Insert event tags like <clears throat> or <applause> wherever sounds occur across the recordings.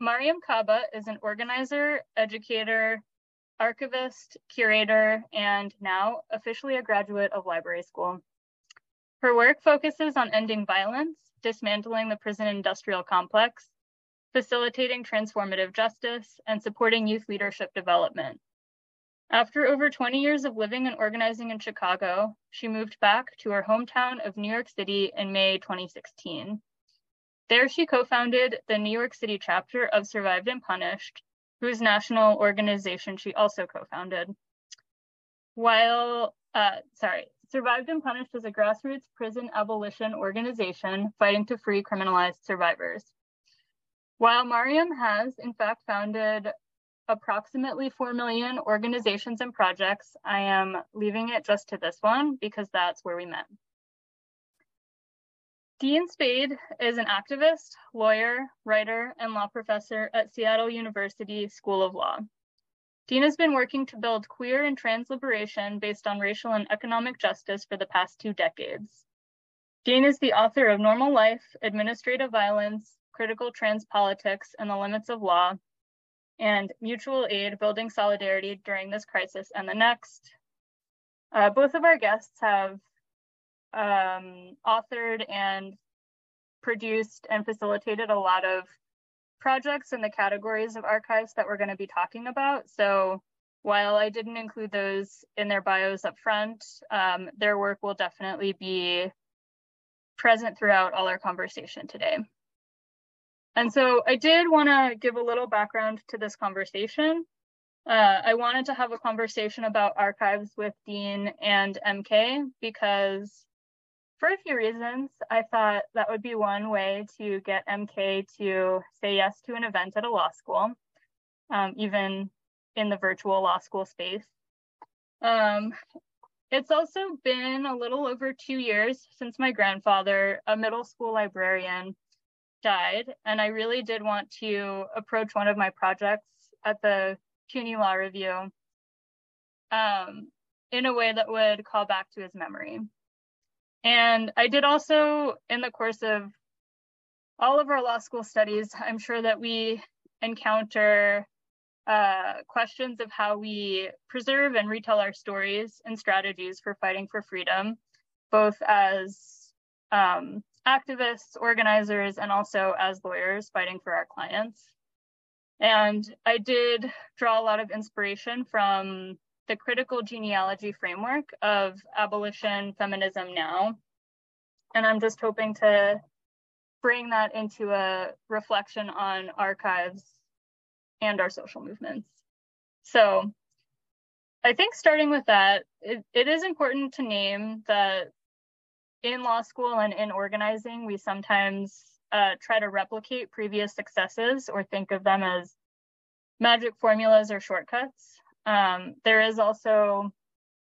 Mariame Kaba is an organizer, educator, archivist, curator, and now officially a graduate of library school. Her work focuses on ending violence, dismantling the prison industrial complex, facilitating transformative justice, and supporting youth leadership development. After over 20 years of living and organizing in Chicago, she moved back to her hometown of New York City in May 2016. There, she co founded the New York City chapter of Survived and Punished, whose national organization she also co founded. While, uh, sorry, Survived and Punished is a grassroots prison abolition organization fighting to free criminalized survivors. While Mariame has, in fact, founded approximately 4 million organizations and projects. I am leaving it just to this one because that's where we met. Dean Spade is an activist, lawyer, writer, and law professor at Seattle University School of Law. Dean has been working to build queer and trans liberation based on racial and economic justice for the past two decades. Dean is the author of Normal Life, Administrative Violence, Critical Trans Politics, and the Limits of Law, and mutual aid, building solidarity during this crisis and the next. Uh, both of our guests have um, authored and produced and facilitated a lot of projects in the categories of archives that we're going to be talking about. So while I didn't include those in their bios up front, um, their work will definitely be present throughout all our conversation today. And so I did want to give a little background to this conversation. Uh, I wanted to have a conversation about archives with Dean and MK because, for a few reasons, I thought that would be one way to get MK to say yes to an event at a law school, um, even in the virtual law school space. Um, it's also been a little over two years since my grandfather, a middle school librarian, died, and I really did want to approach one of my projects at the CUNY Law Review um, in a way that would call back to his memory. And I did also, in the course of all of our law school studies, I'm sure that we encounter uh, questions of how we preserve and retell our stories and strategies for fighting for freedom, both as um, activists, organizers, and also as lawyers fighting for our clients. And I did draw a lot of inspiration from the critical genealogy framework of abolition feminism now. And I'm just hoping to bring that into a reflection on archives and our social movements. So I think starting with that, it, it is important to name that in law school and in organizing, we sometimes uh, try to replicate previous successes or think of them as magic formulas or shortcuts. Um, there is also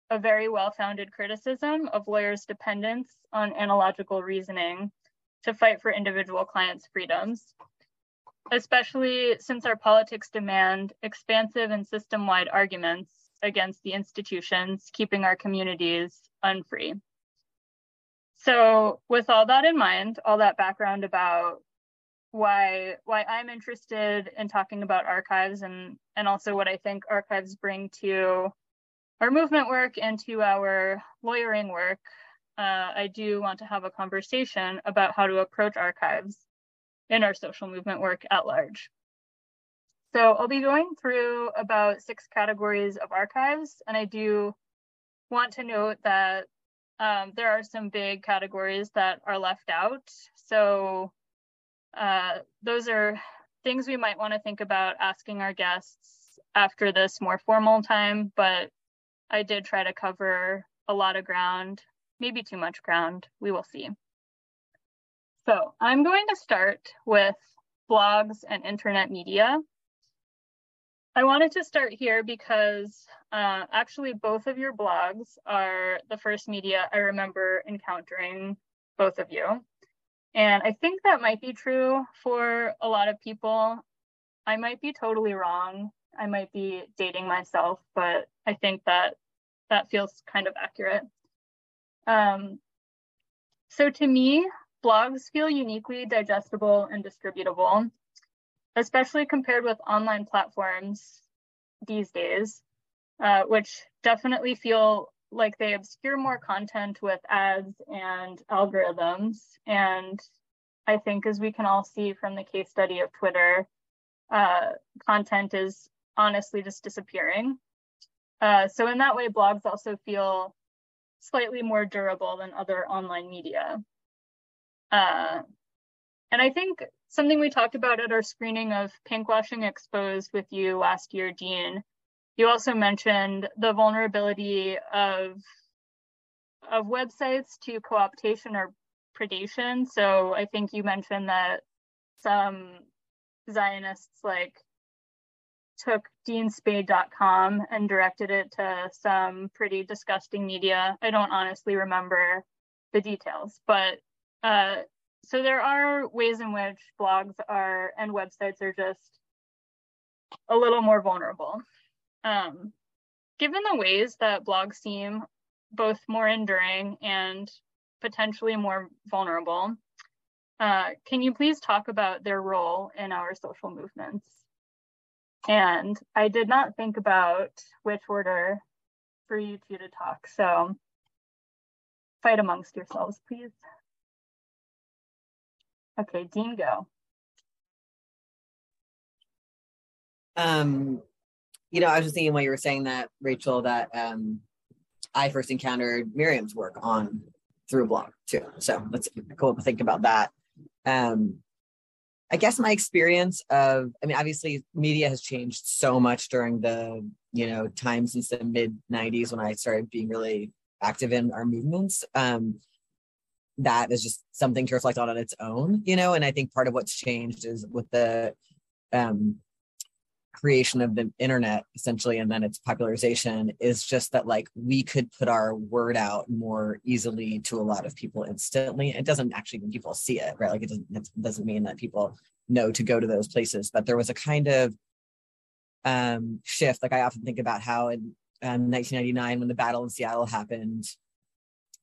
a very well founded criticism of lawyers' dependence on analogical reasoning to fight for individual clients' freedoms, especially since our politics demand expansive and system wide arguments against the institutions keeping our communities unfree. So with all that in mind, all that background about why why I'm interested in talking about archives and and also what I think archives bring to our movement work and to our lawyering work, uh, I do want to have a conversation about how to approach archives in our social movement work at large. So I'll be going through about six categories of archives, and I do want to note that um, there are some big categories that are left out. So uh, those are things we might want to think about asking our guests after this more formal time, but I did try to cover a lot of ground, maybe too much ground. We will see. So I'm going to start with blogs and internet media. I wanted to start here because uh, actually both of your blogs are the first media I remember encountering both of you. And I think that might be true for a lot of people. I might be totally wrong. I might be dating myself, but I think that that feels kind of accurate. Um, so to me, blogs feel uniquely digestible and distributable especially compared with online platforms these days, uh, which definitely feel like they obscure more content with ads and algorithms. And I think, as we can all see from the case study of Twitter, uh, content is honestly just disappearing. Uh, so, in that way, blogs also feel slightly more durable than other online media. Uh, and I think something we talked about at our screening of Pinkwashing Exposed with you last year, Dean, you also mentioned the vulnerability of of websites to co-optation or predation. So I think you mentioned that some Zionists like took deanspade.com and directed it to some pretty disgusting media. I don't honestly remember the details, but uh, so there are ways in which blogs are and websites are just a little more vulnerable. Um, given the ways that blogs seem both more enduring and potentially more vulnerable, uh, can you please talk about their role in our social movements? And I did not think about which order for you two to talk, so fight amongst yourselves, please. Okay, Dean, go. Um, you know, I was just thinking while you were saying that, Rachel, that um, I first encountered Mariame's work on through a blog too. So let's cool to think about that. Um, I guess my experience of, I mean, obviously media has changed so much during the, you know, time since the mid 90s when I started being really active in our movements. Um, that is just something to reflect on on its own, you know. And I think part of what's changed is with the um, creation of the internet, essentially, and then its popularization, is just that like we could put our word out more easily to a lot of people instantly. It doesn't actually mean people see it, right? Like it doesn't it doesn't mean that people know to go to those places, but there was a kind of um, shift. Like I often think about how in um, 1999, when the battle in Seattle happened,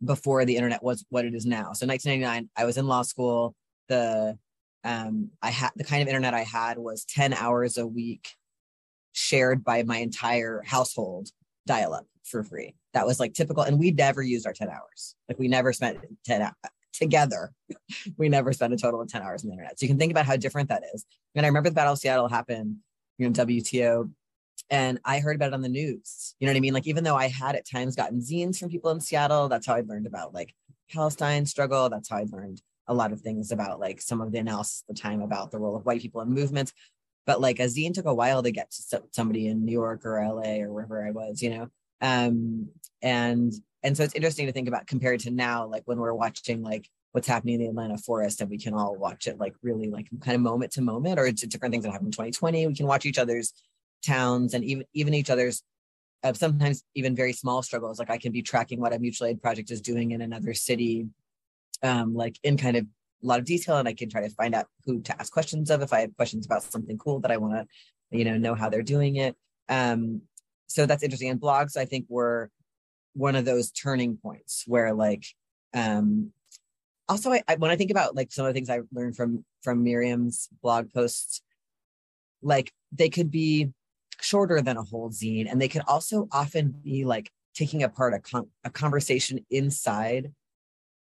before the internet was what it is now. So 1999, I was in law school. The um, I had the kind of internet I had was 10 hours a week shared by my entire household dial up for free. That was like typical. And we never used our 10 hours. Like we never spent 10 hours together. <laughs> we never spent a total of 10 hours on the internet. So you can think about how different that is. And I remember the Battle of Seattle happened, you know, WTO and I heard about it on the news. You know what I mean? Like, even though I had at times gotten zines from people in Seattle, that's how I learned about like Palestine struggle. That's how I learned a lot of things about like some of the analysis at the time about the role of white people in movements. But like a zine took a while to get to somebody in New York or LA or wherever I was, you know? Um, and and so it's interesting to think about compared to now, like when we're watching like what's happening in the Atlanta forest and we can all watch it like really like kind of moment to moment or different things that happen in 2020. We can watch each other's towns and even even each other's uh, sometimes even very small struggles like i can be tracking what a mutual aid project is doing in another city um, like in kind of a lot of detail and i can try to find out who to ask questions of if i have questions about something cool that i want to you know know how they're doing it um, so that's interesting and blogs i think were one of those turning points where like um also I, I when i think about like some of the things i learned from from Mariame's blog posts like they could be shorter than a whole zine. And they can also often be like taking apart a, con- a conversation inside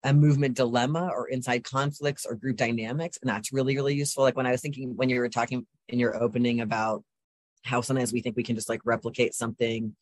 a movement dilemma or inside conflicts or group dynamics. And that's really, really useful. Like when I was thinking, when you were talking in your opening about how sometimes we think we can just like replicate something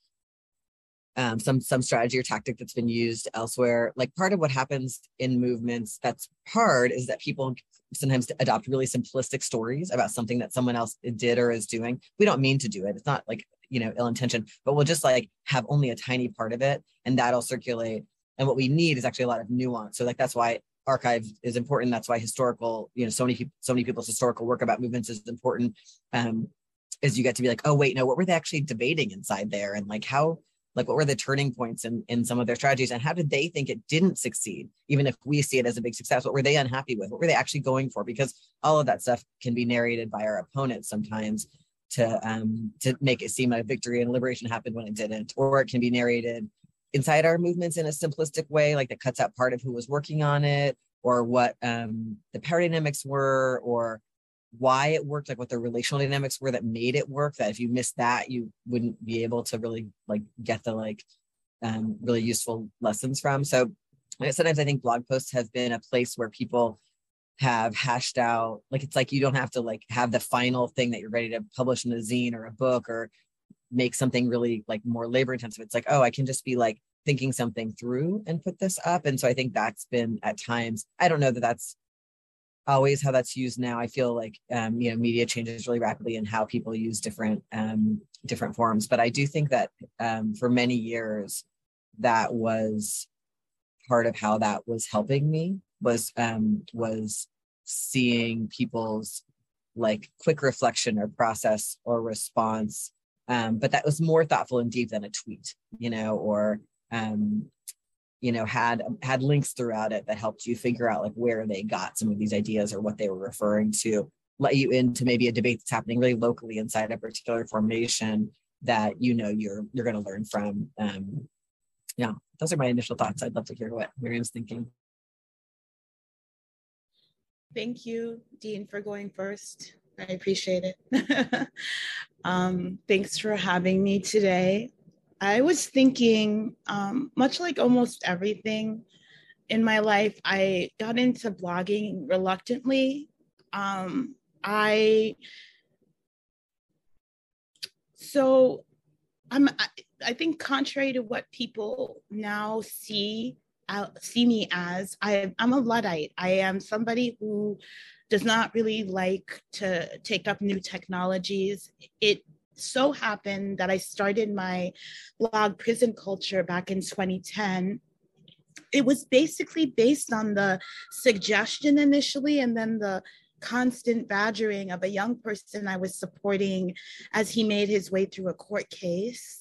um, some some strategy or tactic that's been used elsewhere. Like part of what happens in movements that's hard is that people sometimes adopt really simplistic stories about something that someone else did or is doing. We don't mean to do it. It's not like you know ill intention, but we'll just like have only a tiny part of it, and that'll circulate. And what we need is actually a lot of nuance. So like that's why archive is important. That's why historical, you know, so many so many people's historical work about movements is important. Um, is you get to be like, oh wait, no, what were they actually debating inside there, and like how like what were the turning points in, in some of their strategies and how did they think it didn't succeed even if we see it as a big success what were they unhappy with what were they actually going for because all of that stuff can be narrated by our opponents sometimes to um to make it seem like victory and liberation happened when it didn't or it can be narrated inside our movements in a simplistic way like that cuts out part of who was working on it or what um the power dynamics were or why it worked, like what the relational dynamics were that made it work. That if you missed that, you wouldn't be able to really like get the like um, really useful lessons from. So sometimes I think blog posts have been a place where people have hashed out like it's like you don't have to like have the final thing that you're ready to publish in a zine or a book or make something really like more labor intensive. It's like, oh, I can just be like thinking something through and put this up. And so I think that's been at times, I don't know that that's always how that's used now. I feel like um, you know media changes really rapidly in how people use different um, different forms. But I do think that um, for many years that was part of how that was helping me was um, was seeing people's like quick reflection or process or response um, but that was more thoughtful and deep than a tweet you know or um, you know had had links throughout it that helped you figure out like where they got some of these ideas or what they were referring to let you into maybe a debate that's happening really locally inside a particular formation that you know you're you're going to learn from. Um yeah those are my initial thoughts. I'd love to hear what Mariame's thinking. Thank you dean for going first. I appreciate it <laughs> um, thanks for having me today I was thinking, um, much like almost everything in my life, I got into blogging reluctantly. Um, I so I'm I, I, think contrary to what people now see uh, see me as, I I'm a luddite. I am somebody who does not really like to take up new technologies. It so happened that I started my blog Prison Culture back in 2010. It was basically based on the suggestion initially and then the constant badgering of a young person I was supporting as he made his way through a court case.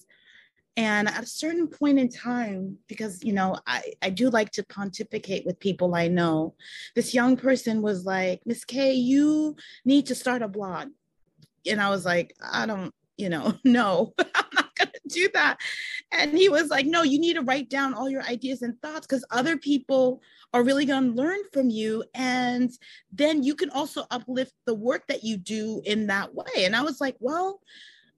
And at a certain point in time, because you know, I, I do like to pontificate with people I know, this young person was like, Miss K, you need to start a blog. And I was like, I don't you know, <laughs> no, <laughs> I'm not going to do that. And he was like, no, you need to write down all your ideas and thoughts because other people are really going to learn from you. And then you can also uplift the work that you do in that way. And I was like, well,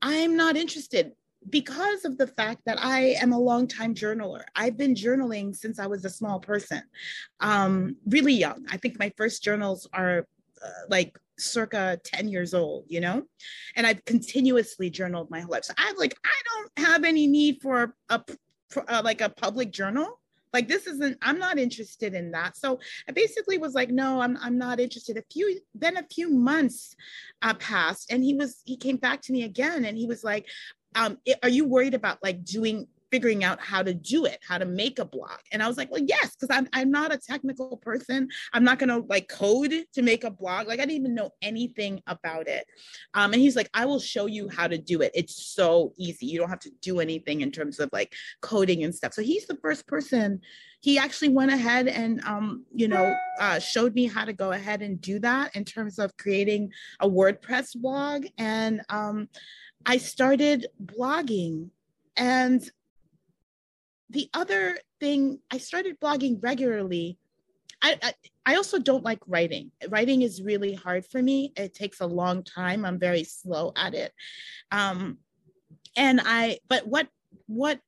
I'm not interested because of the fact that I am a longtime journaler. I've been journaling since I was a small person, um, really young. I think my first journals are uh, like circa 10 years old, you know? And I've continuously journaled my whole life. So I'm like, I don't have any need for a, for a like a public journal. Like this isn't, I'm not interested in that. So I basically was like, no, I'm, I'm not interested. A few, then a few months uh, passed and he was, he came back to me again and he was like, um, are you worried about like doing figuring out how to do it, how to make a blog. And I was like, well, yes, because I'm, I'm not a technical person. I'm not going to like code to make a blog. Like I didn't even know anything about it. Um, and he's like, I will show you how to do it. It's so easy. You don't have to do anything in terms of like coding and stuff. So he's the first person. He actually went ahead and, um, you know, uh, showed me how to go ahead and do that in terms of creating a WordPress blog. And um, I started blogging and the other thing, I started blogging regularly. I, I, also don't like writing. Writing is really hard for me. It takes a long time. I'm very slow at it. Um, and I, but what what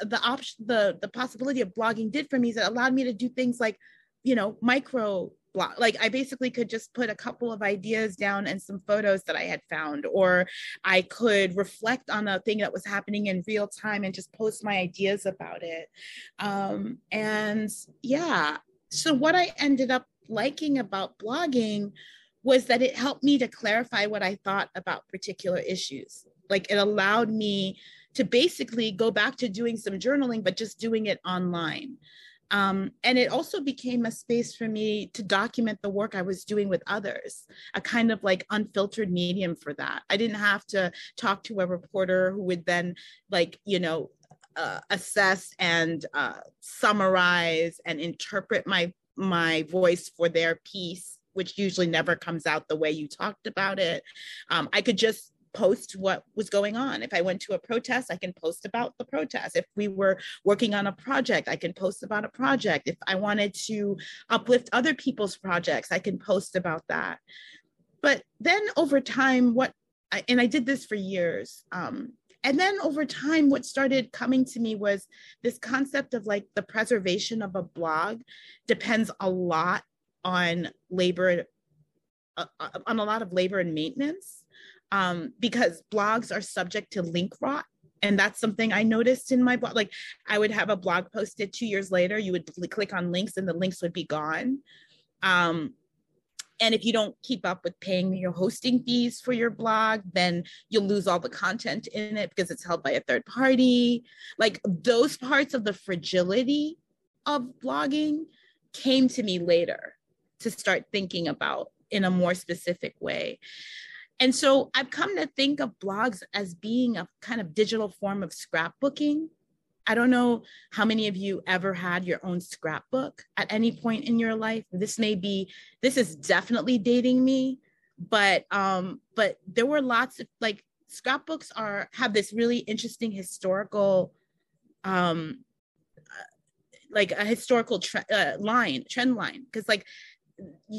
the option the the possibility of blogging did for me is it allowed me to do things like you know micro Like I basically could just put a couple of ideas down and some photos that I had found, or I could reflect on a thing that was happening in real time and just post my ideas about it. Um, and yeah, so what I ended up liking about blogging was that it helped me to clarify what I thought about particular issues. Like it allowed me to basically go back to doing some journaling, but just doing it online. Um, and it also became a space for me to document the work I was doing with others, a kind of like unfiltered medium for that. I didn't have to talk to a reporter who would then, like, you know, uh, assess and uh, summarize and interpret my my voice for their piece which usually never comes out the way you talked about it um, i could just post what was going on. If I went to a protest, I can post about the protest. If we were working on a project, I can post about a project. If I wanted to uplift other people's projects, I can post about that. but then over time what and i did this for years um, and then over time what started coming to me was this concept of like the preservation of a blog depends a lot on labor uh, uh, on a lot of labor and maintenance um, because blogs are subject to link rot and that's something i noticed in my blog like i would have a blog posted two years later you would click on links and the links would be gone um, and if you don't keep up with paying your hosting fees for your blog, then you'll lose all the content in it because it's held by a third party. Like those parts of the fragility of blogging came to me later to start thinking about in a more specific way. And so I've come to think of blogs as being a kind of digital form of scrapbooking I don't know how many of you ever had your own scrapbook at any point in your life. This may be, this is definitely dating me, but um, but there were lots of like scrapbooks are have this really interesting historical um like a historical tre- uh, line trend line because like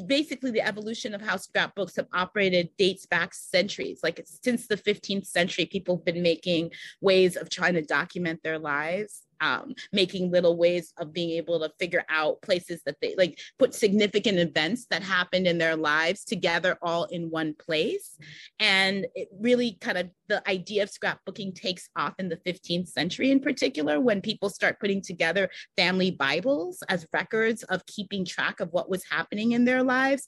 basically the evolution of how scrapbooks have operated dates back centuries like since the 15th century people have been making ways of trying to document their lives um, making little ways of being able to figure out places that they like put significant events that happened in their lives together all in one place. And it really kind of the idea of scrapbooking takes off in the 15th century in particular when people start putting together family Bibles as records of keeping track of what was happening in their lives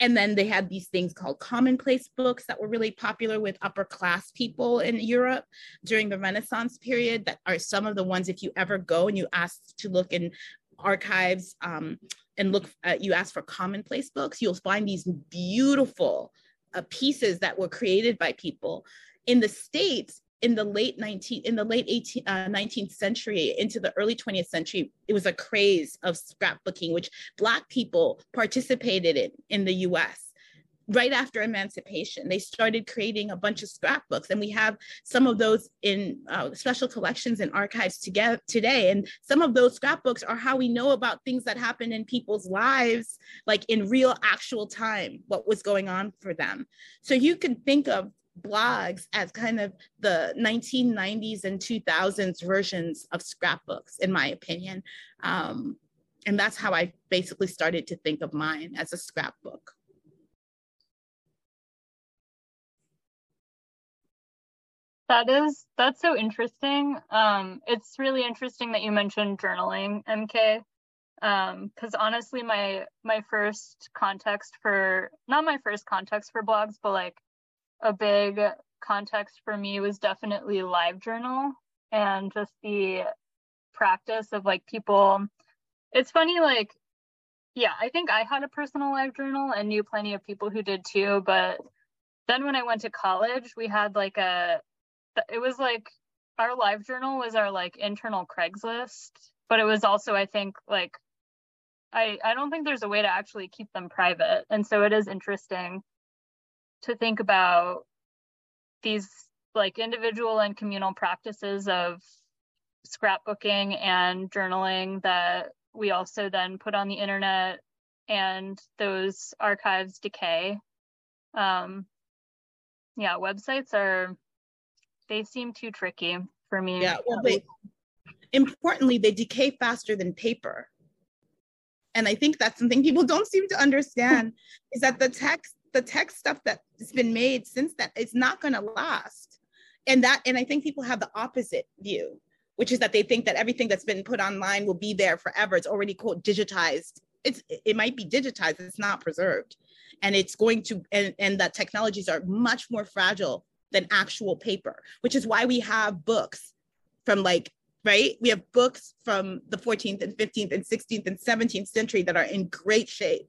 and then they had these things called commonplace books that were really popular with upper class people in Europe during the Renaissance period. That are some of the ones, if you ever go and you ask to look in archives um, and look, at, you ask for commonplace books, you'll find these beautiful uh, pieces that were created by people. In the States, in the late 19 in the late 18, uh, 19th century into the early 20th century it was a craze of scrapbooking which black people participated in in the us right after emancipation they started creating a bunch of scrapbooks and we have some of those in uh, special collections and archives together today. And some of those scrapbooks are how we know about things that happened in people's lives like in real actual time what was going on for them. So you can think of blogs as kind of the 1990s and 2000s versions of scrapbooks, in my opinion. Um, and that's how I basically started to think of mine as a scrapbook. That is that's so interesting. Um, it's really interesting that you mentioned journaling, MK, because um, honestly, my my first context for not my first context for blogs, but like a big context for me was definitely LiveJournal and just the practice of like people it's funny like yeah i think i had a personal LiveJournal and knew plenty of people who did too but then when i went to college we had like a it was like our LiveJournal was our like internal craigslist but it was also i think like i i don't think there's a way to actually keep them private and so it is interesting to think about these like individual and communal practices of scrapbooking and journaling that we also then put on the internet and those archives decay. Um yeah websites are they seem too tricky for me. Yeah well they importantly they decay faster than paper. And i think that's something people don't seem to understand is that the text the tech stuff that's been made since that is not going to last. And that and i think people have the opposite view which is that they think that everything that's been put online will be there forever. It's already quote digitized. It's it might be digitized it's not preserved. And it's going to and, and that technologies are much more fragile than actual paper which is why we have books from like right? We have books from the 14th and 15th and 16th and 17th century that are in great shape.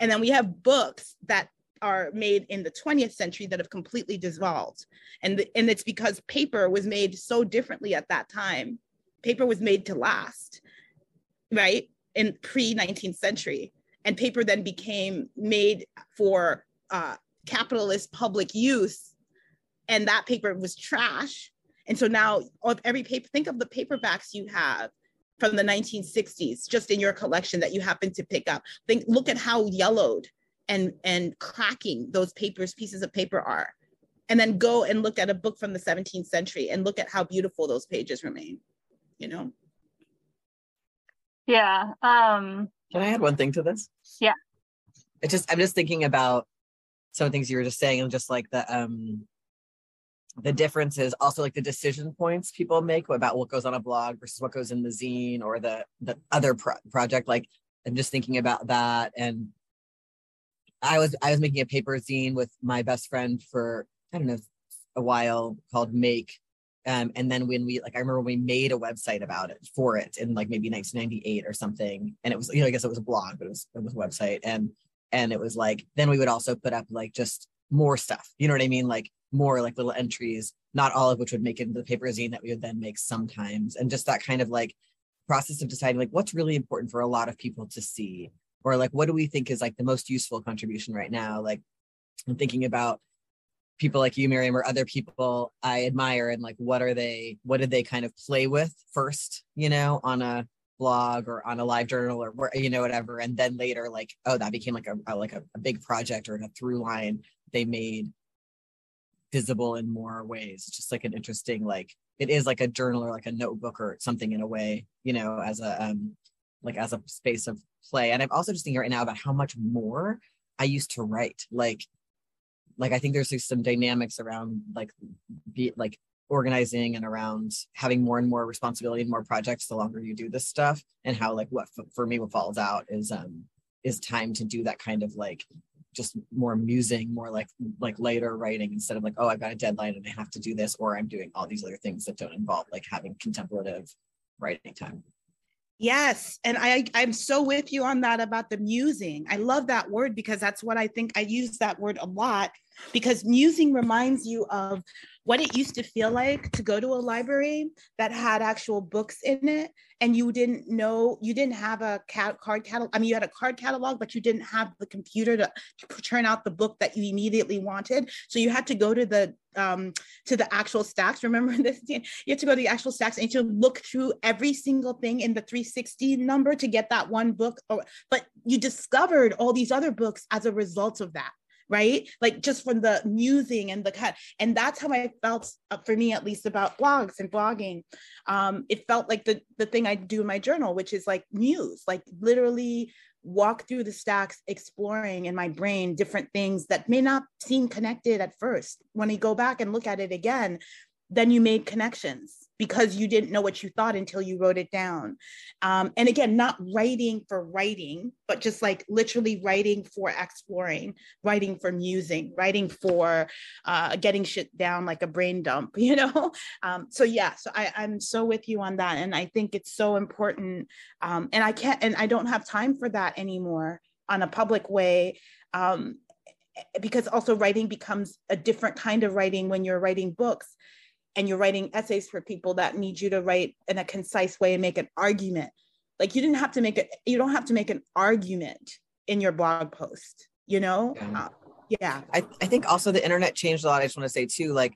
And then we have books that are made in the 20th century that have completely dissolved. And, the, and it's because paper was made so differently at that time. Paper was made to last, right? In pre 19th century. And paper then became made for uh, capitalist public use. And that paper was trash. And so now of every paper, think of the paperbacks you have from the 1960s just in your collection that you happen to pick up. Think look at how yellowed and and cracking those papers pieces of paper are and then go and look at a book from the 17th century and look at how beautiful those pages remain you know? Yeah um can i add one thing to this? Yeah. It's just i'm just thinking about some things you were just saying and just like the um the difference is also like the decision points people make about what goes on a blog versus what goes in the zine or the the other pro- project like i'm just thinking about that and i was i was making a paper zine with my best friend for i don't know a while called make. Um, and then when we like i remember we made a website about it for it in like maybe 1998 or something. And it was you know i guess it was a blog but it was it was a website. And and it was like then we would also put up like just more stuff. You know what i mean? Like more like little entries not all of which would make it into the paper zine that we would then make sometimes. And just that kind of like process of deciding like what's really important for a lot of people to see or like what do we think is like the most useful contribution right now? Like i'm thinking about people like you Mariame or other people i admire and like what are they what did they kind of play with first you know on a blog or on a live journal or where you know whatever and then later like oh that became like a, a like a, a big project or a through line they made visible in more ways. It's just like an interesting like it is like a journal or like a notebook or something in a way you know as a um like as a space of play. And i'm also just thinking right now about how much more i used to write. Like like i think there's some dynamics around like be like organizing and around having more and more responsibility and more projects the longer you do this stuff and how like what for me what falls out is um is time to do that kind of like just more musing more like like later writing instead of like oh i've got a deadline and i have to do this or i'm doing all these other things that don't involve like having contemplative writing time Yes. And I, I'm so with you on that about the musing. I love that word because that's what I think I use that word a lot because musing reminds you of what it used to feel like to go to a library that had actual books in it and you didn't know you didn't have a cat card catalog i mean you had a card catalog but you didn't have the computer to, to turn out the book that you immediately wanted. So you had to go to the um to the actual stacks. Remember <laughs> this you had to go to the actual stacks and you look through every single thing in the 360 number to get that one book or but you discovered all these other books as a result of that right? Like just from the musing and the cut. And that's how I felt uh, for me, at least about blogs and blogging. Um, it felt like the, the thing I do in my journal, which is like muse, like literally walk through the stacks, exploring in my brain different things that may not seem connected at first. When you go back and look at it again, then you made connections because you didn't know what you thought until you wrote it down. Um, and again, not writing for writing, but just like literally writing for exploring, writing for musing, writing for uh, getting shit down like a brain dump, <laughs> you know? Um, so yeah, so I, I'm so with you on that. And I think it's so important. Um, and I can't, and I don't have time for that anymore on a public way. Um, because also writing becomes a different kind of writing when you're writing books and you're writing essays for people that need you to write in a concise way and make an argument like you didn't have to make it you don't have to make an argument in your blog post you know? Yeah, uh, yeah. I, I think also the internet changed a lot i just want to say too like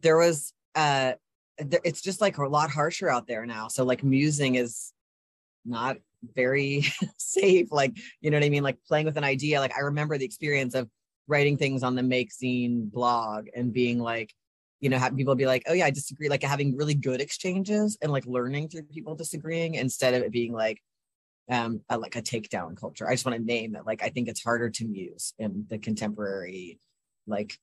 there was uh there, it's just like a lot harsher out there now so like musing is not very <laughs> safe like you know what i mean? Like playing with an idea like i remember the experience of writing things on the make scene blog and being like you know, have people be like, oh yeah, I disagree, like having really good exchanges and like learning through people disagreeing instead of it being like um a, like a takedown culture. I just want to name it. Like I think it's harder to muse in the contemporary, like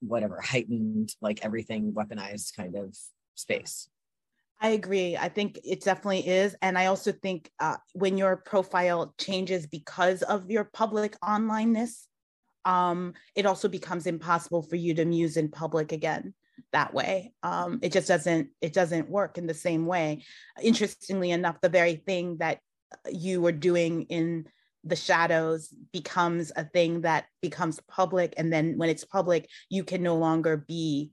whatever, heightened, like everything weaponized kind of space. I agree. I think it definitely is. And I also think uh, when your profile changes because of your public onlineness, um, it also becomes impossible for you to muse in public again that way. Um, it just doesn't it doesn't work in the same way. Interestingly enough, the very thing that you were doing in the shadows becomes a thing that becomes public, and then when it's public, you can no longer be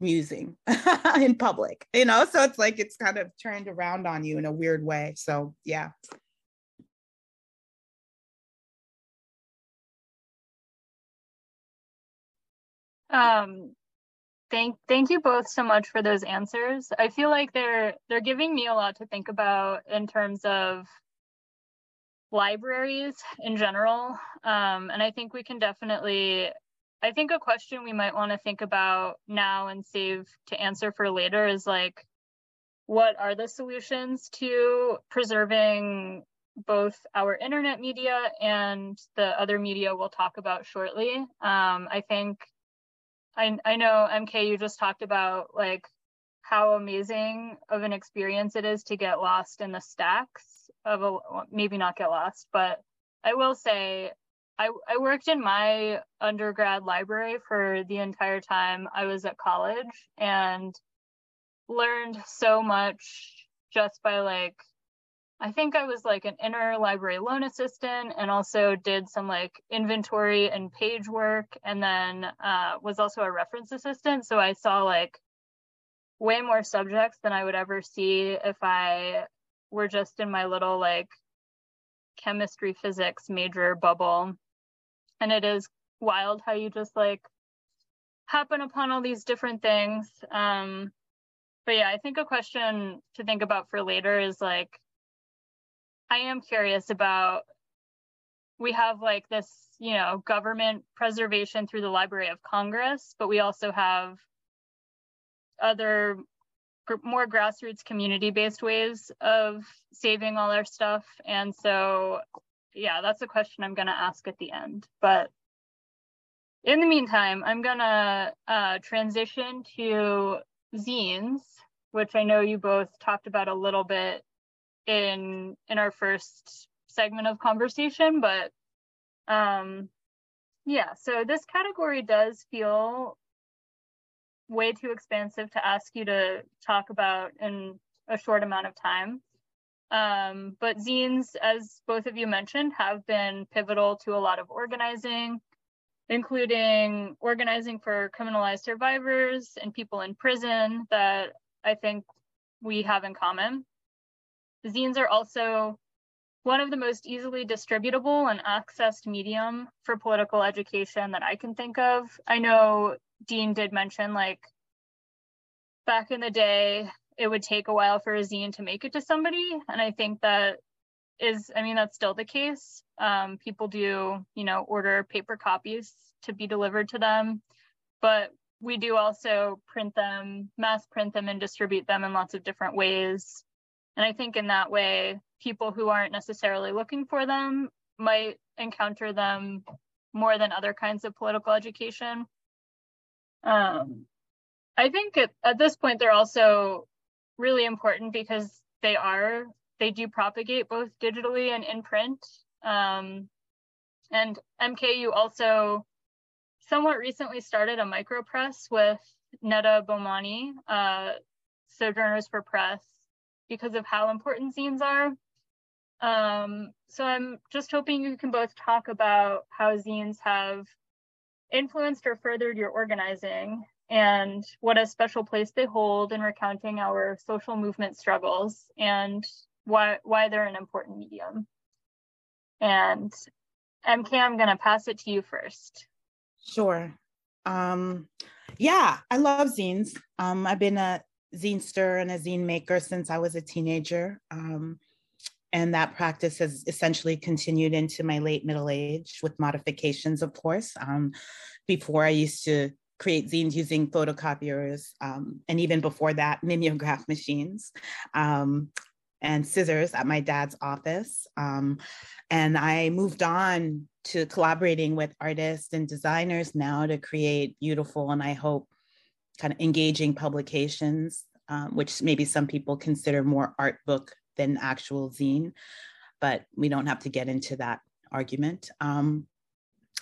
musing <laughs> in public. You know, so it's like it's kind of turned around on you in a weird way. So yeah. Um, Thank thank you both so much for those answers. I feel like they're they're giving me a lot to think about in terms of libraries in general. Um, and I think we can definitely, I think a question we might want to think about now and save to answer for later is like, what are the solutions to preserving both our internet media and the other media we'll talk about shortly. Um, I think I, I know MK, you just talked about like how amazing of an experience it is to get lost in the stacks of a maybe not get lost, but I will say I, I worked in my undergrad library for the entire time I was at college and learned so much just by like I think I was like an interlibrary loan assistant and also did some like inventory and page work and then uh, was also a reference assistant. So I saw like way more subjects than I would ever see if I were just in my little like chemistry physics major bubble. And it is wild how you just like happen upon all these different things. Um, but yeah, I think a question to think about for later is like, I am curious about we have like this, you know, government preservation through the Library of Congress, but we also have other more grassroots community based ways of saving all our stuff. And so, yeah, that's a question I'm going to ask at the end. But in the meantime, I'm going to uh, transition to zines, which I know you both talked about a little bit in in our first segment of conversation but um yeah so this category does feel way too expansive to ask you to talk about in a short amount of time. Um, but zines as both of you mentioned have been pivotal to a lot of organizing including organizing for criminalized survivors and people in prison that i think we have in common Zines are also one of the most easily distributable and accessed medium for political education that I can think of. I know Dean did mention like back in the day, it would take a while for a zine to make it to somebody. And I think that is, I mean, that's still the case. Um, people do, you know, order paper copies to be delivered to them. But we do also print them, mass print them, and distribute them in lots of different ways. And I think in that way, people who aren't necessarily looking for them might encounter them more than other kinds of political education. Um, I think at, at this point, they're also really important because they are, they do propagate both digitally and in print. Um, and MKU also somewhat recently started a micropress with Netta Bomani, uh, Sojourners for Press, because of how important zines are. Um, so I'm just hoping you can both talk about how zines have influenced or furthered your organizing and what a special place they hold in recounting our social movement struggles and why why they're an important medium. And MK, I'm going to pass it to you first. Sure. Um, yeah, I love zines. Um, I've been a zinester and a zine maker since I was a teenager. Um, and that practice has essentially continued into my late middle age with modifications, of course. Um, before I used to create zines using photocopiers, um, and even before that, mimeograph machines um, and scissors at my dad's office. Um, and I moved on to collaborating with artists and designers now to create beautiful and I hope kind of engaging publications, um, which maybe some people consider more art book than actual zine, but we don't have to get into that argument. Um,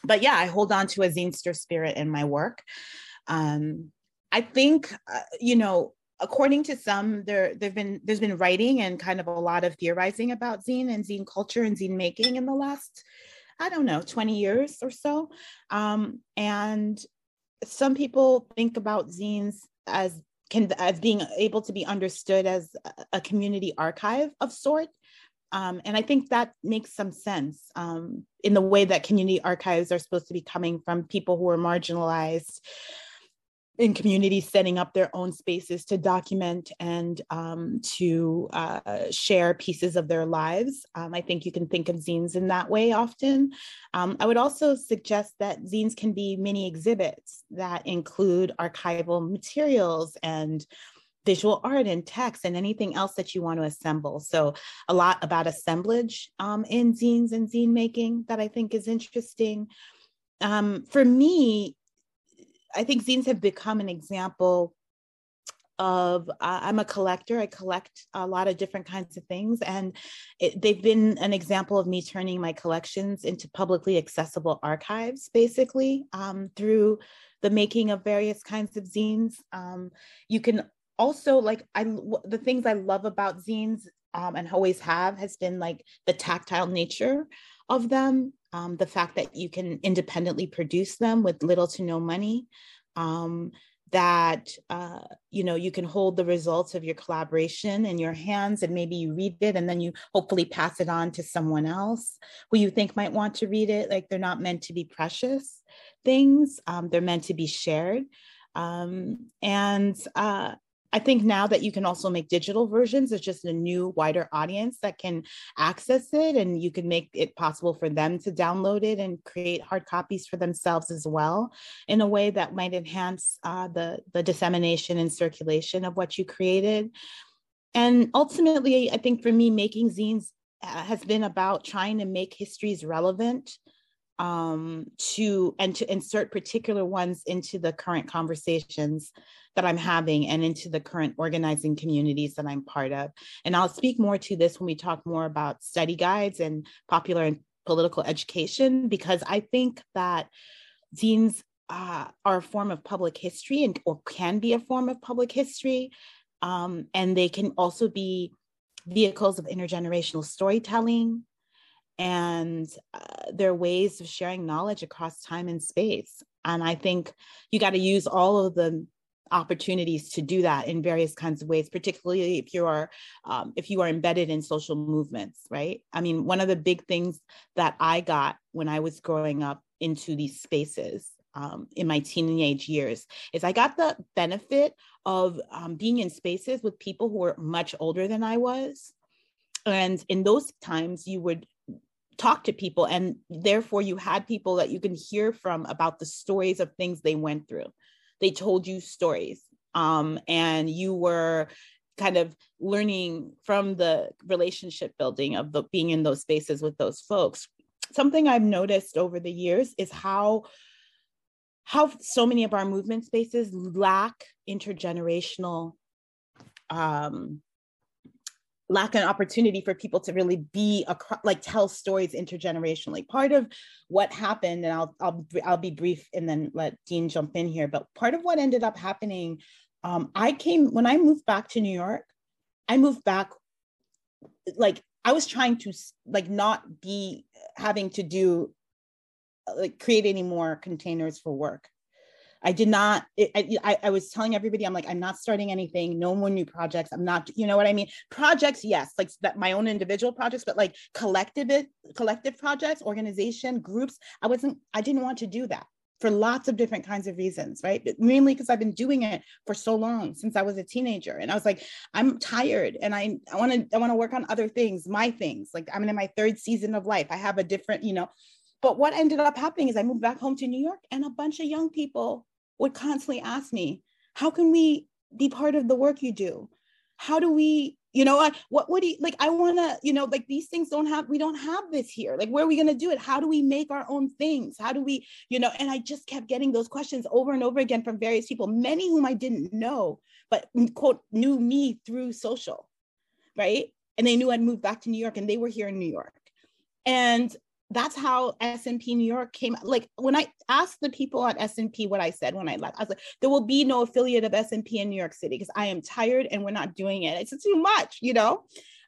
but yeah, I hold on to a zinester spirit in my work. Um, I think, uh, you know, according to some, there there've been there's been writing and kind of a lot of theorizing about zine and zine culture and zine making in the last, I don't know, 20 years or so. Um, and some people think about zines as can as being able to be understood as a community archive of sort. Um, and i think that makes some sense um, in the way that community archives are supposed to be coming from people who are marginalized in communities setting up their own spaces to document and um, to uh, share pieces of their lives. Um, I think you can think of zines in that way often. Um, I would also suggest that zines can be mini exhibits that include archival materials and visual art and text and anything else that you want to assemble. So a lot about assemblage um, in zines and zine making that I think is interesting. Um, for me, I think zines have become an example of uh, I'm a collector. I collect a lot of different kinds of things, and it, they've been an example of me turning my collections into publicly accessible archives, basically um, through the making of various kinds of zines. Um, you can also like I the things I love about zines um, and always have has been like the tactile nature of them um, the fact that you can independently produce them with little to no money, um, that uh, you know you can hold the results of your collaboration in your hands and maybe you read it and then you hopefully pass it on to someone else who you think might want to read it. Like they're not meant to be precious things; um, they're meant to be shared. Um, and uh, I think now that you can also make digital versions, it's just a new, wider audience that can access it, and you can make it possible for them to download it and create hard copies for themselves as well, in a way that might enhance uh, the the dissemination and circulation of what you created. And ultimately, I think for me, making zines uh, has been about trying to make histories relevant um, to and to insert particular ones into the current conversations that I'm having and into the current organizing communities that I'm part of. And I'll speak more to this when we talk more about study guides and popular and political education, because I think that zines uh, are a form of public history and or can be a form of public history. Um, and they can also be vehicles of intergenerational storytelling and uh, they're ways of sharing knowledge across time and space. And i think you got to use all of the opportunities to do that in various kinds of ways particularly if you are um, if you are embedded in social movements right? I mean one of the big things that i got when i was growing up into these spaces um, in my teenage years is i got the benefit of um, being in spaces with people who were much older than i was. And in those times you would talk to people and therefore you had people that you can hear from about the stories of things they went through. They told you stories um, and you were kind of learning from the relationship building of the being in those spaces with those folks. Something i've noticed over the years is how how so many of our movement spaces lack intergenerational um, lack an opportunity for people to really be like tell stories intergenerationally. Part of what happened, and I'll I'll I'll be brief and then let Dean jump in here. But part of what ended up happening, um, I came when I moved back to New York. I moved back like I was trying to like not be having to do like create any more containers for work. I did not, it, I, I was telling everybody, I'm like, I'm not starting anything, no more new projects. I'm not, you know what I mean? Projects, yes, like that my own individual projects, but like collective, collective projects, organization, groups. I wasn't, I didn't want to do that for lots of different kinds of reasons, right? But mainly because I've been doing it for so long since I was a teenager. And I was like, I'm tired and I, I want to, I want to work on other things, my things. Like I'm in my third season of life. I have a different, you know, but what ended up happening is I moved back home to New York and a bunch of young people would constantly ask me, how can we be part of the work you do? How do we, you know, what, what do you, like, I want to, you know, like these things don't have, we don't have this here. Like, where are we going to do it? How do we make our own things? How do we, you know, and I just kept getting those questions over and over again from various people, many whom I didn't know, but mm, quote, knew me through social, right? And they knew I'd moved back to New York and they were here in New York. And that's how S&P New York came. Like when I asked the people at S&P what I said when I left, I was like, there will be no affiliate of S&P in New York City because I am tired and we're not doing it. It's too much, you know?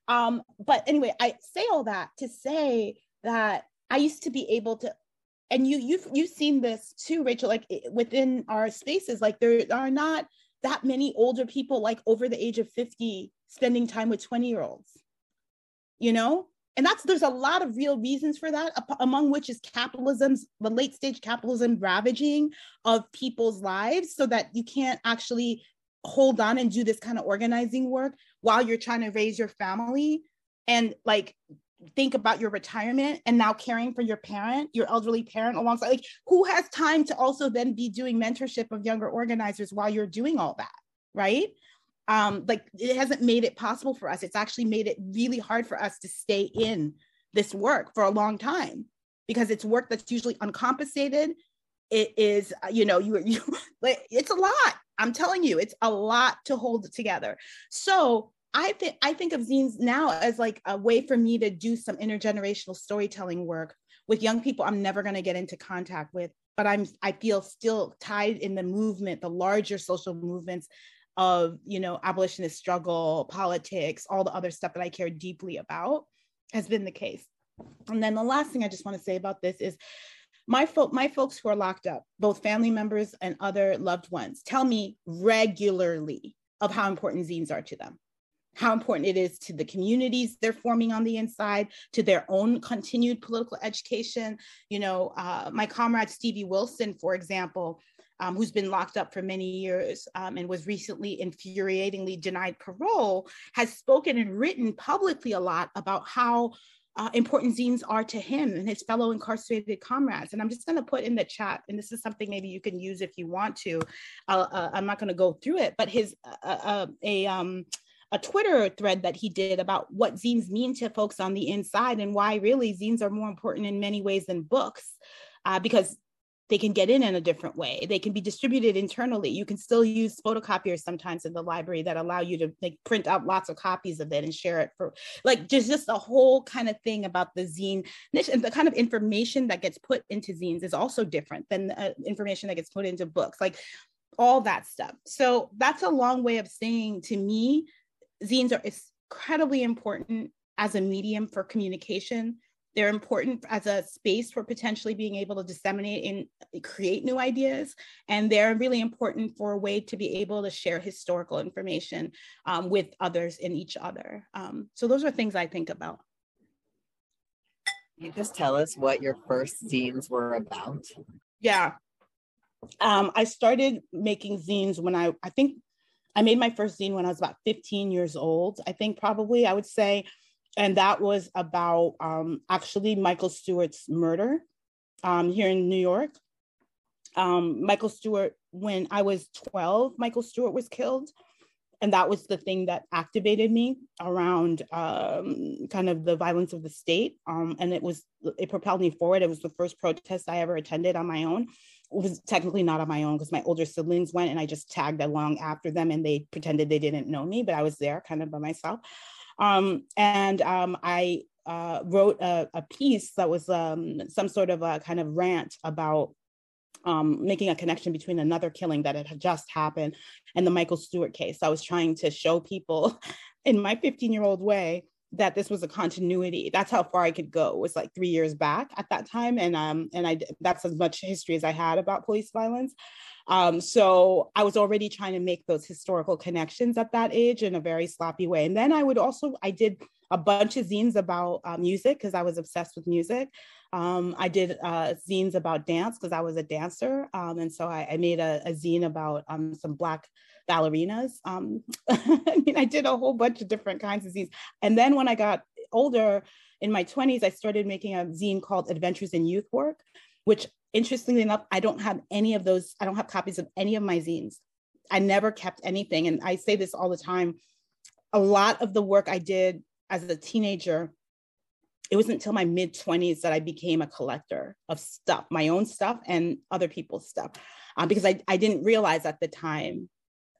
Um, but anyway, I say all that to say that I used to be able to, and you you've you've seen this too, Rachel, like within our spaces, like there are not that many older people like over the age of 50 spending time with 20 year olds, you know? And that's there's a lot of real reasons for that among which is capitalism's the late stage capitalism ravaging of people's lives so that you can't actually hold on and do this kind of organizing work while you're trying to raise your family and like think about your retirement and now caring for your parent, your elderly parent alongside. Like, who has time to also then be doing mentorship of younger organizers while you're doing all that, right? Um, like it hasn't made it possible for us. It's actually made it really hard for us to stay in this work for a long time because it's work that's usually uncompensated. It is, uh, you know, you, <laughs> you it's a lot. I'm telling you, it's a lot to hold together. So I think I think of zines now as like a way for me to do some intergenerational storytelling work with young people I'm never going to get into contact with, but I'm I feel still tied in the movement, the larger social movements of you know abolitionist struggle, politics, all the other stuff that I care deeply about has been the case. And then the last thing I just want to say about this is my folk my folks who are locked up, both family members and other loved ones, tell me regularly of how important zines are to them how important it is to the communities they're forming on the inside, to their own continued political education. You know, uh, my comrade Stevie Wilson, for example, um, who's been locked up for many years um, and was recently infuriatingly denied parole, has spoken and written publicly a lot about how uh, important zines are to him and his fellow incarcerated comrades. And I'm just going to put in the chat, and this is something maybe you can use if you want to. Uh, I'm not going to go through it, but his uh, uh a um, a Twitter thread that he did about what zines mean to folks on the inside and why really zines are more important in many ways than books uh, because they can get in in a different way. They can be distributed internally. You can still use photocopiers sometimes in the library that allow you to like print out lots of copies of it and share it for like just just a whole kind of thing about the zine niche and the kind of information that gets put into zines is also different than the uh, information that gets put into books. Like all that stuff. So that's a long way of saying to me zines are incredibly important as a medium for communication. They're important as a space for potentially being able to disseminate and create new ideas. And they're really important for a way to be able to share historical information um, with others and each other. Um, so those are things I think about. Can you just tell us what your first zines were about? Yeah. Um, I started making zines when I, I think I made my first zine when I was about 15 years old, I think probably I would say. And that was about um, actually Michael Stewart's murder um, here in New York. Um, Michael Stewart, when I was 12, Michael Stewart was killed. And that was the thing that activated me around um, kind of the violence of the state. Um, and it was, it propelled me forward. It was the first protest I ever attended on my own It was technically not on my own because my older siblings went and I just tagged along after them and they pretended they didn't know me, but I was there kind of by myself. Um, and um, I uh, wrote a, a, piece that was um, some sort of a kind of rant about um, making a connection between another killing that had just happened and the Michael Stewart case. I was trying to show people <laughs> in my 15 year old way that this was a continuity. That's how far I could go. It was like three years back at that time, and um, and I that's as much history as I had about police violence. Um, so I was already trying to make those historical connections at that age in a very sloppy way. And then I would also I did a bunch of zines about uh, music because I was obsessed with music. Um, I did uh, zines about dance because I was a dancer, um, and so I, I made a, a, zine about um, some Black ballerinas. Um, <laughs> I mean, I did a whole bunch of different kinds of zines. And then when I got older, in my 20s, I started making a zine called Adventures in Youth Work, which interestingly enough, I don't have any of those, I don't have copies of any of my zines. I never kept anything. And I say this all the time. A lot of the work I did as a teenager, it wasn't until my mid 20s that I became a collector of stuff, my own stuff and other people's stuff, uh, because I, I didn't realize at the time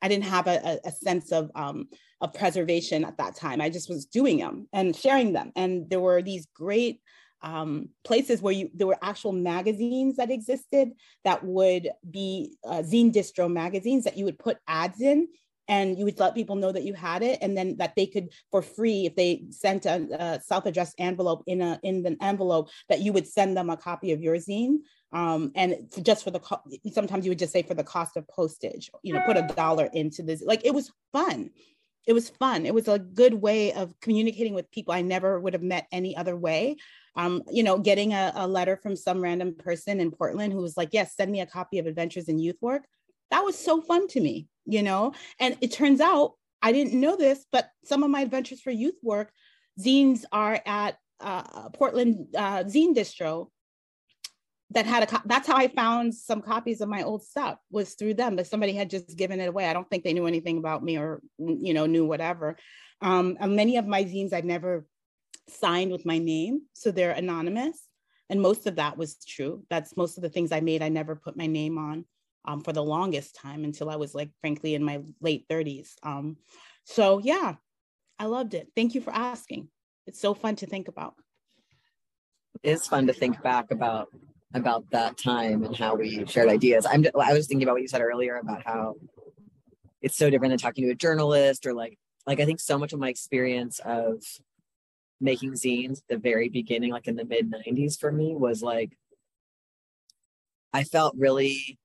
I didn't have a, a sense of um, of preservation at that time. I just was doing them and sharing them, and there were these great um, places where you there were actual magazines that existed that would be uh, zine distro magazines that you would put ads in and you would let people know that you had it and then that they could for free if they sent a, a self-addressed envelope in a in an envelope that you would send them a copy of your zine um, and just for the co- sometimes you would just say for the cost of postage you know put a dollar into this like it was fun it was fun. It was a good way of communicating with people I never would have met any other way. Um, you know, getting a, a letter from some random person in Portland who was like, yes, send me a copy of Adventures in Youth Work. That was so fun to me, you know? And it turns out I didn't know this, but some of my Adventures for Youth Work zines are at uh, Portland uh, Zine Distro that had a co- that's how I found some copies of my old stuff was through them but somebody had just given it away I don't think they knew anything about me or you know knew whatever um, many of my zines I'd never signed with my name so they're anonymous. And most of that was true. That's most of the things I made I never put my name on um, for the longest time until I was like frankly in my late 30s um, so yeah I loved it. Thank you for asking. It's so fun to think about. It is fun to think back about about that time and how we shared ideas. I'm I was thinking about what you said earlier about how it's so different than talking to a journalist or like like I think so much of my experience of making zines at the very beginning, like in the mid 90s for me, was like I felt really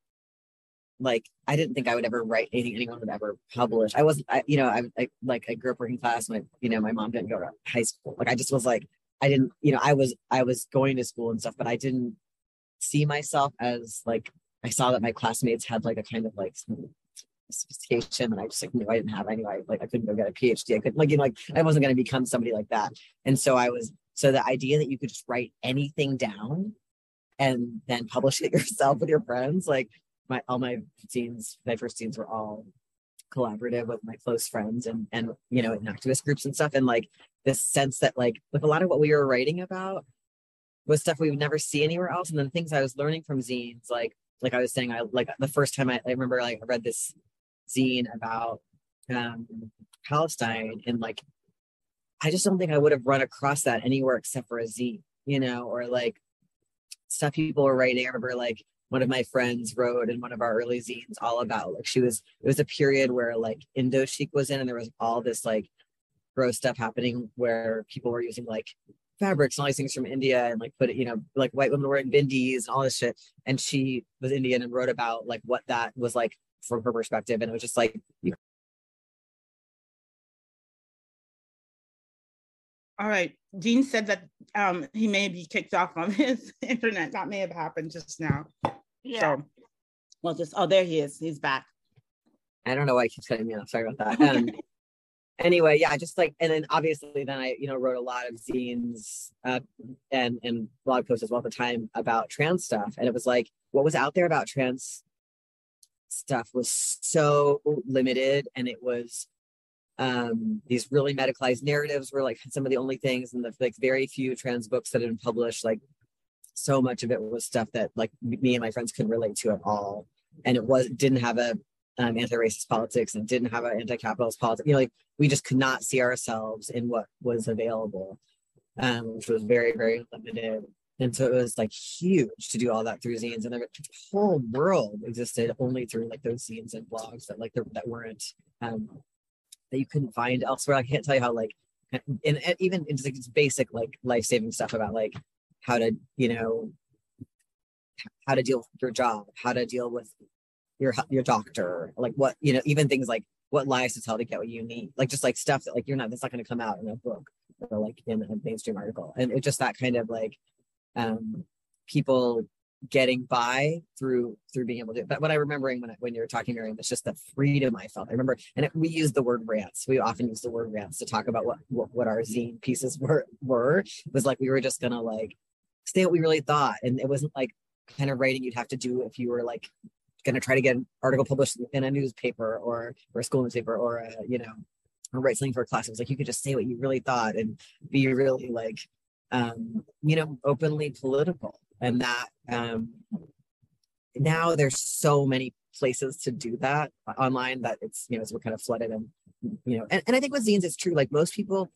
like I didn't think I would ever write anything anyone would ever publish. I wasn't, I, you know, I, I like I grew up working class. My, you know, my mom didn't go to high school. Like I just was like, I didn't, you know, I was I was going to school and stuff, but I didn't see myself as like I saw that my classmates had like a kind of like sophistication and I just like knew I didn't have any like I couldn't go get a PhD. I couldn't like you know like I wasn't going to become somebody like that. And so I was so the idea that you could just write anything down and then publish it <laughs> yourself with your friends like my all my zines my first zines were all collaborative with my close friends and and you know in activist groups and stuff and like this sense that like with a lot of what we were writing about was stuff we would never see anywhere else. And then things I was learning from zines, like like I was saying, I like the first time I, I remember like I read this zine about um Palestine and like I just don't think I would have run across that anywhere except for a zine, you know, or like stuff people were writing. I remember like one of my friends wrote in one of our early zines all about like she was it was a period where like Indo chic was in and there was all this like gross stuff happening where people were using like fabrics and all these things from India and like put it, you know, like white women wearing bindis and all this shit. And she was Indian and wrote about like what that was like from her perspective. And it was just like you All right. Dean said that um, he may be kicked off of <laughs> his internet. That may have happened just now. Yeah. So, well, just oh, there he is. He's back. I don't know why he keeps cutting me off. Sorry about that. Um, <laughs> anyway, yeah, just like, and then obviously, then I, you know, wrote a lot of zines uh, and and blog posts as well at the time about trans stuff, and it was like what was out there about trans stuff was so limited, and it was um these really medicalized narratives were like some of the only things, and the like very few trans books that had been published, like so much of it was stuff that like me and my friends couldn't relate to at all, and it was didn't have a um, anti-racist politics and didn't have an anti-capitalist politics. You know, like we just could not see ourselves in what was available, um, which was very, very limited. And so it was like huge to do all that through zines, and the whole world existed only through like those zines and blogs that like that weren't um, that you couldn't find elsewhere. I can't tell you how like, and, and even it's like basic like life saving stuff about like how to you know how to deal with your job, how to deal with your your doctor, like what you know, even things like what lies to tell to get what you need, like just like stuff that like you're not that's not going to come out in a book or like in a mainstream article, and it's just that kind of like um people getting by through through being able to but what i remembering when I, when you were talking Mariame was just the freedom i felt. I remember and it, we use the word rants. We often use the word rants to talk about what what, what our zine pieces were were. It was like we were just gonna like say what we really thought and it wasn't like kind of writing you'd have to do if you were like going to try to get an article published in a newspaper or or a school newspaper or a, you know or write something for a class. It was like you could just say what you really thought and be really like um, you know openly political. And that um, now there's so many places to do that online that it's you know we're kind of flooded and you know and, and I think with zines it's true like most people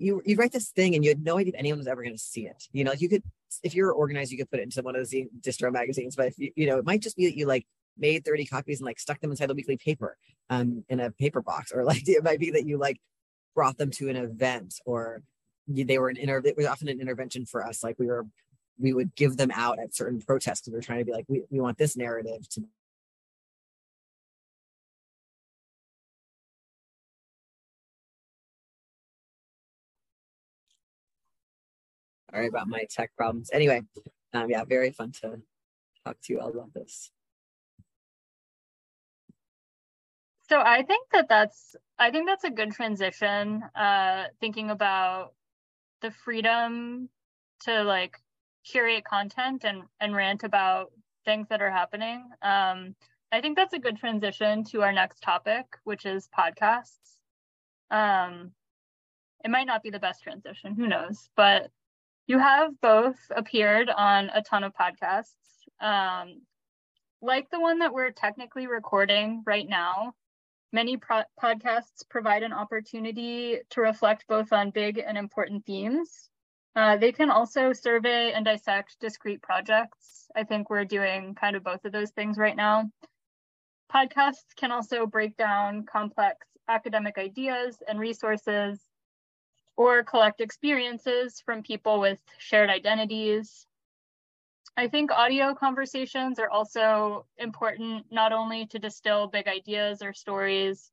you you write this thing and you had no idea if anyone was ever going to see it. You know, you could if you're organized, you could put it into one of the distro magazines. But if you you know, it might just be that you like made 30 copies and like stuck them inside the weekly paper um in a paper box or like <laughs> it might be that you like brought them to an event or they were an inter it was often an intervention for us like we were we would give them out at certain protests because we were trying to be like we, we want this narrative to Sorry about my tech problems. Anyway, um, yeah, very fun to talk to you all about this. So I think that that's I think that's a good transition. Uh, thinking about the freedom to like curate content and and rant about things that are happening. Um, I think that's a good transition to our next topic, which is podcasts. Um, it might not be the best transition, who knows? But you have both appeared on a ton of podcasts. Um, like the one that we're technically recording right now, many pro- podcasts provide an opportunity to reflect both on big and important themes. Uh, they can also survey and dissect discrete projects. I think we're doing kind of both of those things right now. Podcasts can also break down complex academic ideas and resources or collect experiences from people with shared identities. I think audio conversations are also important not only to distill big ideas or stories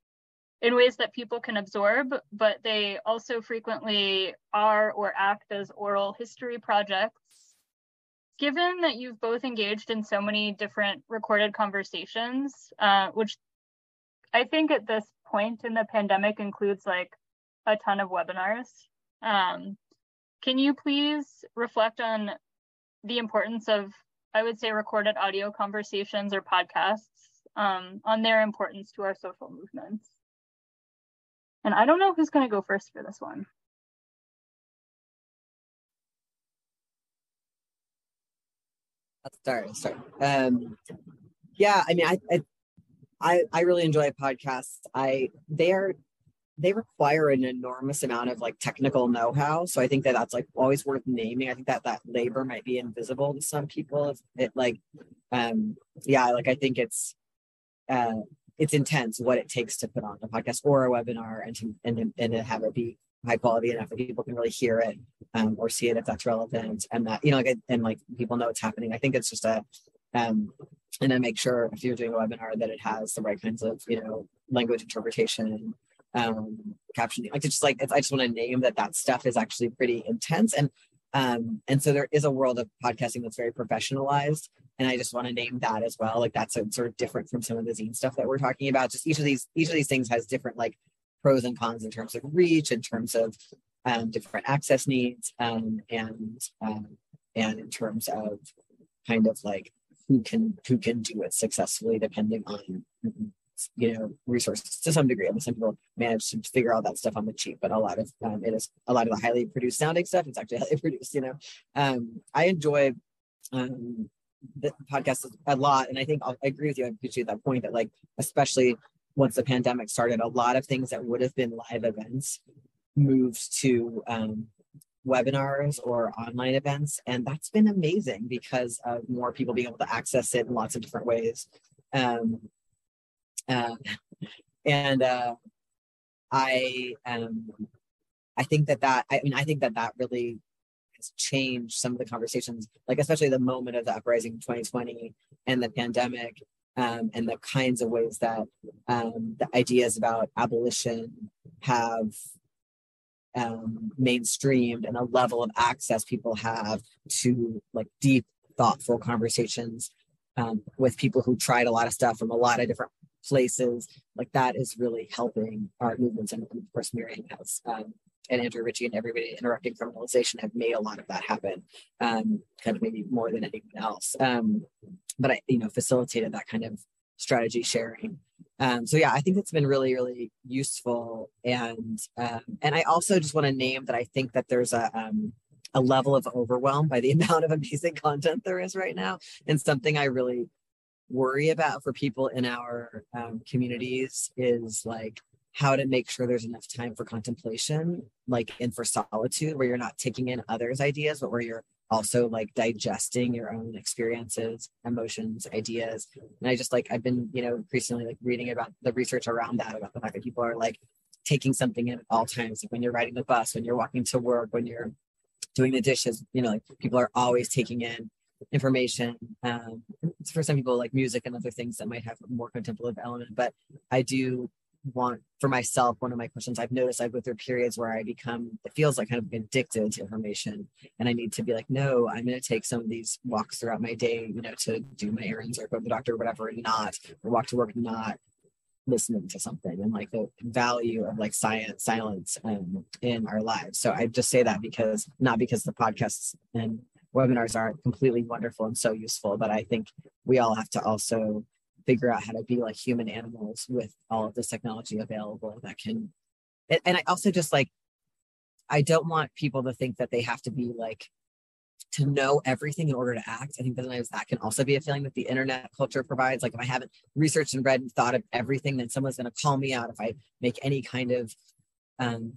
in ways that people can absorb, but they also frequently are or act as oral history projects. Given that you've both engaged in so many different recorded conversations, uh, which I think at this point in the pandemic includes like a ton of webinars. Um, can you please reflect on the importance of, I would say, recorded audio conversations or podcasts um, on their importance to our social movements? And I don't know who's going to go first for this one. Let's start. Let's start. Um, yeah, I mean, I I I really enjoy podcasts. I they are they require an enormous amount of like technical know-how. So i think that that's like always worth naming. I think that that labor might be invisible to some people if it like um yeah like i think it's uh it's intense what it takes to put on a podcast or a webinar and to and, and to have it be high quality enough that people can really hear it um, or see it if that's relevant and that you know like and like people know it's happening. I think it's just a um and then make sure if you're doing a webinar that it has the right kinds of you know language interpretation um captioning like just like i just want to name that that stuff is actually pretty intense. And um and so there is a world of podcasting that's very professionalized and i just want to name that as well. Like that's a, sort of different from some of the zine stuff that we're talking about. Just each of these each of these things has different like pros and cons in terms of reach in terms of um, different access needs um, and um, and in terms of kind of like who can who can do it successfully depending on you know resources to some degree. I mean, some people manage to figure all that stuff on the cheap, but a lot of um, it is a lot of the highly produced sounding stuff. It's actually <laughs> highly produced. You know, um, I enjoy um, the podcast a lot, and I think I'll, I agree with you. I appreciate that point that like especially once the pandemic started, a lot of things that would have been live events moved to um, webinars or online events. And that's been amazing because of more people being able to access it in lots of different ways. Um, uh, and uh, I, um, I think that that, I mean, I think that that really has changed some of the conversations, like especially the moment of the uprising in 2020 and the pandemic. Um, and the kinds of ways that um, the ideas about abolition have um, mainstreamed and a level of access people have to like deep, thoughtful conversations um, with people who tried a lot of stuff from a lot of different places. Like that is really helping our movements. And of course, Mariame has um, and Andrea Ritchie and everybody interrupting criminalization have made a lot of that happen, um, kind of maybe more than anyone else. Um, but I, you know, facilitated that kind of strategy sharing. Um, so yeah, I think it's been really, really useful. And um, and I also just want to name that I think that there's a um, a level of overwhelm by the <laughs> amount of amazing content there is right now, and something I really worry about for people in our um, communities is like how to make sure there's enough time for contemplation, like and for solitude, where you're not taking in others' ideas, but where you're also like digesting your own experiences, emotions, ideas. And I just like I've been, you know, increasingly like reading about the research around that, about the fact that people are like taking something in at all times, like when you're riding the bus, when you're walking to work, when you're doing the dishes, you know, like people are always taking in information. Um, for some people, like music and other things that might have a more contemplative element. But I do want for myself one of my questions i've noticed i go through periods where i become it feels like kind of addicted to information and i need to be like no i'm going to take some of these walks throughout my day you know to do my errands or go to the doctor or whatever and not or walk to work not listening to something and like the value of like science silence um, in our lives so i just say that because not because the podcasts and webinars are completely wonderful and so useful but i think we all have to also figure out how to be like human animals with all of this technology available that can and, i also just like i don't want people to think that they have to be like to know everything in order to act. I think sometimes that can also be a feeling that the internet culture provides. Like if I haven't researched and read and thought of everything, then someone's going to call me out if I make any kind of um,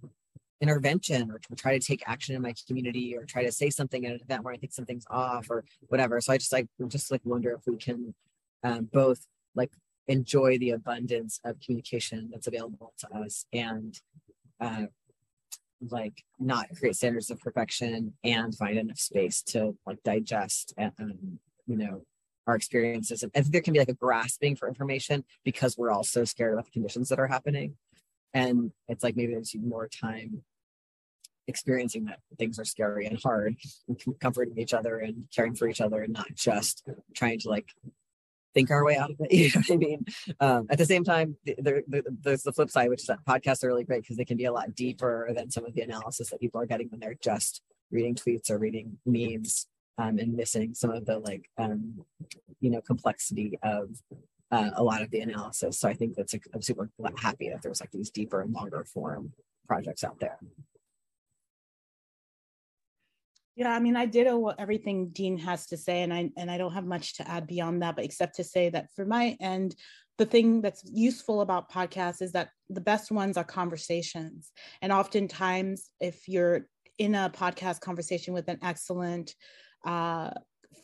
intervention or try to take action in my community or try to say something at an event where I think something's off or whatever. So I just like just like wonder if we can um, both like enjoy the abundance of communication that's available to us and uh, like not create standards of perfection and find enough space to like digest and um, you know our experiences and I think there can be like a grasping for information because we're all so scared about the conditions that are happening and it's like maybe there's more time experiencing that things are scary and hard and comforting each other and caring for each other and not just trying to like think our way out of it. <laughs> You know what I mean? Um, at the same time, there, there, there's the flip side, which is that podcasts are really great because they can be a lot deeper than some of the analysis that people are getting when they're just reading tweets or reading memes um, and missing some of the like, um, you know, complexity of uh, a lot of the analysis. So I think that's a, I'm super happy that there's like these deeper and longer form projects out there. Yeah, I mean, I did everything Dean has to say, and I and I don't have much to add beyond that, but except to say that for my end, the thing that's useful about podcasts is that the best ones are conversations, and oftentimes, if you're in a podcast conversation with an excellent uh,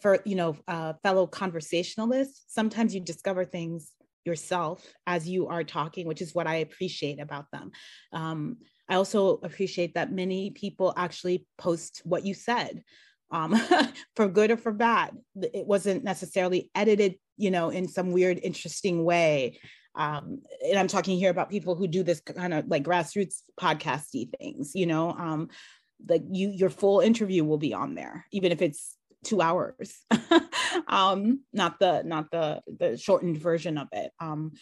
for you know uh, fellow conversationalist, sometimes you discover things yourself as you are talking, which is what I appreciate about them. Um, I also appreciate that many people actually post what you said um, <laughs> for good or for bad. It wasn't necessarily edited, you know, in some weird, interesting way. Um, and I'm talking here about people who do this kind of like grassroots podcasty things, you know, um, like you, your full interview will be on there, even if it's two hours, <laughs> um, not the, not the, the shortened version of it. Um,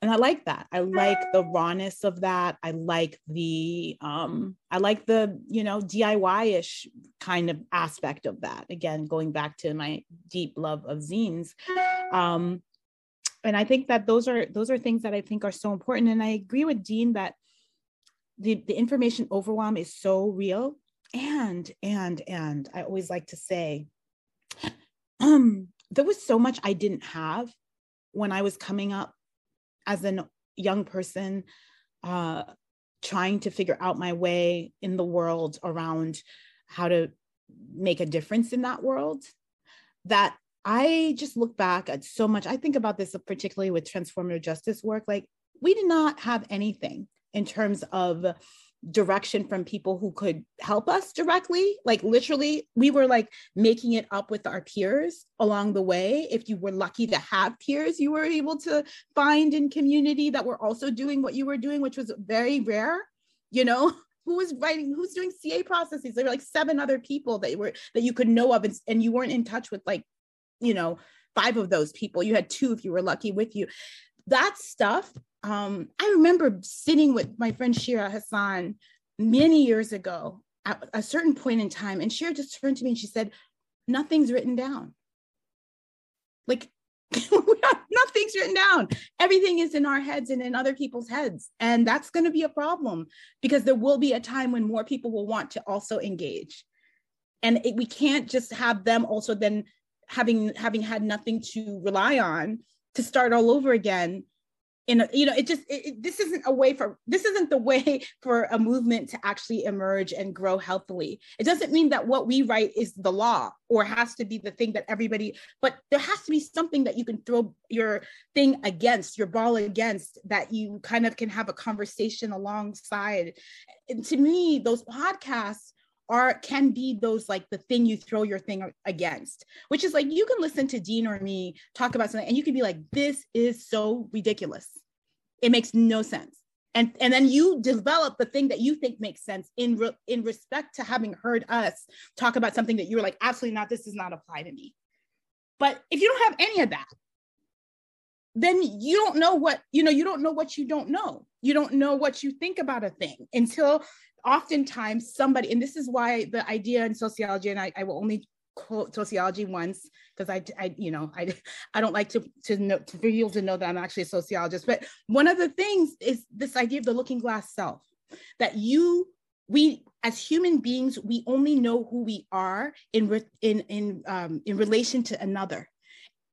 and I like that. I like the rawness of that. I like the um I like the, you know, DIY-ish kind of aspect of that. Again, going back to my deep love of zines. Um and I think that those are those are things that I think are so important and I agree with Dean that the the information overwhelm is so real and and and I always like to say um <clears throat> there was so much I didn't have when I was coming up as a young person uh, trying to figure out my way in the world around how to make a difference in that world that I just look back at so much. I think about this particularly with transformative justice work. Like, we did not have anything in terms of direction from people who could help us directly. Like literally, we were like making it up with our peers along the way. If you were lucky to have peers, you were able to find in community that were also doing what you were doing, which was very rare, you know. <laughs> Who was writing? Who's doing CA processes? There were like seven other people that were that you could know of, and, and you weren't in touch with like, you know, five of those people. You had two if you were lucky with you. That stuff um, I remember sitting with my friend Shira Hassan many years ago at a certain point in time, and Shira just turned to me and she said, Nothing's written down. Like, <laughs> nothing's written down. Everything is in our heads and in other people's heads. And that's going to be a problem because there will be a time when more people will want to also engage. And it, we can't just have them also then having having had nothing to rely on to start all over again in a, you know it just it, it, this isn't a way for this isn't the way <laughs> for a movement to actually emerge and grow healthily. It doesn't mean that what we write is the law or has to be the thing that everybody but there has to be something that you can throw your thing against your ball against that you kind of can have a conversation alongside. And to me those podcasts are can be those like the thing you throw your thing against which is like you can listen to dean or me talk about something and you can be like this is so ridiculous. It makes no sense. And, and then you develop the thing that you think makes sense in re, in respect to having heard us talk about something that you were like absolutely not. This does not apply to me. But if you don't have any of that then you don't know what you know you don't know what you don't know. You don't know what you think about a thing until oftentimes somebody and this is why the idea in sociology and i, I will only quote sociology once because I, I you know i i don't like to to know to, for you to know that i'm actually a sociologist. But one of the things is this idea of the looking glass self that you we as human beings we only know who we are in re, in in um, in relation to another.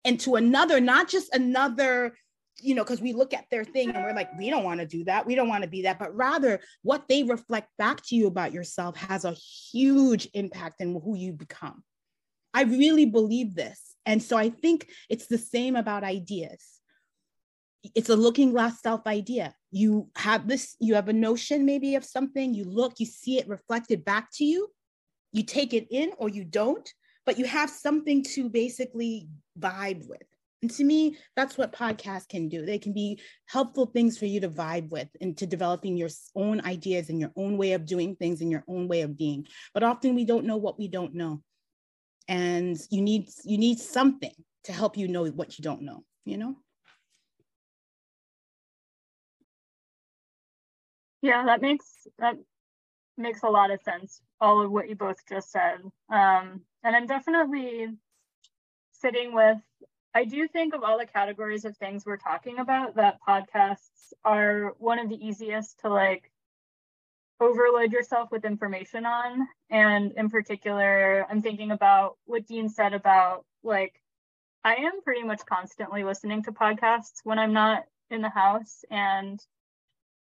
And to another not just another you know because we look at their thing and we're like we don't want to do that we don't want to be that but rather what they reflect back to you about yourself has a huge impact in who you become I really believe this. And so I think it's the same about ideas. It's a looking glass self idea. You have this, you have a notion maybe of something, you look, you see it reflected back to you, you take it in or you don't, but you have something to basically vibe with. And to me, that's what podcasts can do. They can be helpful things for you to vibe with into developing your own ideas and your own way of doing things and your own way of being. But often we don't know what we don't know and you need you need something to help you know what you don't know you know yeah that makes that makes a lot of sense all of what you both just said um, and i'm definitely sitting with i do think of all the categories of things we're talking about that podcasts are one of the easiest to like overload yourself with information on. And in particular, I'm thinking about what Dean said about like, I am pretty much constantly listening to podcasts when I'm not in the house. And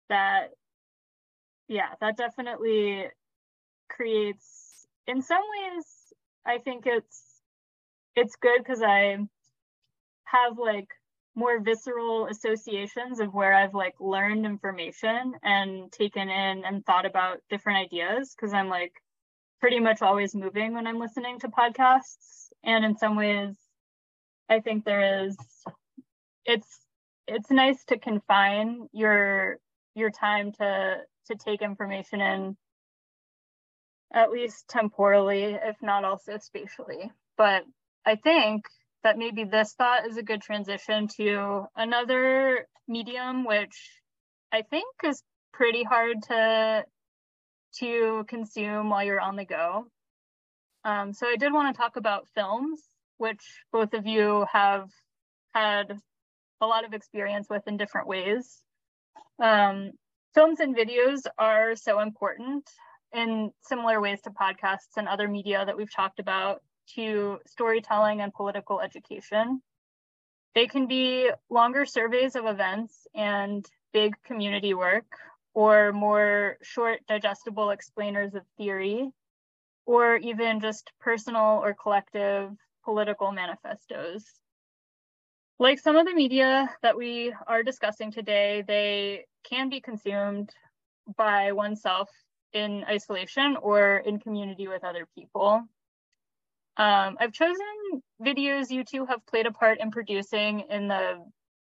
that, yeah, that definitely creates, in some ways, I think it's, it's good because I have like more visceral associations of where I've like learned information and taken in and thought about different ideas because I'm like pretty much always moving when I'm listening to podcasts. And in some ways, I think there is it's it's nice to confine your your time to to take information in at least temporally, if not also spatially. But I think that maybe this thought is a good transition to another medium, which I think is pretty hard to to consume while you're on the go. Um, so I did want to talk about films, which both of you have had a lot of experience with in different ways. Um, films and videos are so important in similar ways to podcasts and other media that we've talked about to storytelling and political education. They can be longer surveys of events and big community work, or more short, digestible explainers of theory, or even just personal or collective political manifestos. Like some of the media that we are discussing today, they can be consumed by oneself in isolation or in community with other people. Um, I've chosen videos you two have played a part in producing in the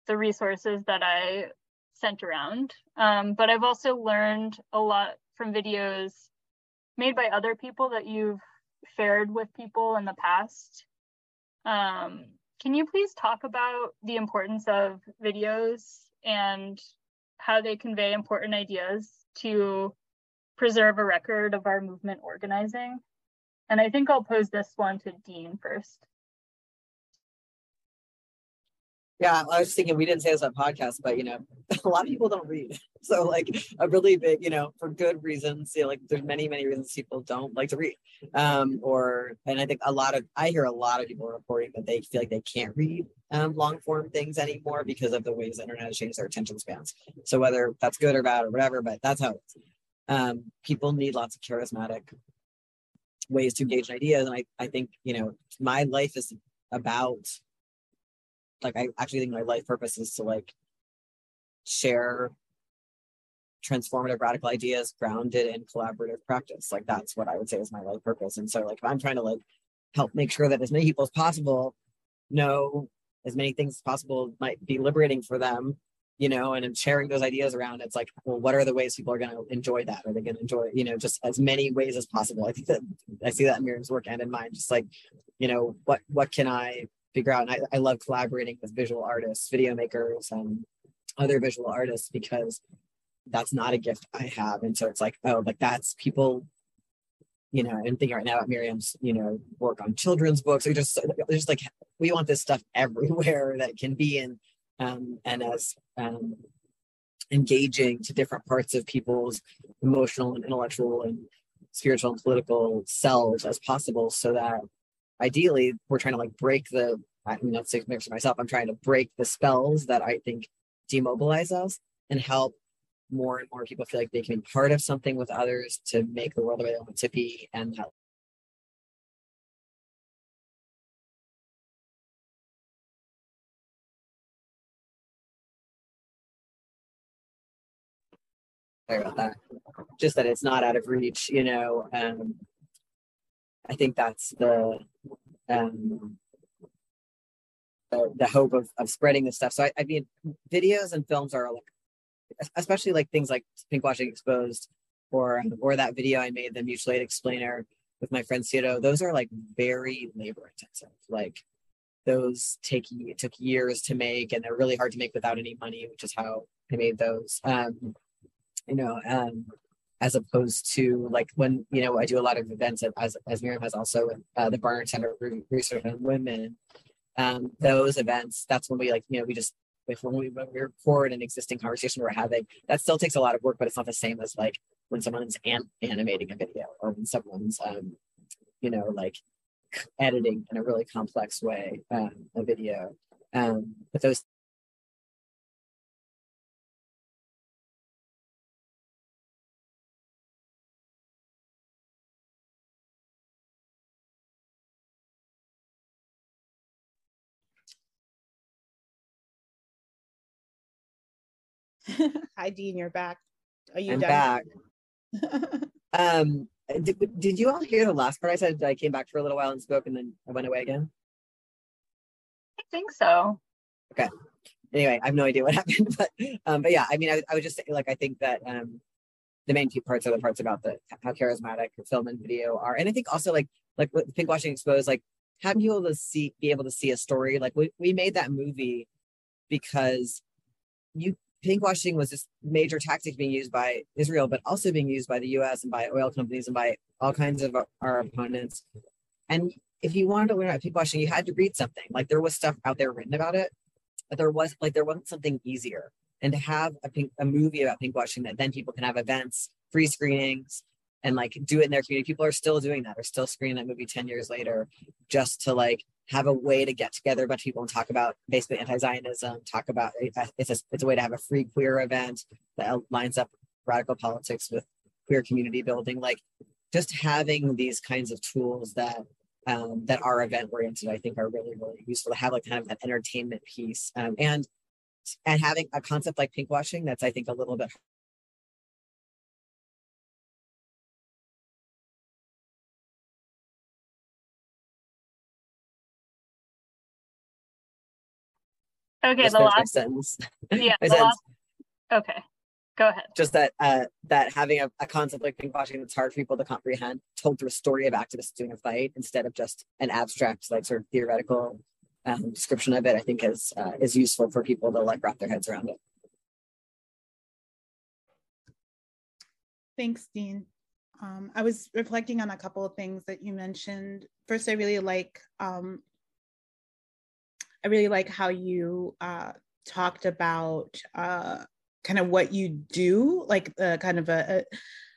the resources that I sent around. Um, but I've also learned a lot from videos made by other people that you've shared with people in the past. Um, can you please talk about the importance of videos and how they convey important ideas to preserve a record of our movement organizing? And I think I'll pose this one to Dean first. Yeah, I was thinking we didn't say this on podcast, but you know, <laughs> a lot of people don't read. <laughs> So like a really big, you know, for good reasons. You know, like there's many, many reasons people don't like to read. Um, or and I think a lot of I hear a lot of people reporting that they feel like they can't read um, long form things anymore because of the ways the internet has changed their attention spans. So whether that's good or bad or whatever, but that's how. Um, people need lots of charismatic ways to engage ideas. And I, I think, you know, my life is about like I actually think my life purpose is to like share transformative radical ideas grounded in collaborative practice. Like that's what I would say is my life purpose. And so like if I'm trying to like help make sure that as many people as possible know as many things as possible might be liberating for them you know, and I'm sharing those ideas around. It's like, well, what are the ways people are going to enjoy that? Are they going to enjoy, you know, just as many ways as possible? I think that I see that in Mariame's work and in mine, just like, you know, what what can I figure out? And I, I love collaborating with visual artists, video makers, and other visual artists because that's not a gift I have. And so it's like, oh, like that's people, you know, and thinking right now about Mariame's, you know, work on children's books. We just just like we want this stuff <laughs> everywhere that can be in um, and as um, engaging to different parts of people's emotional and intellectual and spiritual and political selves as possible so that ideally we're trying to like break the i mean that's a mix for myself i'm trying to break the spells that i think demobilize us and help more and more people feel like they can be part of something with others to make the world the way they want to be and that Sorry about that. Just that it's not out of reach, you know. Um, I think that's the um, the, the hope of, of spreading this stuff. So I, I mean, videos and films are like, especially like things like pinkwashing exposed, or or that video I made, the mutual aid explainer with my friend Cito. Those are like very labor intensive. Like those take it took years to make, and they're really hard to make without any money, which is how I made those. Um, you know, um, as opposed to like when you know I do a lot of events as as Mariame has also uh, the Center Research on Women. Um, those events, that's when we like you know we just if when we, when we record an existing conversation we're having, that still takes a lot of work, but it's not the same as like when someone's an- animating a video or when someone's um, you know like editing in a really complex way um, a video. Um, but those <laughs> Hi, Dean, you're back. Are you I'm done? back. <laughs> um, did, did you all hear the last part I said? I came back for a little while and spoke, and then I went away again. I think so. Okay. Anyway, I have no idea what <laughs> happened, but um, but yeah, I mean, I, I would just say, like, I think that um, the main two parts are the parts about the how charismatic your film and video are, and I think also like like with pinkwashing exposed, like having people to see be able to see a story. Like we we made that movie because you pinkwashing was this major tactic being used by Israel, but also being used by the US and by oil companies and by all kinds of our opponents. And if you wanted to learn about pinkwashing, you had to read something. Like there was stuff out there written about it, but there was like there wasn't something easier. And to have a pink, a movie about pinkwashing that then people can have events, free screenings, and like do it in their community. People are still doing that. They're still screening that movie 10 years later just to like have a way to get together a bunch of people and talk about basically anti-Zionism, talk about it's a, it's a way to have a free queer event that lines up radical politics with queer community building. Like just having these kinds of tools that um, that are event oriented, I think are really, really useful to have like kind of that entertainment piece. Um, and and having a concept like pinkwashing that's I think a little bit Okay, the finish my last sentence. yeah, <laughs> the sentence. last okay. Go ahead. just that uh, that having a, a concept like pinkwashing that's hard for people to comprehend, told through a story of activists doing a fight instead of just an abstract, like sort of theoretical um, description of it, I think is uh, is useful for people to like wrap their heads around it. Thanks, Dean. Um, I was reflecting on a couple of things that you mentioned. First, I really like um, I really like how you uh, talked about uh, kind of what you do, like uh, kind of a,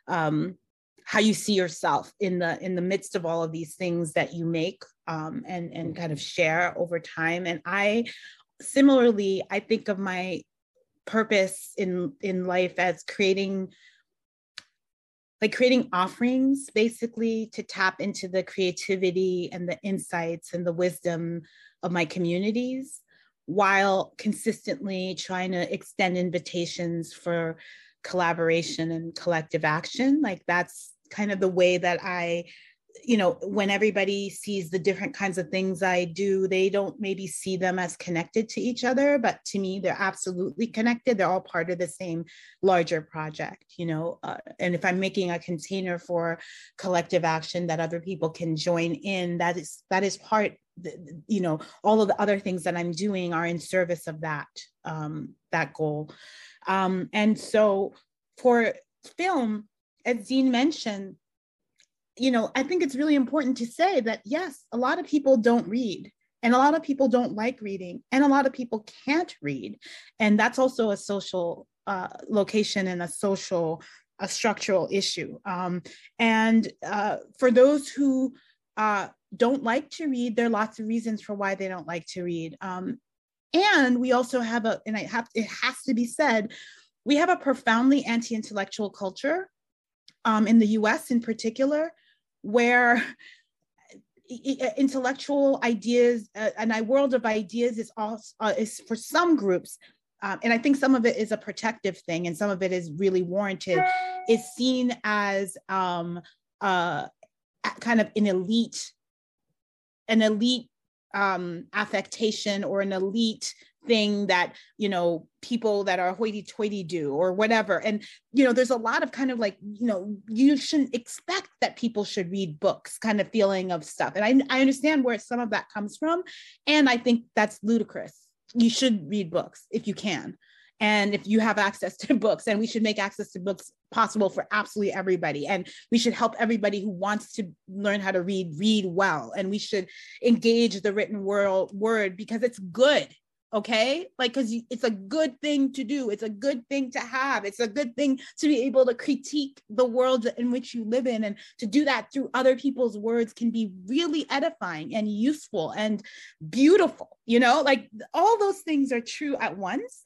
a um, how you see yourself in the in the midst of all of these things that you make um, and and kind of share over time. And I similarly, I think of my purpose in in life as creating like creating offerings basically to tap into the creativity and the insights and the wisdom of my communities while consistently trying to extend invitations for collaboration and collective action. Like that's kind of the way that i you know when everybody sees the different kinds of things i do they don't maybe see them as connected to each other but to me they're absolutely connected. They're all part of the same larger project you know uh, and if i'm making a container for collective action that other people can join in that is that is part you know all of the other things that i'm doing are in service of that um that goal. Um and so for film as dean mentioned you know, I think it's really important to say that yes, a lot of people don't read and a lot of people don't like reading and a lot of people can't read. And that's also a social uh, location and a social, a structural issue. Um, and uh, for those who uh, don't like to read, there are lots of reasons for why they don't like to read. Um, and we also have a, and I have, it has to be said, we have a profoundly anti-intellectual culture um, in the US in particular where intellectual ideas uh, and a world of ideas is also uh, is for some groups um, and i think some of it is a protective thing and some of it is really warranted is seen as um, uh, kind of an elite an elite um, affectation or an elite thing that you know people that are hoity-toity do or whatever. And you know there's a lot of kind of like you know you shouldn't expect that people should read books kind of feeling of stuff. And I, I understand where some of that comes from. And i think that's ludicrous. You should read books if you can. And if you have access <laughs> to books and we should make access to books possible for absolutely everybody. And we should help everybody who wants to learn how to read read well. And we should engage the written world word because it's good okay? Like because it's a good thing to do. It's a good thing to have. It's a good thing to be able to critique the world in which you live in and to do that through other people's words can be really edifying and useful and beautiful you know? Like all those things are true at once.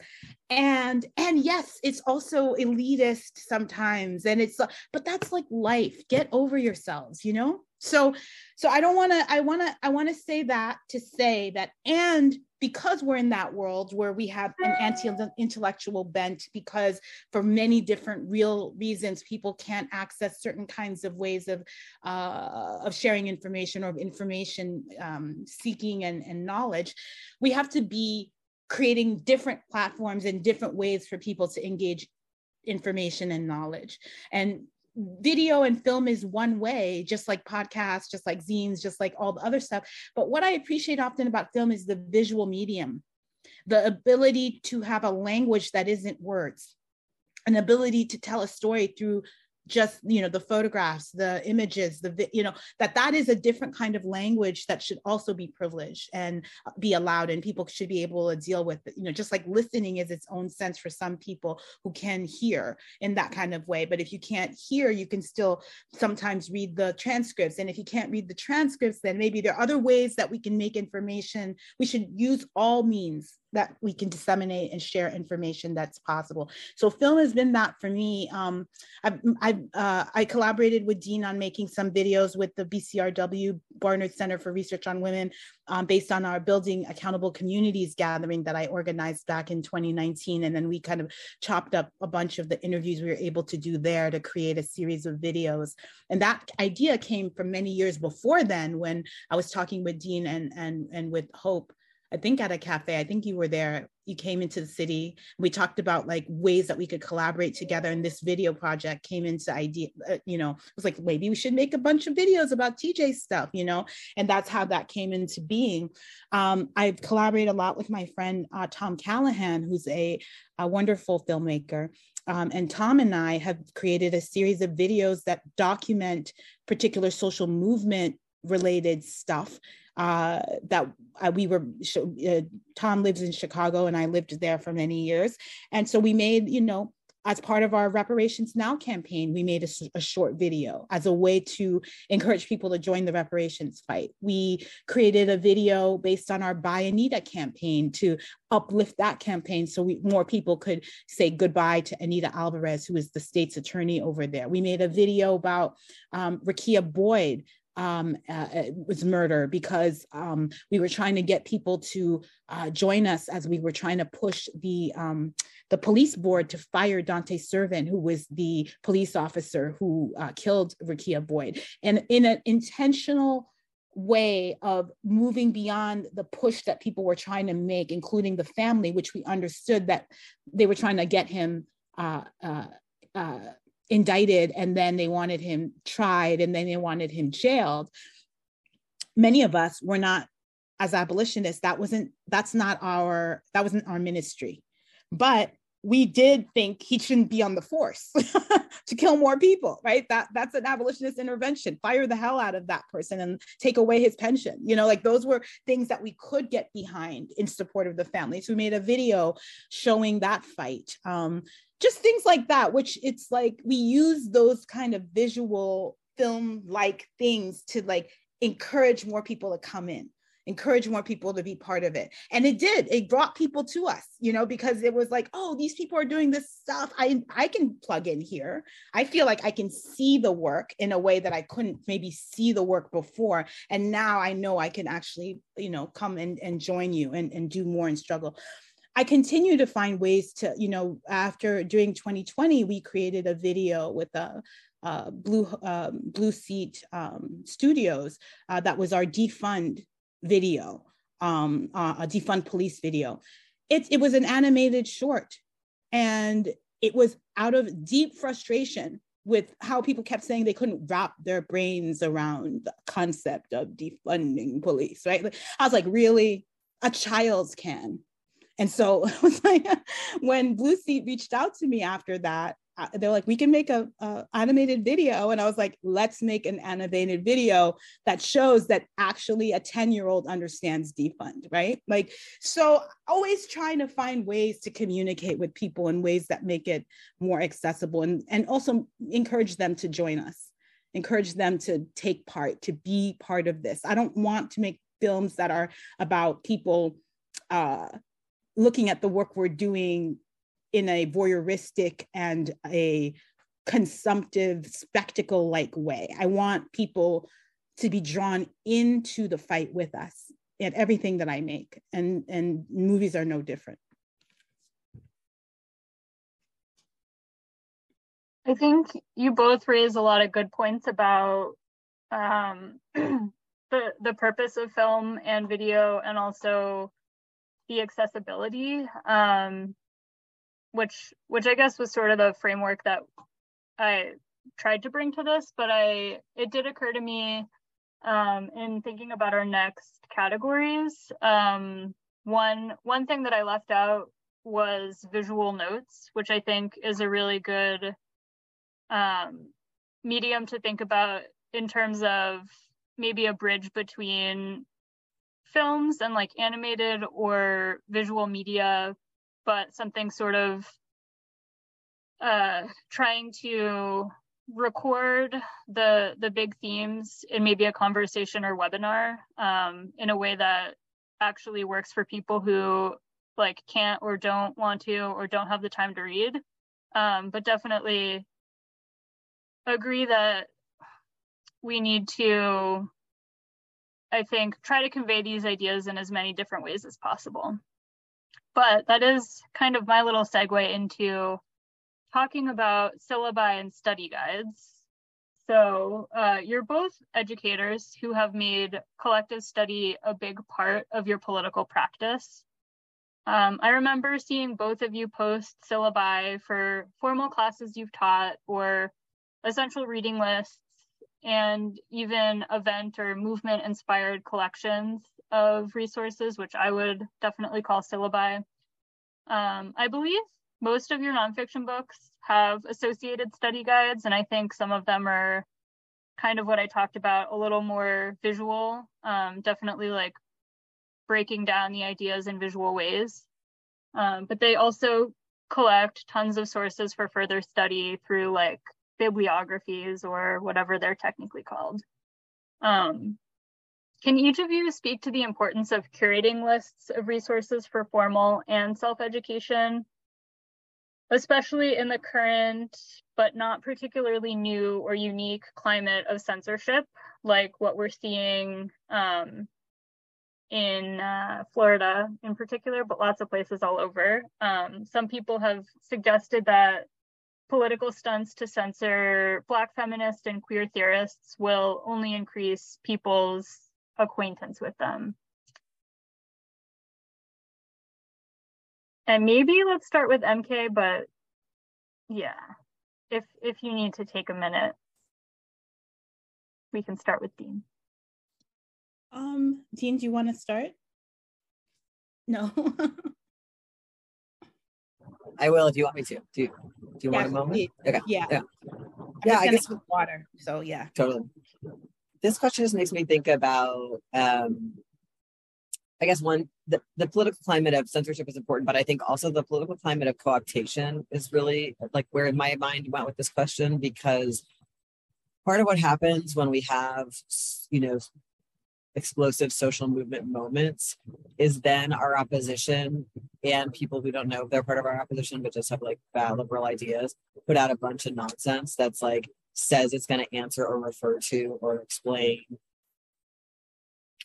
And and yes it's also elitist sometimes and it's uh, but that's like life. Get over yourselves you know? So so i don't want to i want to i want to say that to say that and because we're in that world where we have an anti-intellectual bent because for many different real reasons people can't access certain kinds of ways of uh, of sharing information or information um, seeking and, and knowledge we have to be creating different platforms and different ways for people to engage information and knowledge. And video and film is one way, just like podcasts, just like zines, just like all the other stuff. But what I appreciate often about film is the visual medium, the ability to have a language that isn't words, an ability to tell a story through just you know the photographs the images the you know that that is a different kind of language that should also be privileged and uh, be allowed and people should be able to deal with you know just like listening is its own sense for some people who can hear in that kind of way. But if you can't hear you can still sometimes read the transcripts. And if you can't read the transcripts then maybe there are other ways that we can make information. We should use all means that we can disseminate and share information that's possible. So film has been that for me. Um, I've, I've uh, I collaborated with Dean on making some videos with the BCRW Barnard Center for Research on Women um, based on our Building Accountable Communities gathering that I organized back in 2019. And then we kind of chopped up a bunch of the interviews we were able to do there to create a series of videos. And that idea came from many years before then when I was talking with Dean and, and, and with Hope I think at a cafe. I think you were there. You came into the city. We talked about like ways that we could collaborate together. And this video project came into idea. Uh, you know, it was like maybe we should make a bunch of videos about TJ stuff. You know, and that's how that came into being. Um, I've collaborated a lot with my friend uh, Tom Callahan, who's a, a wonderful filmmaker. Um, and Tom and I have created a series of videos that document particular social movement related stuff uh, that uh, we were uh, tom lives in chicago and i lived there for many years. And so we made you know as part of our reparations now campaign we made a, a, short video as a way to encourage people to join the reparations fight. We created a video based on our bye anita campaign to uplift that campaign so we, more people could say goodbye to anita alvarez who is the state's attorney over there. We made a video about um, rekia boyd um, uh, was murder because um, we were trying to get people to uh, join us as we were trying to push the um, the police board to fire Dante Servin, who was the police officer who uh, killed Rekia Boyd, and in an intentional way of moving beyond the push that people were trying to make, including the family, which we understood that they were trying to get him uh, uh, uh, indicted and then they wanted him tried and then they wanted him jailed. Many of us were not, as abolitionists, that wasn't, that's not our, that wasn't our ministry. But we did think he shouldn't be on the force <laughs> to kill more people, right? That that's an abolitionist intervention. Fire the hell out of that person and take away his pension. You know, like those were things that we could get behind in support of the family. So we made a video showing that fight. Um, just things like that, which it's like we use those kind of visual film like things to like encourage more people to come in encourage more people to be part of it. And it did it brought people to us you know because it was like oh these people are doing this stuff. I i can plug in here. I feel like i can see the work in a way that i couldn't maybe see the work before. And now i know i can actually you know come and, and join you and, and do more and struggle I continue to find ways to, you know, after during 2020, we created a video with a, uh, Blue Blue Seat um, Studios uh, that was our defund video, um, uh, a defund police video. It, it was an animated short, and it was out of deep frustration with how people kept saying they couldn't wrap their brains around the concept of defunding police, right? I was like, really? A child's can. And so <laughs> like when Blue Seat reached out to me after that, they're like, we can make a, a, animated video, and I was like, let's make an animated video that shows that actually a ten year old understands defund, right? Like, so always trying to find ways to communicate with people in ways that make it more accessible, and and also encourage them to join us, encourage them to take part, to be part of this. I don't want to make films that are about people. Uh, looking at the work we're doing in a voyeuristic and a consumptive spectacle like way. I want people to be drawn into the fight with us in everything that I make and and movies are no different. I think you both raise a lot of good points about um, <clears throat> the the purpose of film and video and also the accessibility. Um, which which I guess was sort of the framework that I tried to bring to this, but I it did occur to me um, in thinking about our next categories. Um, one one thing that I left out was visual notes, which I think is a really good um, medium to think about in terms of maybe a bridge between films and like animated or visual media but something sort of uh, trying to record the the big themes in maybe a conversation or webinar um, in a way that actually works for people who like can't or don't want to or don't have the time to read. Um, but definitely agree that we need to i think try to convey these ideas in as many different ways as possible but that is kind of my little segue into talking about syllabi and study guides. So uh, you're both educators who have made collective study a big part of your political practice. Um, I remember seeing both of you post syllabi for formal classes you've taught or essential reading lists and even event or movement inspired collections of resources, which I would definitely call syllabi. Um, I believe most of your nonfiction books have associated study guides, and I think some of them are kind of what I talked about, a little more visual, um, definitely like breaking down the ideas in visual ways. Um, but they also collect tons of sources for further study through like bibliographies or whatever they're technically called. Um, can each of you speak to the importance of curating lists of resources for formal and self-education? especially in the current but not particularly new or unique climate of censorship, like what we're seeing um, in uh, Florida in particular, but lots of places all over. Um, some people have suggested that political stunts to censor Black feminists and queer theorists will only increase people's acquaintance with them. And maybe let's start with MK, but yeah, if if you need to take a minute, we can start with Dean. Um, Dean, do you want to start? No. <laughs> I will if you want me to. Do you, do you want a moment? Okay. Yeah. Yeah. Yeah, I guess water. So yeah. Totally. This question just makes me think about um I guess one the, the political climate of censorship is important, but I think also the political climate of co-optation is really like where in my mind went with this question because part of what happens when we have you know explosive social movement moments is then our opposition and people who don't know they're part of our opposition but just have like bad liberal ideas put out a bunch of nonsense that's like says it's going to answer or refer to or explain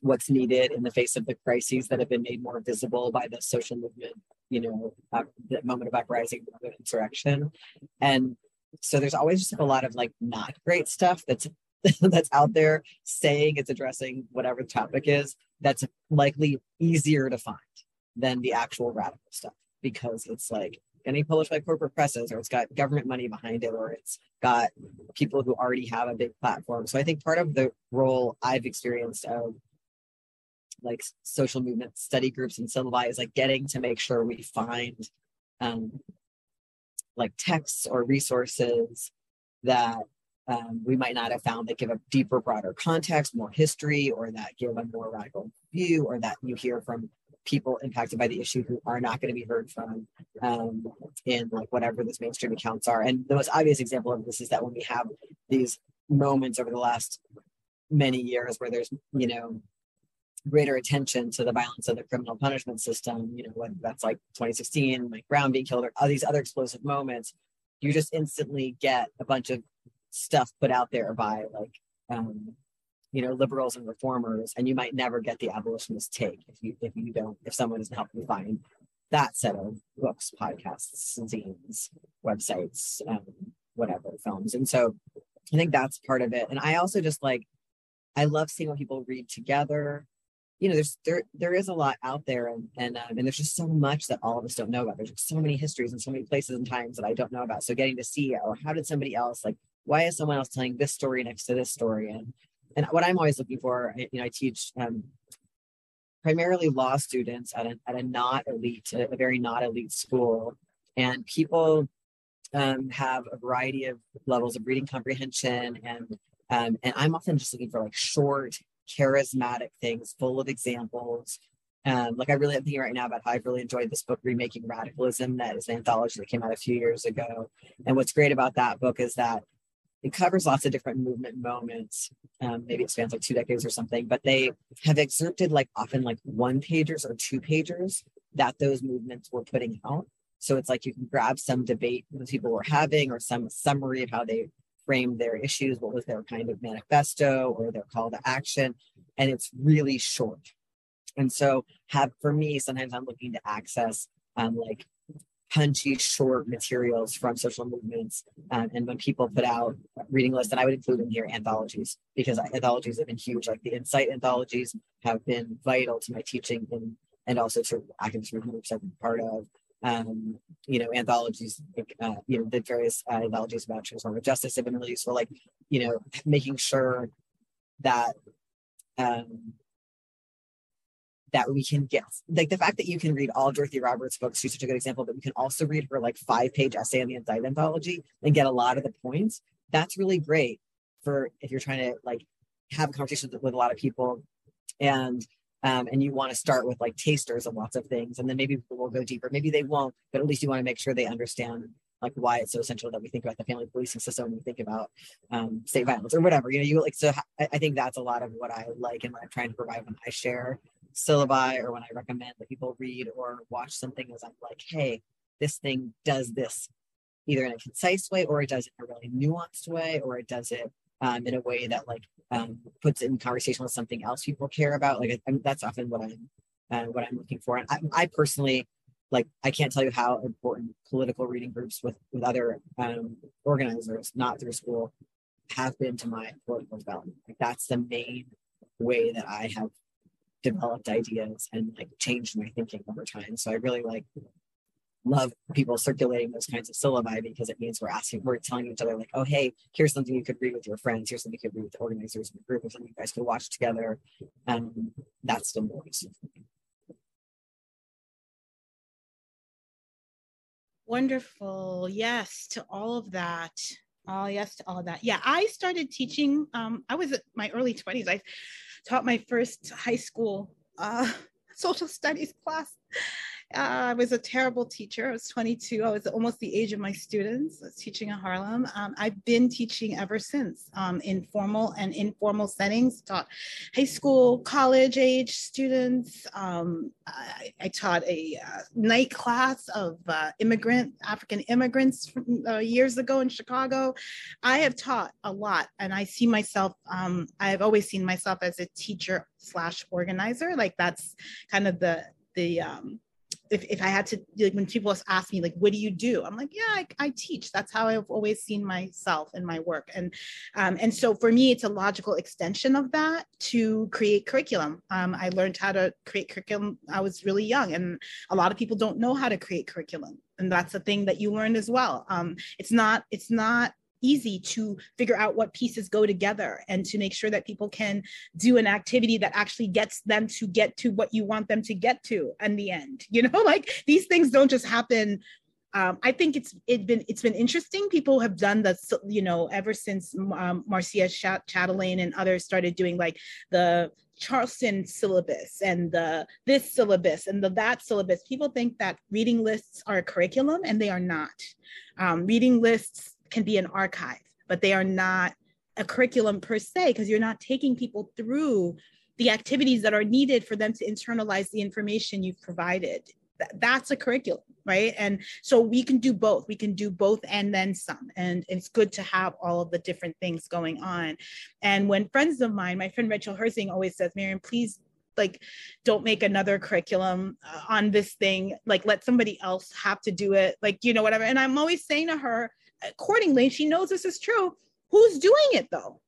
what's needed in the face of the crises that have been made more visible by the social movement, you know, uh, the moment of uprising, the insurrection. And so there's always just a lot of like not great stuff that's <laughs> that's out there saying it's addressing whatever the topic is that's likely easier to find than the actual radical stuff. Because it's like getting published by corporate presses or it's got government money behind it or it's got people who already have a big platform. So i think part of the role i've experienced of like social movement study groups and Syllabi is like getting to make sure we find um, like texts or resources that um, we might not have found that give a deeper, broader context, more history, or that give a more radical view, or that you hear from people impacted by the issue who are not going to be heard from um, in like whatever those mainstream accounts are. And the most obvious example of this is that when we have these moments over the last many years where there's you know greater attention to the violence of the criminal punishment system, you know, whether that's like 2016, Mike Brown being killed, or all these other explosive moments, you just instantly get a bunch of stuff put out there by like, um, you know, liberals and reformers, and you might never get the abolitionist take if you if you don't if someone doesn't help you find that set of books, podcasts, zines, websites, um, whatever films, and so I think that's part of it. And I also just like I love seeing when people read together you know, there's there there is a lot out there, and and um, and there's just so much that all of us don't know about. There's so many histories and so many places and times that I don't know about. So getting to see, oh, how did somebody else like? Why is someone else telling this story next to this story? And and what I'm always looking for, you know, I teach um, primarily law students at a at a not elite, a very not elite school, and people um, have a variety of levels of reading comprehension and um, and I'm often just looking for like short charismatic things full of examples. Um, like I really am thinking right now about how I've really enjoyed this book, Remaking Radicalism, that is an anthology that came out a few years ago. And what's great about that book is that it covers lots of different movement moments. Um, maybe it spans like two decades or something, but they have excerpted like often like one pagers or two pagers that those movements were putting out. So it's like you can grab some debate that people were having or some summary of how they framed their issues, what was their kind of manifesto or their call to action. And it's really short. And so have for me, sometimes I'm looking to access um, like punchy short materials from social movements. Um, and when people put out reading lists, and I would include in here anthologies because anthologies have been huge. Like the INCITE anthologies have been vital to my teaching and and also to activist groups I've been part of um, you know, anthologies, uh, you know, the various uh, anthologies about transformative justice have been really useful, like, you know, making sure that um, that we can get like the fact that you can read all Dorothy Roberts books, she's such a good example, but you can also read her like five page essay on the INCITE anthology and get a lot of the points. That's really great for if you're trying to like have a conversation with a lot of people and um, and you want to start with like tasters of lots of things and then maybe people will go deeper maybe they won't but at least you want to make sure they understand like why it's so essential that we think about the family policing system when we think about um, state violence or whatever you know you like so I think that's a lot of what i like and what i'm trying to provide when i share syllabi or when i recommend that people read or watch something is i'm like hey this thing does this either in a concise way or it does it in a really nuanced way or it does it um, in a way that like um, puts it in conversation with something else people care about. Like I, I that's often what I'm uh, what I'm looking for. And I, I, personally like I can't tell you how important political reading groups with with other um, organizers, not through school, have been to my political development. Like that's the main way that I have developed ideas and like changed my thinking over time. So I really like love people circulating those kinds of syllabi because it means we're asking, we're telling each other like, oh, hey, here's something you could read with your friends. Here's something you could read with the organizers in the group, or something you guys could watch together. And that's the most. Wonderful. Yes, to all of that. Oh, yes, to all of that. Yeah, I started teaching. Um, I was at my early 20s. I taught my first high school uh, <laughs> social studies class uh, I was a terrible teacher. I was 22. I was almost the age of my students. I was teaching in Harlem. Um, I've been teaching ever since um, in formal and informal settings. Taught high school, college age students. Um, I, I, taught a uh, night class of uh, immigrant African immigrants from, uh, years ago in Chicago. I have taught a lot, and I see myself. Um, I've always seen myself as a teacher slash organizer. Like that's kind of the the um, if, if I had to, like when people ask me, like, what do you do? I'm like, yeah, I, I teach. That's how I've always seen myself in my work. And, um, and so for me, it's a logical extension of that to create curriculum. Um, I learned how to create curriculum. I was really young and a lot of people don't know how to create curriculum. And that's a thing that you learned as well. Um, it's not, it's not easy to figure out what pieces go together and to make sure that people can do an activity that actually gets them to get to what you want them to get to in the end <laughs> you know like these things don't just happen um, I think it's it's been it's been interesting. People have done the you know ever since um, Marcia Chatelain and others started doing like the Charleston syllabus and the this syllabus and the that syllabus. People think that reading lists are a curriculum, and they are not. Um, reading lists can be an archive, but they are not a curriculum per se because you're not taking people through the activities that are needed for them to internalize the information you've provided. That's a curriculum, right? And so we can do both. We can do both and then some. And it's good to have all of the different things going on. And when friends of mine, my friend Rachel Herzing always says, Mariame, please like don't make another curriculum uh, on this thing like let somebody else have to do it like you know whatever and i'm always saying to her accordingly, she knows this is true. Who's doing it though?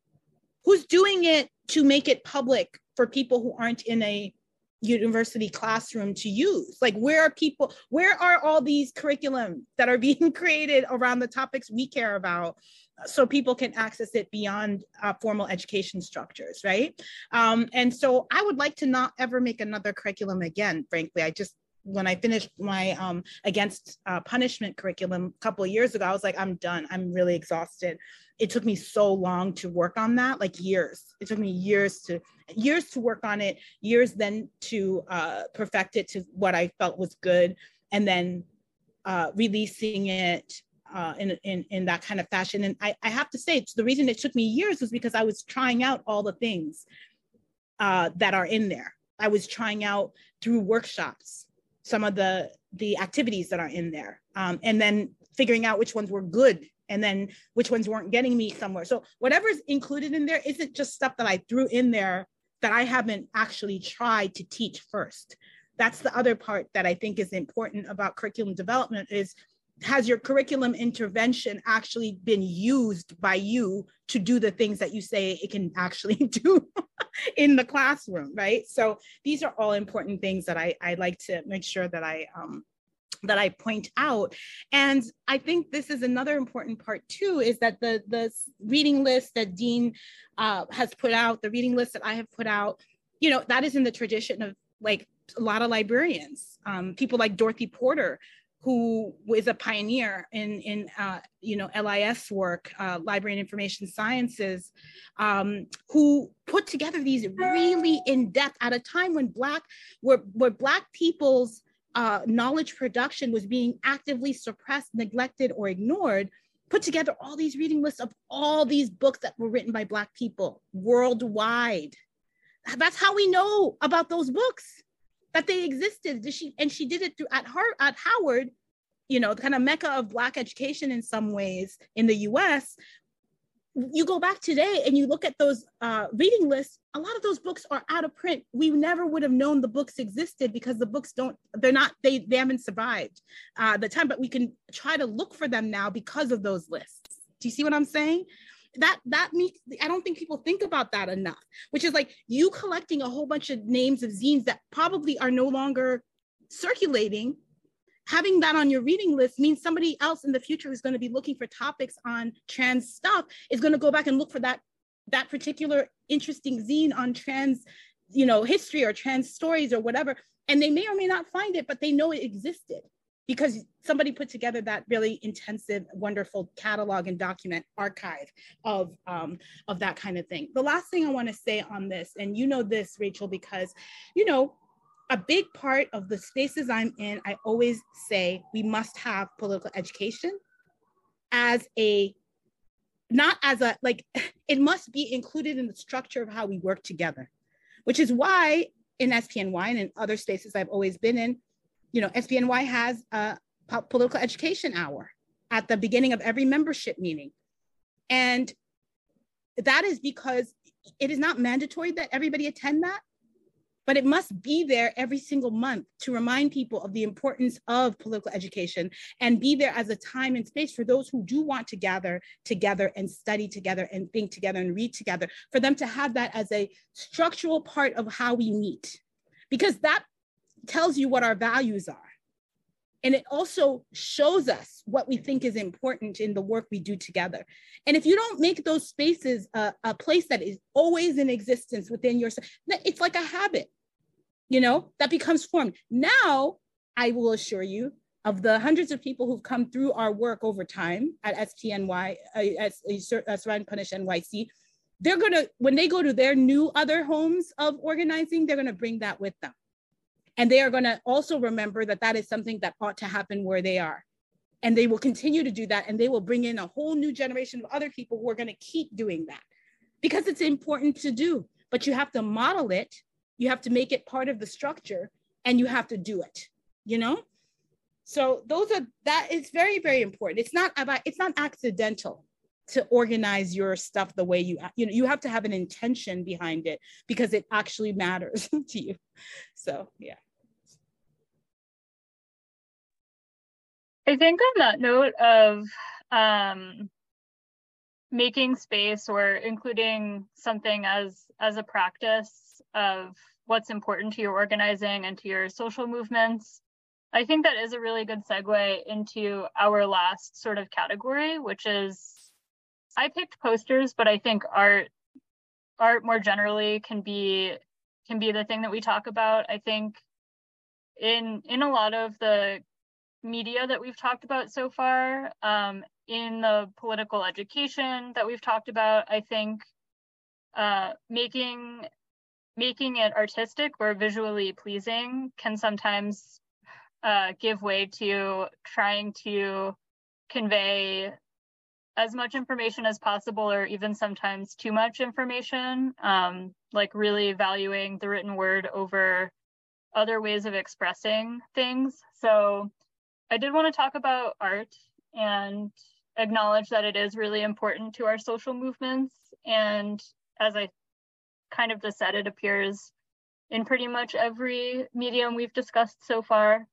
Who's doing it to make it public for people who aren't in a university classroom to use? Like, where are people, where are all these curriculum that are <laughs> being created around the topics we care about? so people can access it beyond uh, formal education structures, right? Um, and so I would like to not ever make another curriculum again, frankly. I just when I finished my um, against uh, punishment curriculum a couple of years ago, I was like, I'm done. I'm really exhausted. It took me so long to work on that, like years. It took me years to years to work on it, years then to uh, perfect it to what I felt was good, and then uh, releasing it uh, in, in, in that kind of fashion. And I, I have to say, the reason it took me years was because I was trying out all the things uh, that are in there. I was trying out through workshops some of the the activities that are in there. Um, and then figuring out which ones were good and then which ones weren't getting me somewhere. So whatever's included in there isn't just stuff that i threw in there that i haven't actually tried to teach first. That's the other part that i think is important about curriculum development is has your curriculum intervention actually been used by you to do the things that you say it can actually <laughs> do in the classroom right so these are all important things that i, I like to make sure that i um, that I point out. And I think this is another important part too, is that the, the reading list that Dean uh, has put out, the reading list that I have put out, you know, that is in the tradition of like a lot of librarians, um, people like Dorothy Porter, who was a pioneer in in uh, you know LIS work, uh, Library and Information Sciences, um, who put together these really in depth at a time when black where where black people's uh, knowledge production was being actively suppressed, neglected, or ignored. Put together all these reading lists of all these books that were written by black people worldwide. That's how we know about those books that they existed. She and she did it through at her at Howard you know, the kind of mecca of Black education in some ways in the US, you go back today and you look at those uh, reading lists, a lot of those books are out of print. We never would have known the books existed because the books don't, they're not, they, they haven't survived uh, the time, but we can try to look for them now because of those lists. Do you see what I'm saying? That that means I don't think people think about that enough, which is like you collecting a whole bunch of names of zines that probably are no longer circulating having that on your reading list means somebody else in the future who's going to be looking for topics on trans stuff is going to go back and look for that that particular interesting zine on trans you know history or trans stories or whatever and they may or may not find it but they know it existed because somebody put together that really intensive wonderful catalog and document archive of um, of that kind of thing. The last thing i want to say on this and you know this rachel because you know a big part of the spaces I'm in, I always say we must have political education as a, not as a, like, <laughs> it must be included in the structure of how we work together, which is why in S&P NY and in other spaces I've always been in, you know, S&P NY has a political education hour at the beginning of every membership meeting. And that is because it is not mandatory that everybody attend that, but it must be there every single month to remind people of the importance of political education and be there as a time and space for those who do want to gather together and study together and think together and read together, for them to have that as a structural part of how we meet, because that tells you what our values are. And it also shows us what we think is important in the work we do together. And if you don't make those spaces a, a place that is always in existence within yourself, it's like a habit you know, that becomes formed. Now, I will assure you, of the hundreds of people who've come through our work over time at S&P NY, uh, at Survived & Punished NYC, they're gonna, when they go to their new other homes of organizing, they're gonna bring that with them. And they are gonna also remember that that is something that ought to happen where they are. And they will continue to do that. And they will bring in a whole new generation of other people who are gonna keep doing that because it's important to do, but you have to model it you have to make it part of the structure and you have to do it you know? So those are that is very very important. It's not about it's not accidental to organize your stuff the way you you know you have to have an intention behind it because it actually matters <laughs> to you. So yeah. I think on that note of um making space or including something as as a practice of what's important to your organizing and to your social movements. I think that is a really good segue into our last sort of category, which is I picked posters, but I think art art more generally can be can be the thing that we talk about. I think in in a lot of the media that we've talked about so far, um, in the political education that we've talked about, I think uh, making making it artistic or visually pleasing can sometimes uh, give way to trying to convey as much information as possible or even sometimes too much information um, like really valuing the written word over other ways of expressing things. So i did want to talk about art and acknowledge that it is really important to our social movements. And as i kind of just said, it appears in pretty much every medium we've discussed so far.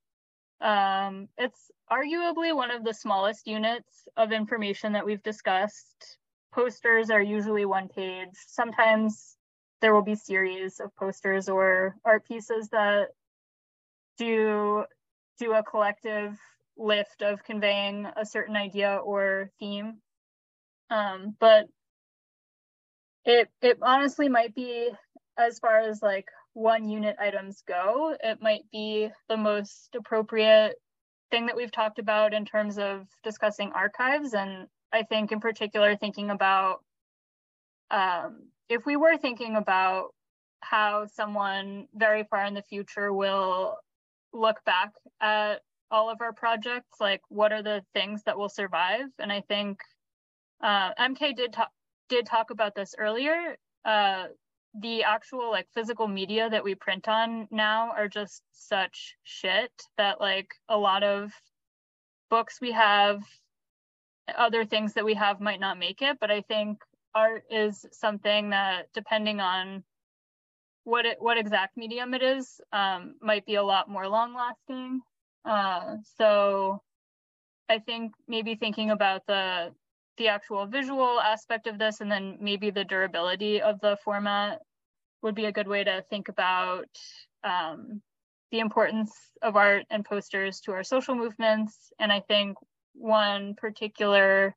Um, it's arguably one of the smallest units of information that we've discussed. Posters are usually one page. Sometimes there will be series of posters or art pieces that do do a collective lift of conveying a certain idea or theme. Um, but it it honestly might be as far as like one unit items go, it might be the most appropriate thing that we've talked about in terms of discussing archives. And I think in particular thinking about um, if we were thinking about how someone very far in the future will look back at all of our projects, like what are the things that will survive? And I think uh, MK did talk did talk about this earlier. Uh, the actual like physical media that we print on now are just such shit that like a lot of books we have, other things that we have might not make it, but I think art is something that depending on what it what exact medium it is um, might be a lot more long lasting uh, so i think maybe thinking about the the actual visual aspect of this and then maybe the durability of the format would be a good way to think about um, the importance of art and posters to our social movements. And i think one particular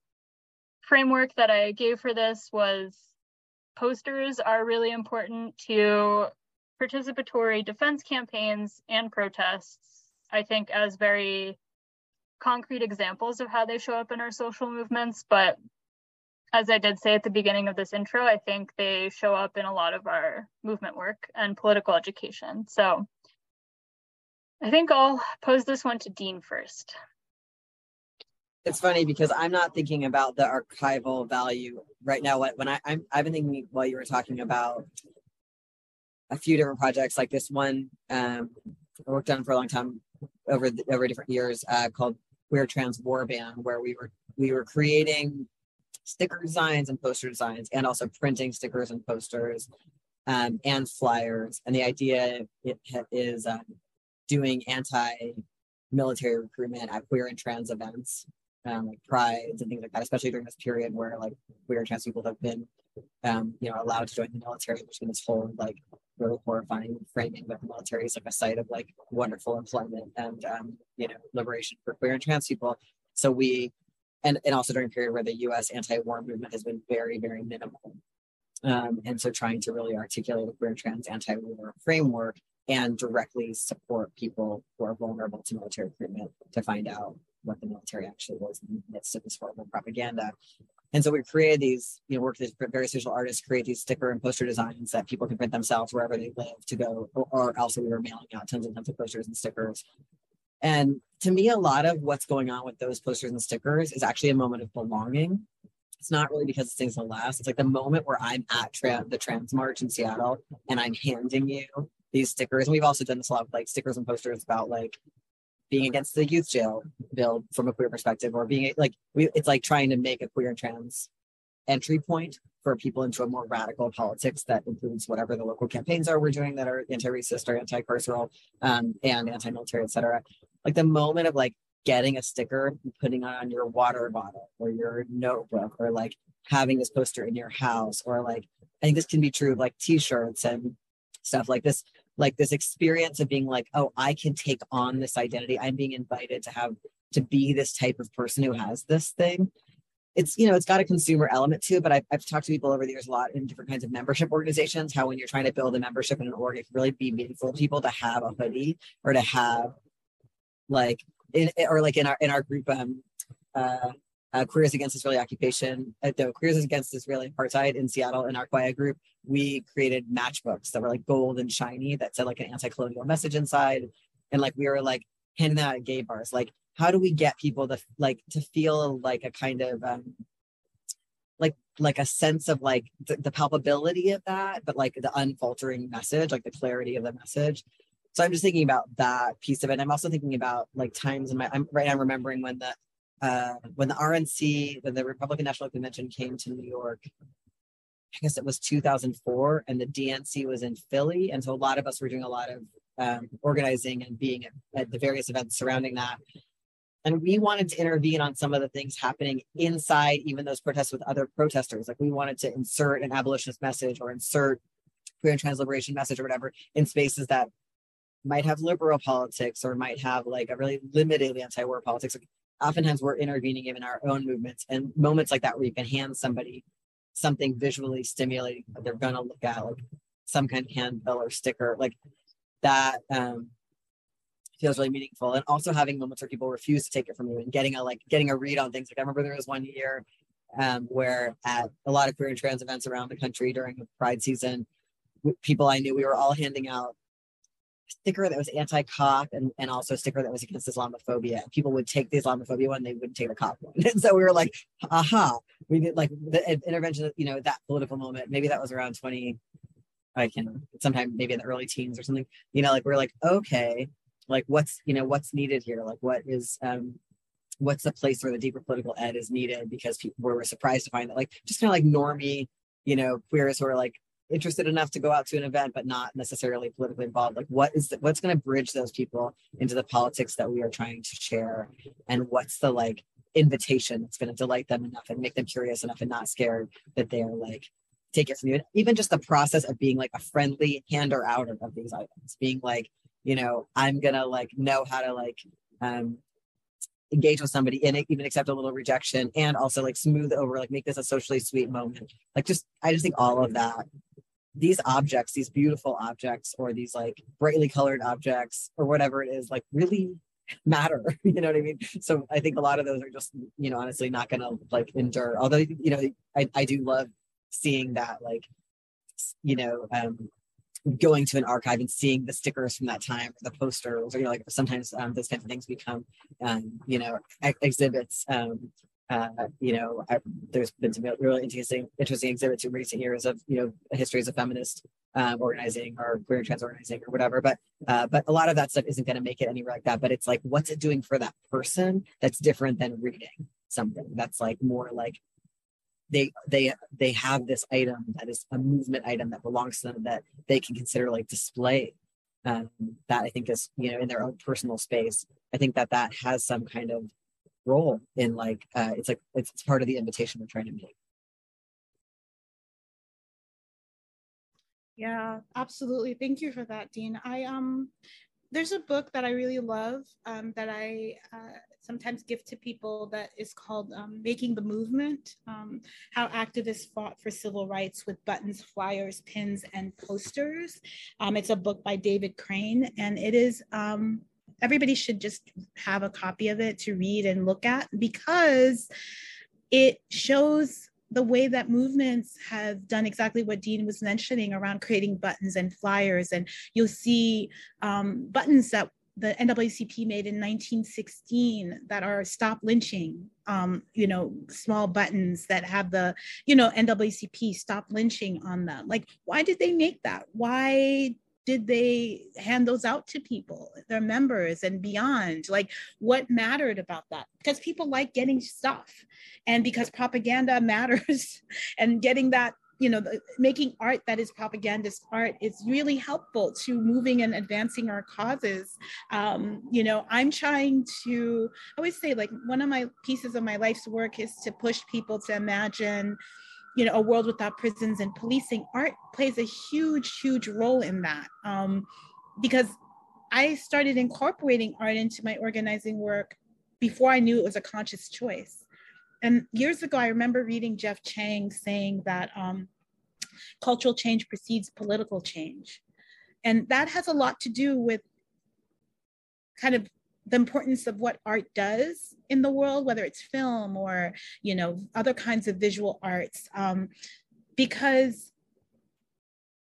framework that I gave for this was posters are really important to participatory defense campaigns and protests, I think, as very concrete examples of how they show up in our social movements. But as I did say at the beginning of this intro, I think they show up in a lot of our movement work and political education. So I think I'll pose this one to Dean first it's funny because I'm not thinking about the archival value right now. When I, I'm, I've been thinking while you were talking about a few different projects like this one um, I worked on for a long time over the, over different years uh, called Queer Trans Warband, where we were we were creating sticker designs and poster designs, and also printing stickers and posters um, and flyers. And the idea is um, doing anti-military recruitment at queer and trans events um, like prides and things like that, especially during this period where like queer and trans people have been, um, you know, allowed to join the military. There's been this whole like really horrifying framing that the military is like a site of like wonderful employment and um, you know liberation for queer and trans people. So we, and and also during a period where the U.S. anti-war movement has been very very minimal. Um, and so trying to really articulate a queer and trans anti-war framework and directly support people who are vulnerable to military recruitment to find out what the military actually was in the midst of this horrible propaganda. And so we created these, you know, work with various visual artists, create these sticker and poster designs that people can print themselves wherever they live to go, or, also we were mailing out tons and tons of posters and stickers. And to me, a lot of what's going on with those posters and stickers is actually a moment of belonging. It's not really because things will last. It's like the moment where I'm at tra- the Trans March in Seattle and I'm handing you these stickers. And we've also done this a lot of like stickers and posters about like being against the youth jail bill from a queer perspective, or being like we, it's like trying to make a queer and trans entry point for people into a more radical politics that includes whatever the local campaigns are we're doing that are anti-racist or anti-carceral um, and anti-military, etc. Like the moment of like getting a sticker and putting on your water bottle or your notebook or like having this poster in your house or like I think this can be true of like t-shirts and stuff like this like this experience of being like, oh, I can take on this identity. I'm being invited to have to be this type of person who has this thing. It's you know it's got a consumer element too, but I've, I've talked to people over the years a lot in different kinds of membership organizations. How when you're trying to build a membership in an org, it can really be meaningful to people to have a hoodie or to have like in or like in our in our group um uh uh, Queers Against Israeli Occupation, uh, no, Queers Against Israeli Apartheid in Seattle in our quiet group, we created matchbooks that were like gold and shiny that said like an anti-colonial message inside. And like we were like handing that at gay bars. Like, how do we get people to like to feel like a kind of um like like a sense of like the, the palpability of that, but like the unfaltering message, like the clarity of the message. So I'm just thinking about that piece of it. I'm also thinking about like times in my I'm right now remembering when the uh, when the RNC, when the Republican National Convention came to New York, I guess it was 2004, and the DNC was in Philly, and so a lot of us were doing a lot of um, organizing and being at, at the various events surrounding that. And we wanted to intervene on some of the things happening inside even those protests with other protesters. Like we wanted to insert an abolitionist message or insert queer and trans liberation message or whatever in spaces that might have liberal politics or might have like a really limited anti-war politics oftentimes we're intervening in our own movements and moments like that where you can hand somebody something visually stimulating that they're going to look at like some kind of handbill or sticker like that um, feels really meaningful. And also having moments where people refuse to take it from you and getting a like getting a read on things. Like i remember there was one year um, where at a lot of queer and trans events around the country during the pride season people i knew we were all handing out sticker that was anti-cop and, and also sticker that was against Islamophobia. People would take the Islamophobia one, they wouldn't take the cop one. And <laughs> so we were like, aha, we did like the intervention, you know, that political moment. Maybe that was around 20, I can sometime maybe in the early teens or something, you know, like we're like, okay, like what's, you know, what's needed here? Like what is um what's the place where the deeper political ed is needed because people were surprised to find that like just kind of like normie, you know, queers who are like interested enough to go out to an event but not necessarily politically involved like what is the, what's going to bridge those people into the politics that we are trying to share? And what's the like invitation that's going to delight them enough and make them curious enough and not scared that they are like take it from you? Even just the process of being like a friendly hander out of these items being like you know i'm gonna like know how to like um engage with somebody and even accept a little rejection and also like smooth over like make this a socially sweet moment. Like just i just think all of that these objects these beautiful objects or these like brightly colored objects or whatever it is like really matter <laughs> you know what i mean so i think a lot of those are just you know honestly not gonna like endure although you know i, I do love seeing that like you know um going to an archive and seeing the stickers from that time, or the posters, or you know, like sometimes um, those kinds of things become, um, you know, ex- exhibits. Um, uh, you know, I, there's been some really interesting, interesting exhibits in recent years of you know histories of feminist um, organizing or queer trans organizing or whatever. But uh, but a lot of that stuff isn't going to make it anywhere like that. But it's like, what's it doing for that person that's different than reading something that's like more like they they they have this item that is a movement item that belongs to them that they can consider like display um, that i think is you know in their own personal space i think that that has some kind of role in like uh, it's like it's, it's part of the invitation we're trying to make yeah absolutely thank you for that dean i um there's a book that i really love um, that i uh, sometimes give to people that is called um, Making the Movement um, How Activists Fought for Civil Rights with Buttons, Flyers, Pins, and Posters. Um, it's a book by David Crane, and it is. Everybody should just have a copy of it to read and look at because it shows the way that movements have done exactly what Dean was mentioning around creating buttons and flyers. And you'll see um, buttons that the NAACP made in 1916 that are stop lynching, um, you know, small buttons that have the, you know, NAACP stop lynching on them. Like, why did they make that? Why did they hand those out to people, their members and beyond? Like, what mattered about that? Because people like getting stuff, and because propaganda <laughs> matters, and getting that you know, making art that is propagandist art is really helpful to moving and advancing our causes. Um, you know, I'm trying to, I always say, like, one of my pieces of my life's work is to push people to imagine, you know, a world without prisons and policing. Art plays a huge, huge role in that um, because I started incorporating art into my organizing work before I knew it was a conscious choice. And years ago, I remember reading Jeff Chang saying that um, cultural change precedes political change. And that has a lot to do with kind of the importance of what art does in the world, whether it's film or, you know, other kinds of visual arts. Um, because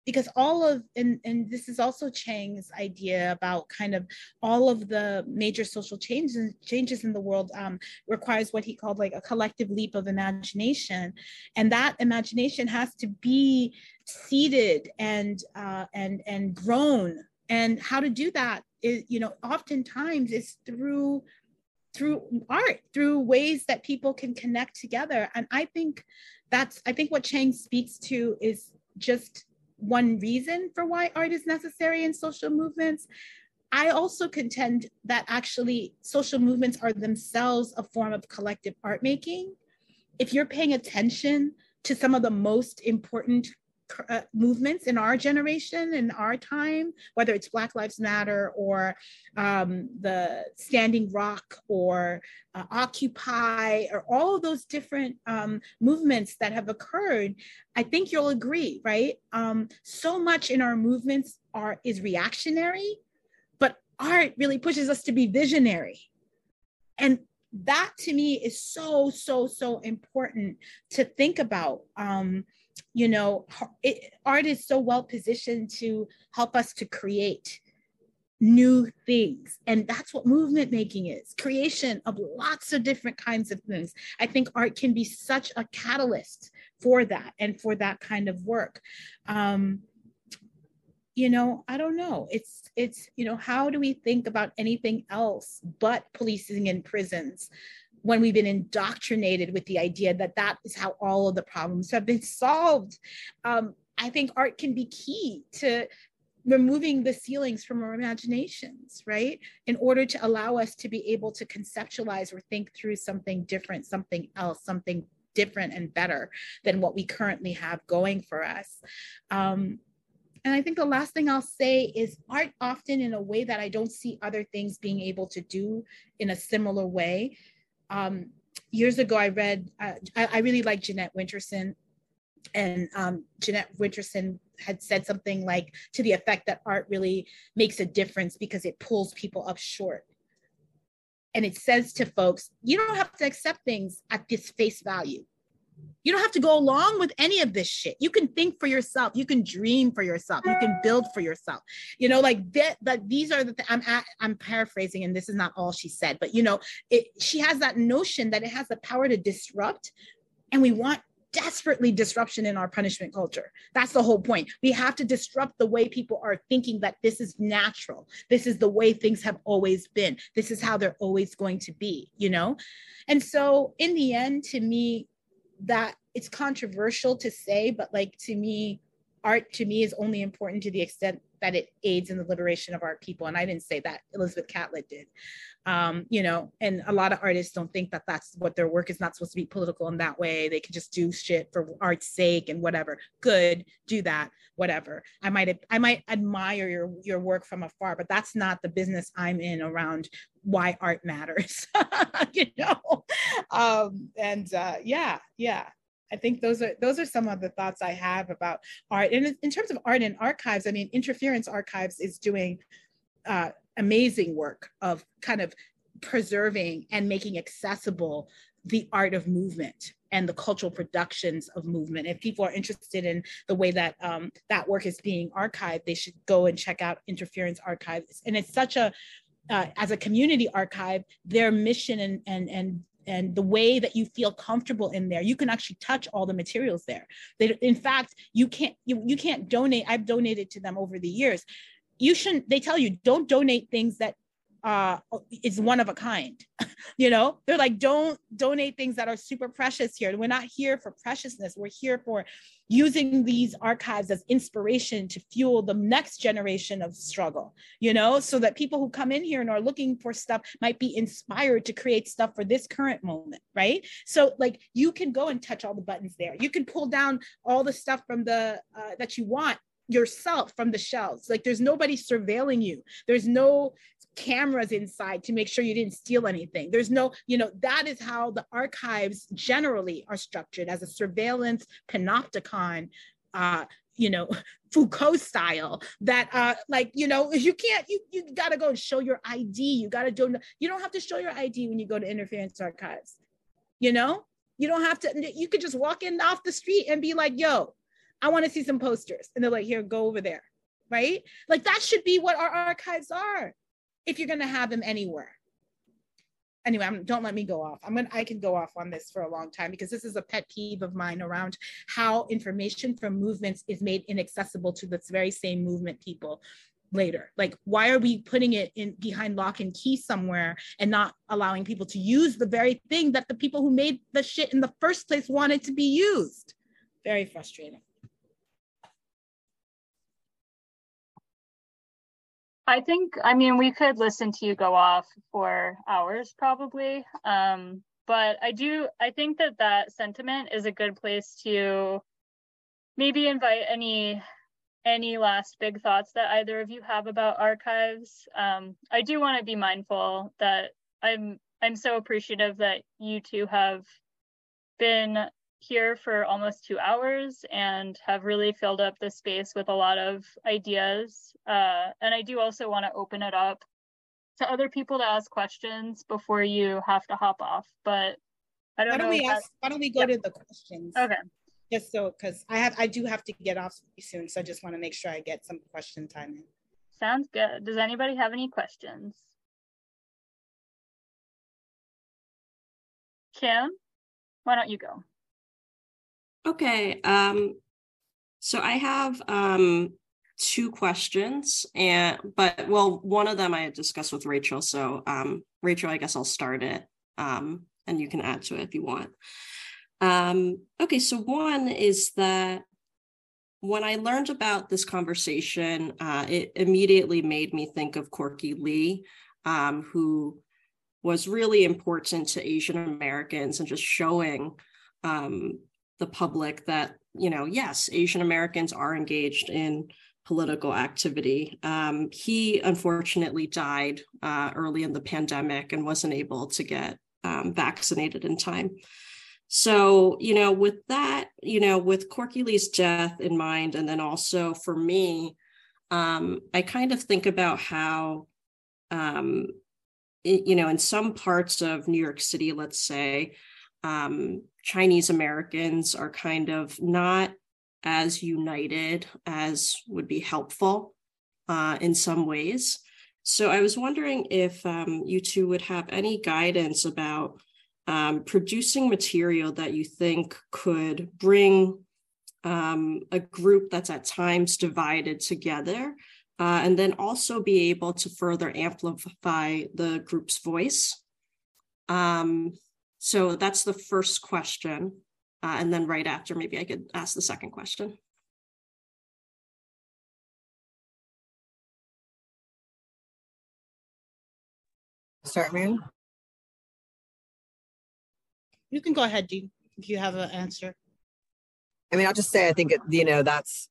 because all of and and this is also Chang's idea about kind of all of the major social changes changes in the world um, requires what he called like a collective leap of imagination, and that imagination has to be seeded and uh, and and grown. And how to do that is you know oftentimes it's through through art through ways that people can connect together and i think that's i think what chang speaks to is just one reason for why art is necessary in social movements. I also contend that actually social movements are themselves a form of collective art making. If you're paying attention to some of the most important uh, movements in our generation in our time whether it's black lives matter or um, the standing rock or uh, occupy or all of those different um, movements that have occurred i think you'll agree right? Um, so much in our movements are is reactionary but art really pushes us to be visionary. And that to me is so so so important to think about. Um, you know it, art is so well positioned to help us to create new things. And that's what movement making is creation of lots of different kinds of things. I think art can be such a catalyst for that and for that kind of work. Um, you know i don't know. It's it's you know how do we think about anything else but policing in prisons when we've been indoctrinated with the idea that that is how all of the problems have been solved um, i think art can be key to removing the ceilings from our imaginations, right? In order to allow us to be able to conceptualize or think through something different, something else, something different and better than what we currently have going for us. Um, and I think the last thing I'll say is art often in a way that I don't see other things being able to do in a similar way. Um, years ago, I read, uh, I, I, really like Jeanette Winterson. And um, Jeanette Winterson had said something like to the effect that art really makes a difference because it pulls people up short. And it says to folks, you don't have to accept things at this face value. You don't have to go along with any of this shit. You can think for yourself. You can dream for yourself. You can build for yourself. You know, like that. That these are the. Th- I'm at, I'm paraphrasing, and this is not all she said, but you know, it. She has that notion that it has the power to disrupt, and we want desperately disruption in our punishment culture. That's the whole point. We have to disrupt the way people are thinking that this is natural. This is the way things have always been. This is how they're always going to be, you know? And so, in the end, to me, that it's controversial to say, but like to me, art to me is only important to the extent that it aids in the liberation of our people. And I didn't say that, Elizabeth Catlett did. Um, you know, and a lot of artists don't think that that's what their work is not supposed to be political in that way. They can just do shit for art's sake and whatever. Good, do that, whatever. I might I might admire your your work from afar, but that's not the business I'm in around why art matters. <laughs> you know, um, and uh, yeah, yeah. I think those are those are some of the thoughts I have about art. And in terms of art and archives, I mean, Interference Archives is doing uh, amazing work of kind of preserving and making accessible the art of movement and the cultural productions of movement. If people are interested in the way that um, that work is being archived, they should go and check out Interference Archives. And it's such a uh, as a community archive, their mission and and and and the way that you feel comfortable in there you can actually touch all the materials there. They, in fact you can't you, you can't donate i've donated to them over the years. You shouldn't they tell you don't donate things that uh is one of a kind <laughs> you know? They're like don't donate things that are super precious here. We're not here for preciousness. We're here for using these archives as inspiration to fuel the next generation of struggle you know? So that people who come in here and are looking for stuff might be inspired to create stuff for this current moment right? So like you can go and touch all the buttons there. You can pull down all the stuff from the uh, that you want yourself from the shelves. Like there's nobody surveilling you. There's no cameras inside to make sure you didn't steal anything. There's no, you know, that is how the archives generally are structured as a surveillance panopticon, uh, you know, <laughs> Foucault style that uh like, you know, you can't, you you gotta go and show your ID. You gotta do you don't have to show your ID when you go to interference archives, you know? You don't have to, you could just walk in off the street and be like, yo, I want to see some posters. And they're like, here, go over there. Right? Like that should be what our archives are if you're going to have them anywhere. Anyway, I'm, don't let me go off. I'm gonna, I can go off on this for a long time because this is a pet peeve of mine around how information from movements is made inaccessible to this very same movement people later like why are we putting it in behind lock and key somewhere and not allowing people to use the very thing that the people who made the shit in the first place wanted to be used very frustrating I think, I mean, we could listen to you go off for hours probably. Um, but I do, I think that that sentiment is a good place to maybe invite any any last big thoughts that either of you have about archives. Um, I do want to be mindful that I'm I'm so appreciative that you two have been here for almost two hours and have really filled up the space with a lot of ideas. Uh, and I do also want to open it up to other people to ask questions before you have to hop off. But I don't why don't know. We ask, why don't we go to the questions? Okay. Just so, because I have, I do have to get off soon, so I just want to make sure I get some question time in. Sounds good. Does anybody have any questions? Kim, why don't you go? Okay. Um, so I have um, two questions, and but well, one of them I had discussed with Rachel. So, um, Rachel, I guess I'll start it, um, and you can add to it if you want. Um, okay, so one is that when I learned about this conversation, uh, it immediately made me think of Corky Lee, um, who was really important to Asian Americans and just showing um, the public that, you know, yes, Asian Americans are engaged in political activity. Um, he unfortunately died uh, early in the pandemic and wasn't able to get um, vaccinated in time. So, you know, with that, you know, with Corky Lee's death in mind, and then also for me, um, I kind of think about how, um, it, you know, in some parts of New York City, let's say, um, Chinese Americans are kind of not as united as would be helpful uh, in some ways. So I was wondering if um, you two would have any guidance about um, producing material that you think could bring um, a group that's at times divided together, uh, and then also be able to further amplify the group's voice. Um, so that's the first question. Uh, and then right after, maybe I could ask the second question. Start, Mary. You can go ahead, Dean, if you have an answer. I mean, I'll just say I think you know that's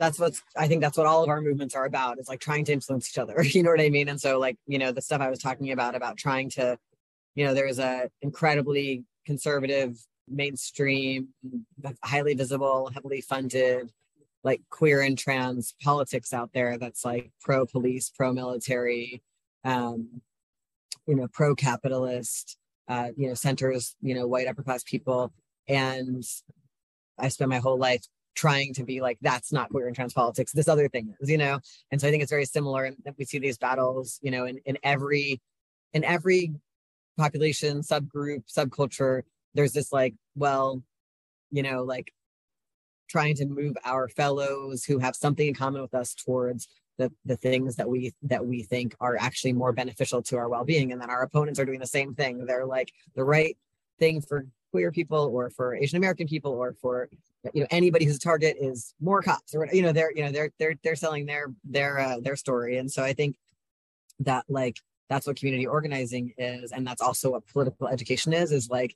that's what's I think that's what all of our movements are about. It's like trying to influence each other. <laughs> You know what I mean? And so like, you know, the stuff I was talking about about trying to, you know, there's a incredibly conservative, mainstream, highly visible, heavily funded, like queer and trans politics out there that's like pro police, pro military, um, you know, pro capitalist, uh, you know, centers, you know, white upper class people. And I spent my whole life trying to be like, that's not queer and trans politics. This other thing is, you know? And so I think it's very similar. And we see these battles, you know, in, in every, in every population, subgroup, subculture, there's this like, well, you know, like trying to move our fellows who have something in common with us towards the the things that we that we think are actually more beneficial to our well-being. And then our opponents are doing the same thing. They're like the right thing for queer people or for asian american people or for you know anybody whose target is more cops or you know they're you know they're they're they're selling their their uh, their story. And so i think that like that's what community organizing is and that's also what political education is is like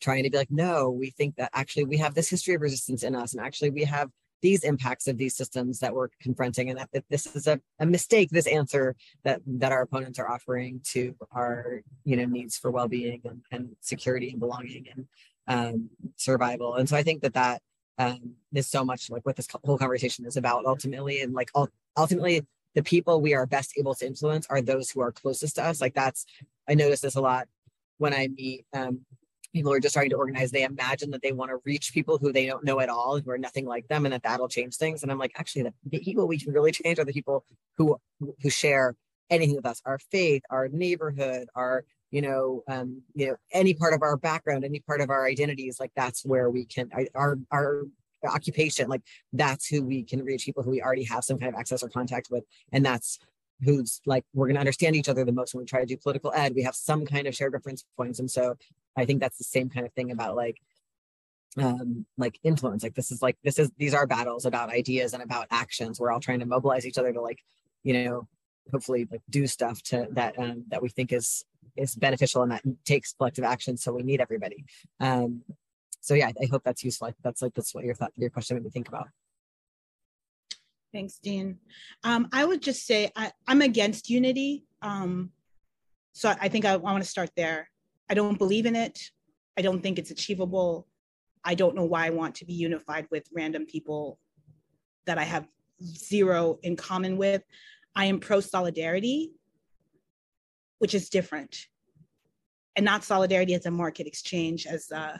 trying to be like no we think that actually we have this history of resistance in us and actually we have these impacts of these systems that we're confronting and that, that this is a, a mistake this answer that that our opponents are offering to our you know needs for well-being and, and security and belonging and um, survival. And so i think that that um, is so much like what this whole conversation is about ultimately and like ultimately the people we are best able to influence are those who are closest to us like that's i notice this a lot when i meet um, people who are just trying to organize, they imagine that they want to reach people who they don't know at all, who are nothing like them, and that that'll change things. And I'm like, actually, the, the people we can really change are the people who who share anything with us, our faith, our neighborhood, our you know, um, you know, any part of our background, any part of our identities. Like that's where we can our our occupation like that's who we can reach people who we already have some kind of access or contact with and that's who's like we're going to understand each other the most when we try to do political ed. We have some kind of shared reference points and so i think that's the same kind of thing about like um like influence. Like this is like this is these are battles about ideas and about actions. We're all trying to mobilize each other to like you know hopefully like do stuff to that um that we think is is beneficial and that takes collective action so we need everybody. Um so yeah i hope that's useful that's like that's what your thought your question made me think about Thanks, Dean. Um, I would just say I, am against unity. Um, so I think I, I want to start there. I don't believe in it. I don't think it's achievable. I don't know why I want to be unified with random people that I have zero in common with. I am pro solidarity, which is different, and not solidarity as a market exchange, as uh,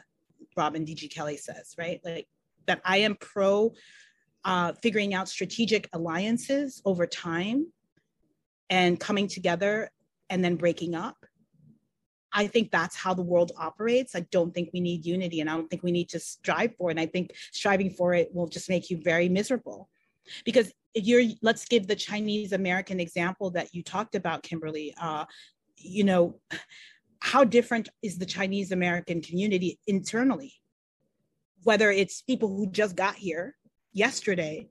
Robin DG Kelley says, right? Like that I am pro uh, figuring out strategic alliances over time and coming together and then breaking up. I think that's how the world operates. I don't think we need unity and I don't think we need to strive for it. And I think striving for it will just make you very miserable. because if you're let's give the chinese american example that you talked about kimberly uh, you know how different is the chinese american community internally? Whether it's people who just got here yesterday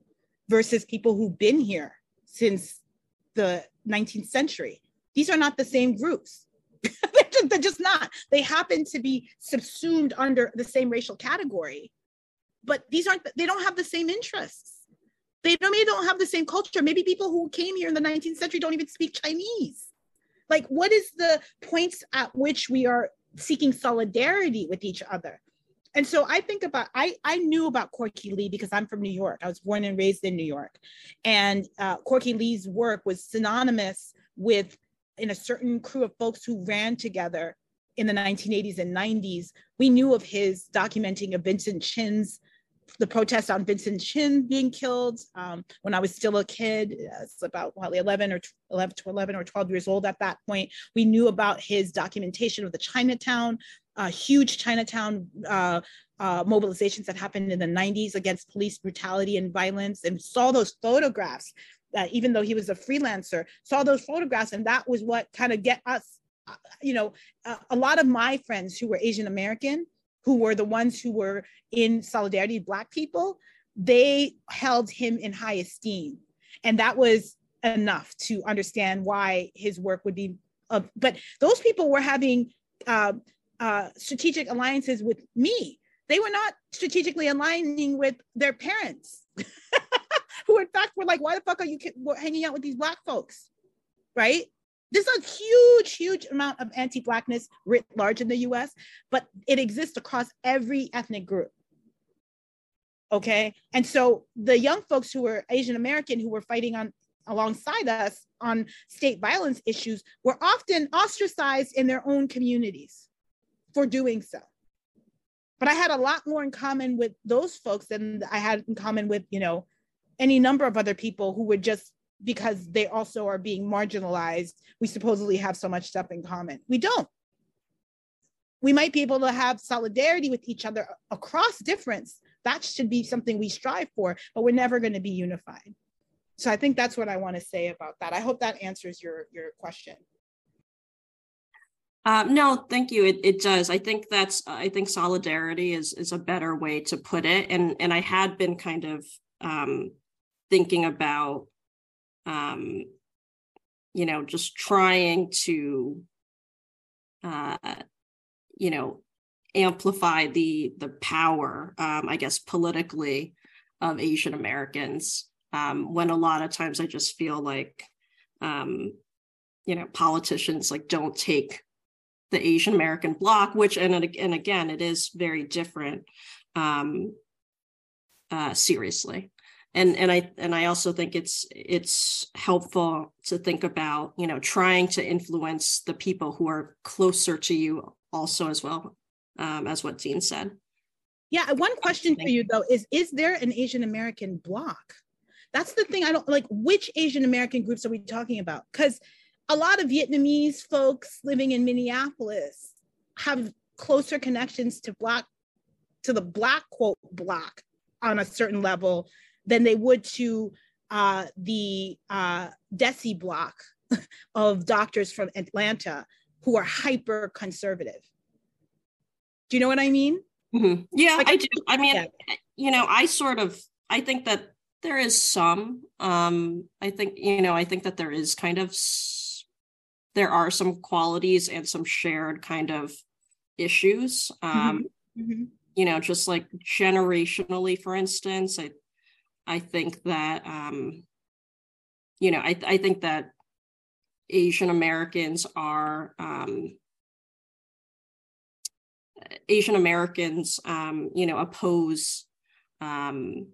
versus people who've been here since the 19th century. These are not the same groups. They're, <laughs> just, they're just not. They happen to be subsumed under the same racial category but these aren't they don't have the same interests. They don't, maybe don't have the same culture. Maybe people who came here in the 19th century don't even speak Chinese. Like, what is the points at which we are seeking solidarity with each other? And so I think about I I knew about Corky Lee because I'm from New York. I was born and raised in New York, and uh, Corky Lee's work was synonymous with in a certain crew of folks who ran together in the 1980s and 90s. We knew of his documenting of Vincent Chin's the protest on Vincent Chin being killed um, when I was still a kid. It's about well, 11 or 11 to 11 or 12 years old at that point. We knew about his documentation of the Chinatown, uh, huge Chinatown uh, uh, mobilizations that happened in the 90s against police brutality and violence, and saw those photographs. Even though he was a freelancer, saw those photographs, and that was what kind of get us. Uh, you know, uh, a lot of my friends who were Asian American who were the ones who were in solidarity with black people they held him in high esteem. And that was enough to understand why his work would be uh, but those people were having uh, uh, strategic alliances with me. They were not strategically aligning with their parents <laughs> who in fact were like why the fuck are you hanging out with these black folks? Right there's a huge, huge amount of anti Blackness writ large in the US, but it exists across every ethnic group. Okay. And so the young folks who were Asian American who were fighting on alongside us on state violence issues were often ostracized in their own communities for doing so. But I had a lot more in common with those folks than I had in common with, you know, any number of other people who would just because they also are being marginalized, we supposedly have so much stuff in common. We don't. We might be able to have solidarity with each other across difference. That should be something we strive for, but we're never going to be unified. So I think that's what I want to say about that. I hope that answers your your question. Um, no, thank you. It, it does. I think that's. I think solidarity is is a better way to put it. And and I had been kind of um, thinking about um, you know, just trying to, uh, you know, amplify the the power, um, I guess, politically of Asian Americans. Um, when a lot of times I just feel like, um, you know, politicians like don't take the Asian American bloc, which and and again, it is very different, um, uh, seriously and and i and i also think it's it's helpful to think about you know trying to influence the people who are closer to you also as well um, as what dean said. Yeah one question for you though is is there an asian american bloc that's the thing i don't like which asian american groups are we talking about? Because a lot of vietnamese folks living in minneapolis have closer connections to black to the black quote bloc on a certain level than they would to uh, the uh, Desi block <laughs> of doctors from Atlanta who are hyper conservative. Do you know what I mean? Mm-hmm. Yeah, like, I do. I mean, yeah. you know, I sort of I think that there is some. Um, I think you know, I think that there is kind of there are some qualities and some shared kind of issues. Um, mm-hmm. Mm-hmm. You know, just like generationally, for instance, I I think that um, you know, I I think that Asian Americans are um, Asian Americans, um, you know, oppose um,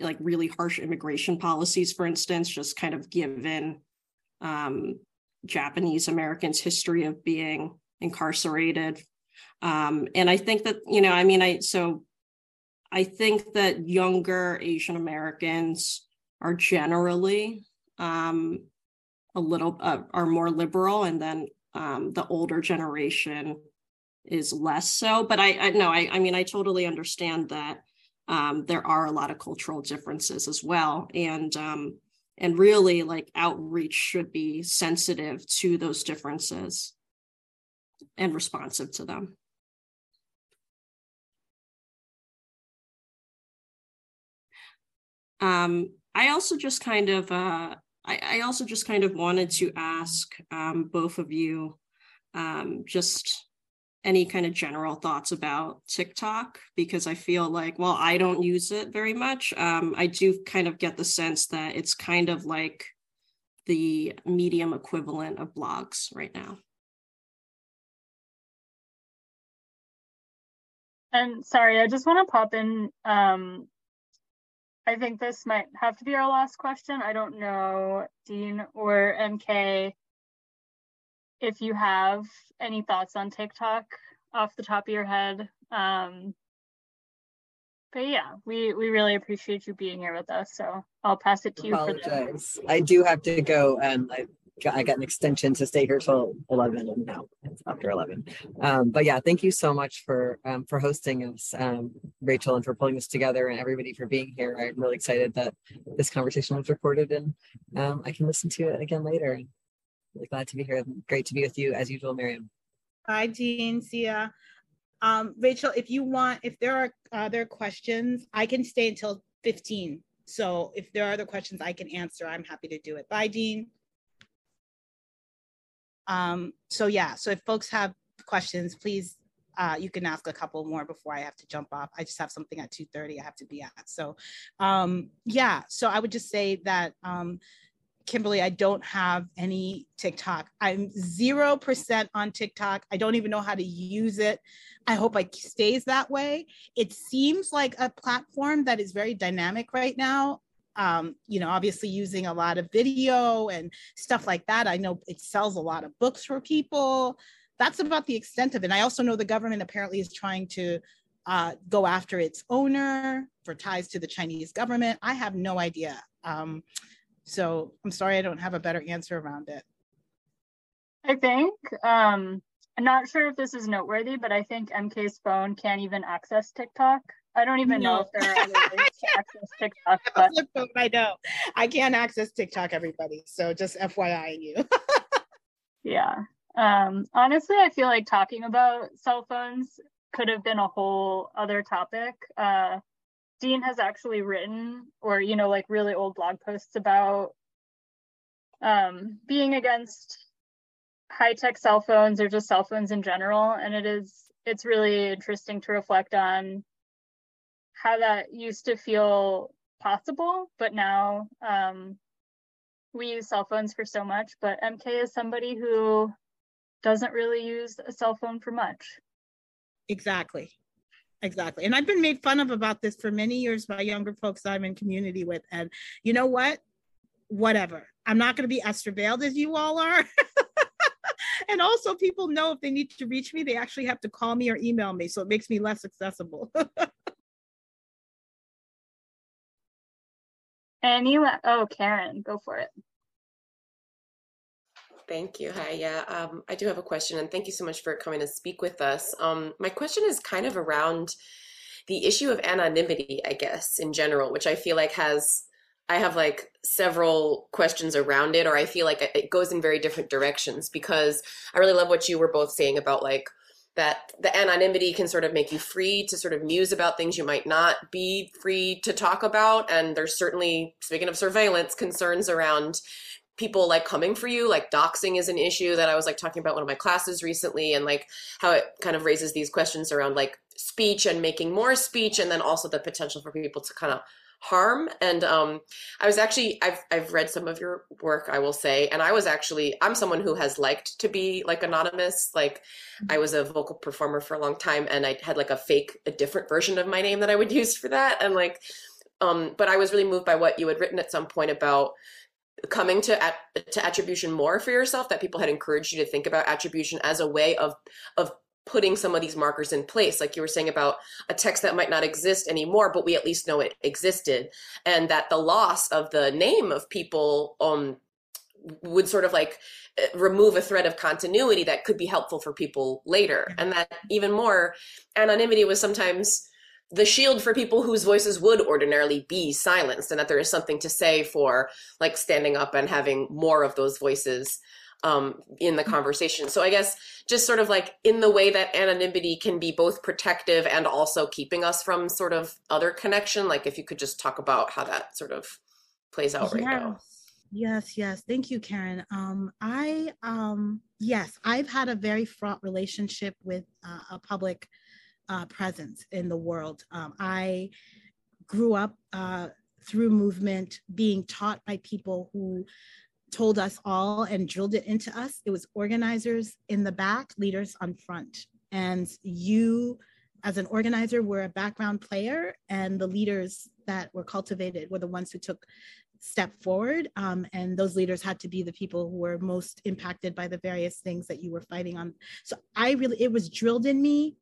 like really harsh immigration policies, for instance, just kind of given um, Japanese Americans' history of being incarcerated. Um, and I think that, you know, I mean, I so I think that younger Asian Americans are generally um, a little uh, are more liberal, and then um, the older generation is less so. But I, I no, I, I mean, I totally understand that um, there are a lot of cultural differences as well and um, and really like outreach should be sensitive to those differences and responsive to them um, i also just kind of uh, I, I, also just kind of wanted to ask um, both of you um, just any kind of general thoughts about TikTok because I feel like, well, I don't use it very much. Um, I do kind of get the sense that it's kind of like the medium equivalent of blogs right now. And sorry, I just want to pop in. Um, I think this might have to be our last question. I don't know, Dean or MK, if you have any thoughts on TikTok off the top of your head. Um, but yeah, we we really appreciate you being here with us. So I'll pass it to you. Apologize. I do have to go. Um, I I got an extension to stay here till 11 and now it's after 11. Um, but yeah, thank you so much for, um, for hosting us, um, Rachel, and for pulling this together and everybody for being here. I'm really excited that this conversation was recorded and, um, I can listen to it again later. Really glad to be here. Great to be with you as usual, Mariame. Hi, Dean, Sia. Um, Rachel, if you want, if there are other questions, I can stay until 15. So if there are other questions I can answer, I'm happy to do it. Bye, Dean. Um, so yeah, so if folks have questions, please, uh, you can ask a couple more before I have to jump off. I just have something at 2.30 I have to be at. So um, yeah, so I would just say that um, Kimberly, I don't have any TikTok. I'm 0% on TikTok. I don't even know how to use it. I hope it stays that way. It seems like a platform that is very dynamic right now um, you know, obviously using a lot of video and stuff like that. I know it sells a lot of books for people. That's about the extent of it. And I also know the government apparently is trying to uh, go after its owner for ties to the Chinese government. I have no idea. Um, so I'm sorry I don't have a better answer around it. I think um, I'm not sure if this is noteworthy, but I think MK's phone can't even access TikTok. I don't even no. know if there are other ways to <laughs> access TikTok. But... I know. I can't access TikTok, everybody. So just FYI you. <laughs> yeah. Um, honestly, I feel like talking about cell phones could have been a whole other topic. Uh, Dean has actually written, or, you know, like really old blog posts about um, being against high tech cell phones or just cell phones in general. And it is, it's really interesting to reflect on how that used to feel possible, but now um, we use cell phones for so much. But MK is somebody who doesn't really use a cell phone for much. Exactly. Exactly. And I've been made fun of about this for many years by younger folks I'm in community with. And you know what? Whatever. I'm not going to be as surveilled as you all are. <laughs> and also, people know if they need to reach me, they actually have to call me or email me. So it makes me less accessible. <laughs> And you, oh, Karen, go for it. Thank you. Hi. Yeah, um, I do have a question, and thank you so much for coming to speak with us. Um, my question is kind of around the issue of anonymity, I guess, in general, which I feel like has, I have like several questions around it, or I feel like it goes in very different directions because I really love what you were both saying about like that the anonymity can sort of make you free to sort of muse about things you might not be free to talk about. And there's certainly, speaking of surveillance, concerns around people like coming for you like doxing is an issue that i was like talking about one of my classes recently and like how it kind of raises these questions around like speech and making more speech and then also the potential for people to kind of harm. And um i was actually i've i've read some of your work i will say. And i was actually i'm someone who has liked to be like anonymous. Like i was a vocal performer for a long time and i had like a fake a different version of my name that i would <laughs> use for that. And like um but i was really moved by what you had written at some point about coming to at, to attribution more for yourself that people had encouraged you to think about attribution as a way of of putting some of these markers in place like you were saying about a text that might not exist anymore but we at least know it existed and that the loss of the name of people um would sort of like eh, remove a thread of continuity that could be helpful for people later. And that even more anonymity was sometimes the shield for people whose voices would ordinarily be silenced and that there is something to say for like standing up and having more of those voices um, in the conversation. So I guess just sort of like in the way that anonymity can be both protective and also keeping us from sort of other connection. Like if you could just talk about how that sort of plays out right yes. now. Yes, yes. Thank you, Karen. Um, I um, yes, I've had a very fraught relationship with uh, a public uh, presence in the world. Um, I grew up uh, through movement, being taught by people who told us all and drilled it into us. It was organizers in the back, leaders on front. And you, as an organizer, were a background player, and the leaders that were cultivated were the ones who took step forward. Um, and those leaders had to be the people who were most impacted by the various things that you were fighting on. So I really, it was drilled in me.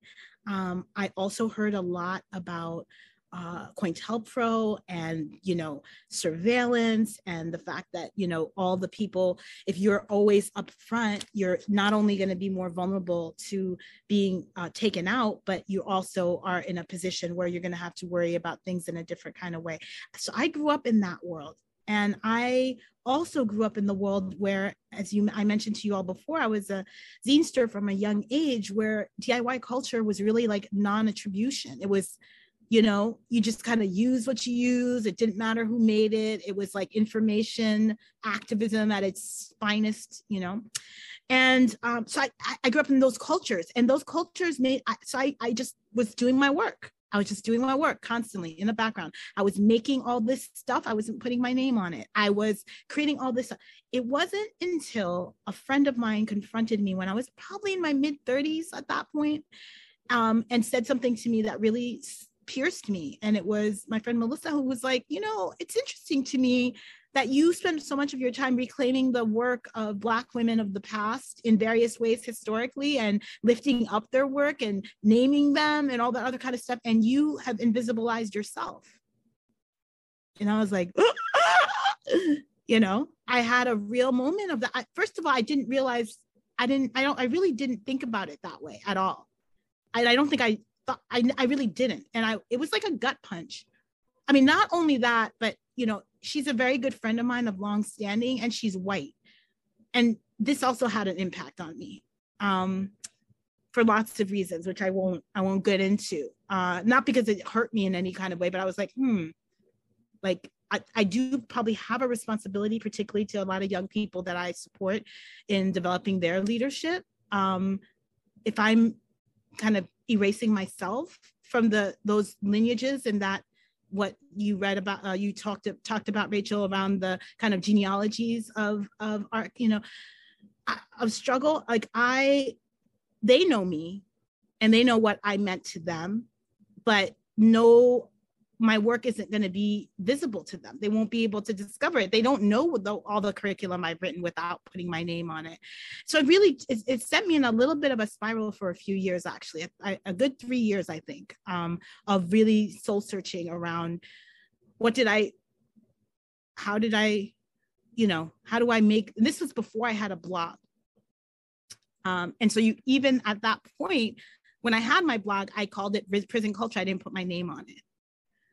Um, I also heard a lot about uh, COINTELPRO and, you know, surveillance and the fact that, you know, all the people, if you're always up front, you're not only going to be more vulnerable to being uh, taken out, but you also are in a position where you're going to have to worry about things in a different kind of way. So I grew up in that world. And I also grew up in the world where, as you I mentioned to you all before, I was a zinester from a young age where DIY culture was really like non-attribution. It was you know you just kind of use what you use it didn't matter who made it it was like information activism at its finest you know? And um, so I, I grew up in those cultures and those cultures made so I, I just was doing my work. I was just doing my work constantly in the background. I was making all this stuff i wasn't putting my name on it. I was creating all this stuff. it wasn't until a friend of mine confronted me when i was probably in my mid 30s at that point um, and said something to me that really pierced me. And it was my friend Melissa who was like, you know, it's interesting to me that you spend so much of your time reclaiming the work of Black women of the past in various ways historically and lifting up their work and naming them and all that other kind of stuff. And you have invisibilized yourself. And I was like, <laughs> you know, I had a real moment of that. First of all, I didn't realize, I didn't, I don't, I really didn't think about it that way at all. I, don't think I thought I, I really didn't. And I it was like a gut punch. I mean, not only that, but you know, she's a very good friend of mine of long standing and she's white. And this also had an impact on me. Um, for lots of reasons, which I won't I won't get into. Uh, not because it hurt me in any kind of way, but I was like, hmm, like I, I do probably have a responsibility, particularly to a lot of young people that I support in developing their leadership. Um, if I'm kind of erasing myself from the those lineages and that what you read about uh, you talked talked about Rachel around the kind of genealogies of of art you know of struggle. Like I they know me and they know what I meant to them but no my work isn't going to be visible to them. They won't be able to discover it. They don't know the, all the curriculum I've written without putting my name on it. So it really it, it sent me in a little bit of a spiral for a few years, actually, a, a good three years, I think, um, of really soul searching around what did I, how did I, you know, how do I make? this was before I had a blog. Um, and so you even at that point, when I had my blog, I called it Prison Culture. I didn't put my name on it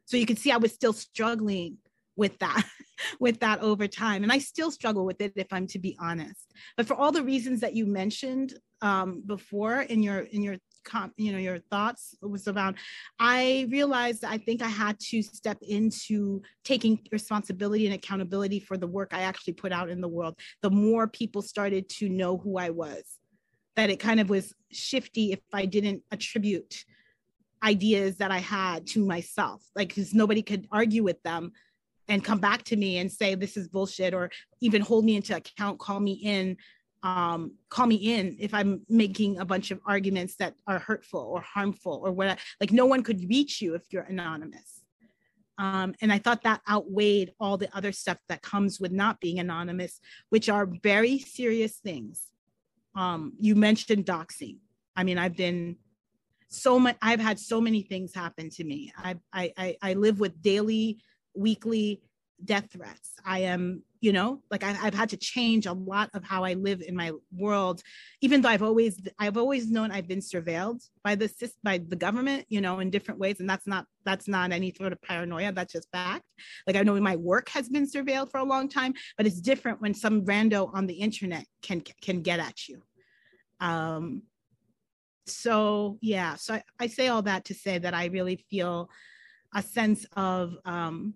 so you can see i was still struggling with that <laughs> with that over time. And i still struggle with it if i'm to be honest. But for all the reasons that you mentioned um, before in your in your you know your thoughts was around i realized i think i had to step into taking responsibility and accountability for the work i actually put out in the world. The more people started to know who i was that it kind of was shifty if i didn't attribute ideas that I had to myself, like, because nobody could argue with them and come back to me and say, this is bullshit, or even hold me into account, call me in, um, call me in if I'm making a bunch of arguments that are hurtful or harmful or what, like, no one could reach you if you're anonymous. Um, and I thought that outweighed all the other stuff that comes with not being anonymous, which are very serious things. Um, you mentioned doxing. I mean, I've been so much i've had so many things happen to me. I, I i live with daily weekly death threats. I am you know like I, have had to change a lot of how i live in my world even though i've always i've always known i've been surveilled by the by the government you know in different ways and that's not that's not any sort of paranoia that's just fact. Like i know my work has been surveilled for a long time but it's different when some rando on the internet can can get at you. Um so yeah so I, I say all that to say that i really feel a sense of um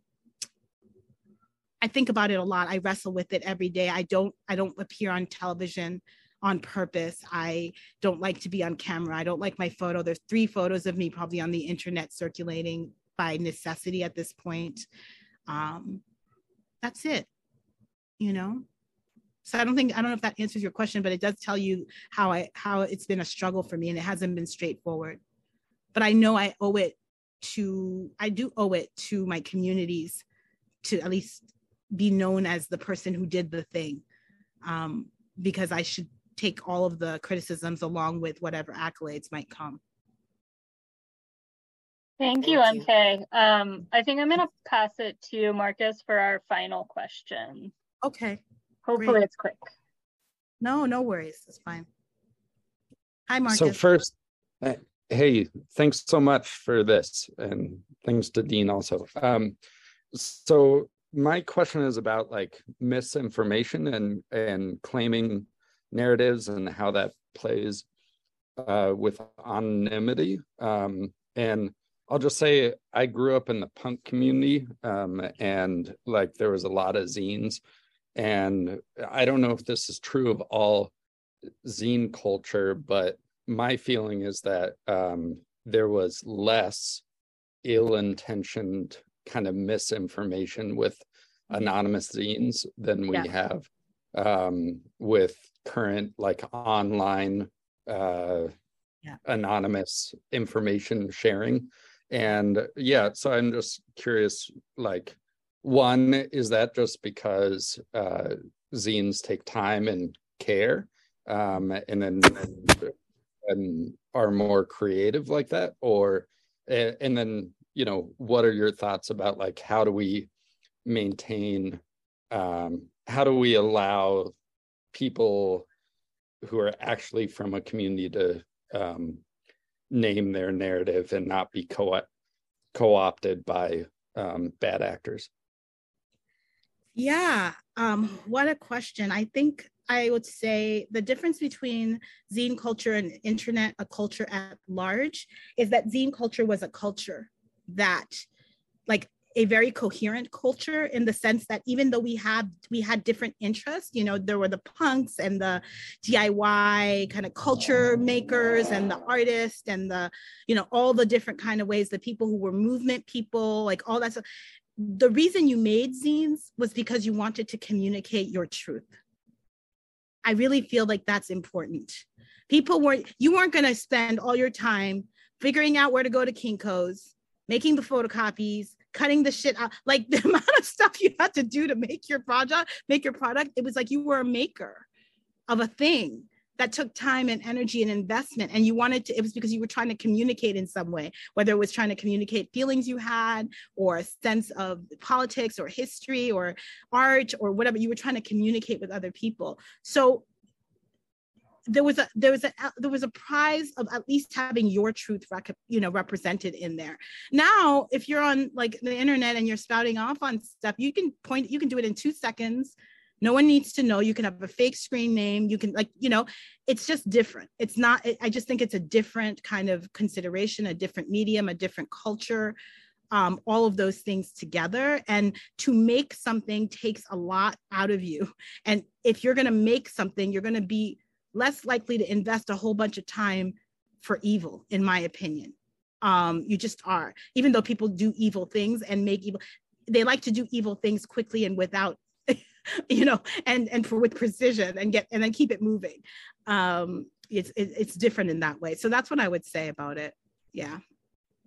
I think about it a lot. I wrestle with it every day. I don't I don't appear on television on purpose. I don't like to be on camera. I don't like my photo. There's three photos of me probably on the internet circulating by necessity at this point. Um, that's it. You know. So I don't think I don't know if that answers your question, but it does tell you how I how it's been a struggle for me, and it hasn't been straightforward. But I know I owe it to I do owe it to my communities to at least be known as the person who did the thing um, because I should take all of the criticisms along with whatever accolades might come. Thank, Thank you, MK. Um, I think I'm going to pass it to Marcus for our final question. Okay. Hopefully Great. it's quick. No, no worries. It's fine. Hi, Marcus. So first, uh, hey, thanks so much for this, and thanks to Dean also. Um, so my question is about like misinformation and and claiming narratives and how that plays uh, with anonymity. Um, and I'll just say I grew up in the punk community, um, and like there was a lot of zines, and I don't know if this is true of all zine culture, but my feeling is that um, there was less ill-intentioned kind of misinformation with anonymous zines than we yeah. have um, with current like online uh, yeah. anonymous information sharing. And yeah, so I'm just curious like, one, is that just because uh, zines take time and care? Um, and then and, are more creative like that? Or, and then you know what are your thoughts about like how do we maintain um, how do we allow people who are actually from a community to um, name their narrative and not be co co-opted by um, bad actors yeah um, what a question. I think i would say the difference between zine culture and internet a culture at large is that zine culture was a culture that like a very coherent culture in the sense that even though we had we had different interests you know there were the punks and the diy kind of culture makers and the artists and the you know all the different kind of ways the people who were movement people like all that stuff the reason you made zines was because you wanted to communicate your truth i really feel like that's important people weren't you weren't going to spend all your time figuring out where to go to kinko's making the photocopies, cutting the shit out. Like <laughs> the amount of stuff you had to do to make your project, make your product, it was like you were a maker of a thing that took time and energy and investment. And you wanted to it was because you were trying to communicate in some way whether it was trying to communicate feelings you had or a sense of politics or history or art or whatever. You were trying to communicate with other people. So there was a there was a there was a prize of at least having your truth rec- you know represented in there. Now if you're on like the internet and you're spouting off on stuff you can point you can do it in two seconds no one needs to know you can have a fake screen name you can like you know it's just different it's not i just think it's a different kind of consideration a different medium a different culture um, all of those things together. And to make something takes a lot out of you. <laughs> And if you're going to make something, you're going to be less likely to invest a whole bunch of time for evil, in my opinion. Um, you just are, even though people do evil things and make evil, they like to do evil things quickly and without, <laughs> you know, and and for with precision and get and then keep it moving. Um, it's it, it's different in that way. So that's what I would say about it. Yeah,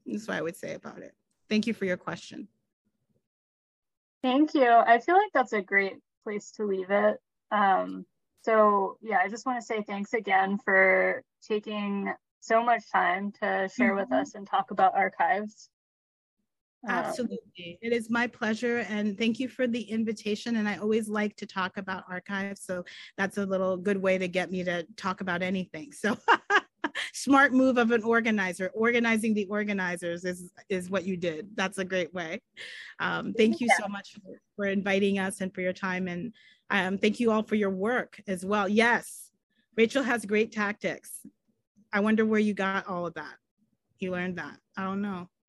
that's what I would say about it. Thank you for your question. Thank you. I feel like that's a great place to leave it. Um, so yeah, I just want to say thanks again for taking so much time to share mm-hmm. with us and talk about archives. Um, Absolutely. It is my pleasure. And thank you for the invitation. And I always like to talk about archives. So that's a little good way to get me to talk about anything. So <laughs> smart move of an organizer. Organizing the organizers is, is what you did. That's a great way. Um, thank you so much for, for, inviting us and for your time. And um, thank you all for your work as well. Yes, Rachel has great tactics. I wonder where you got all of that. You learned that. I don't know.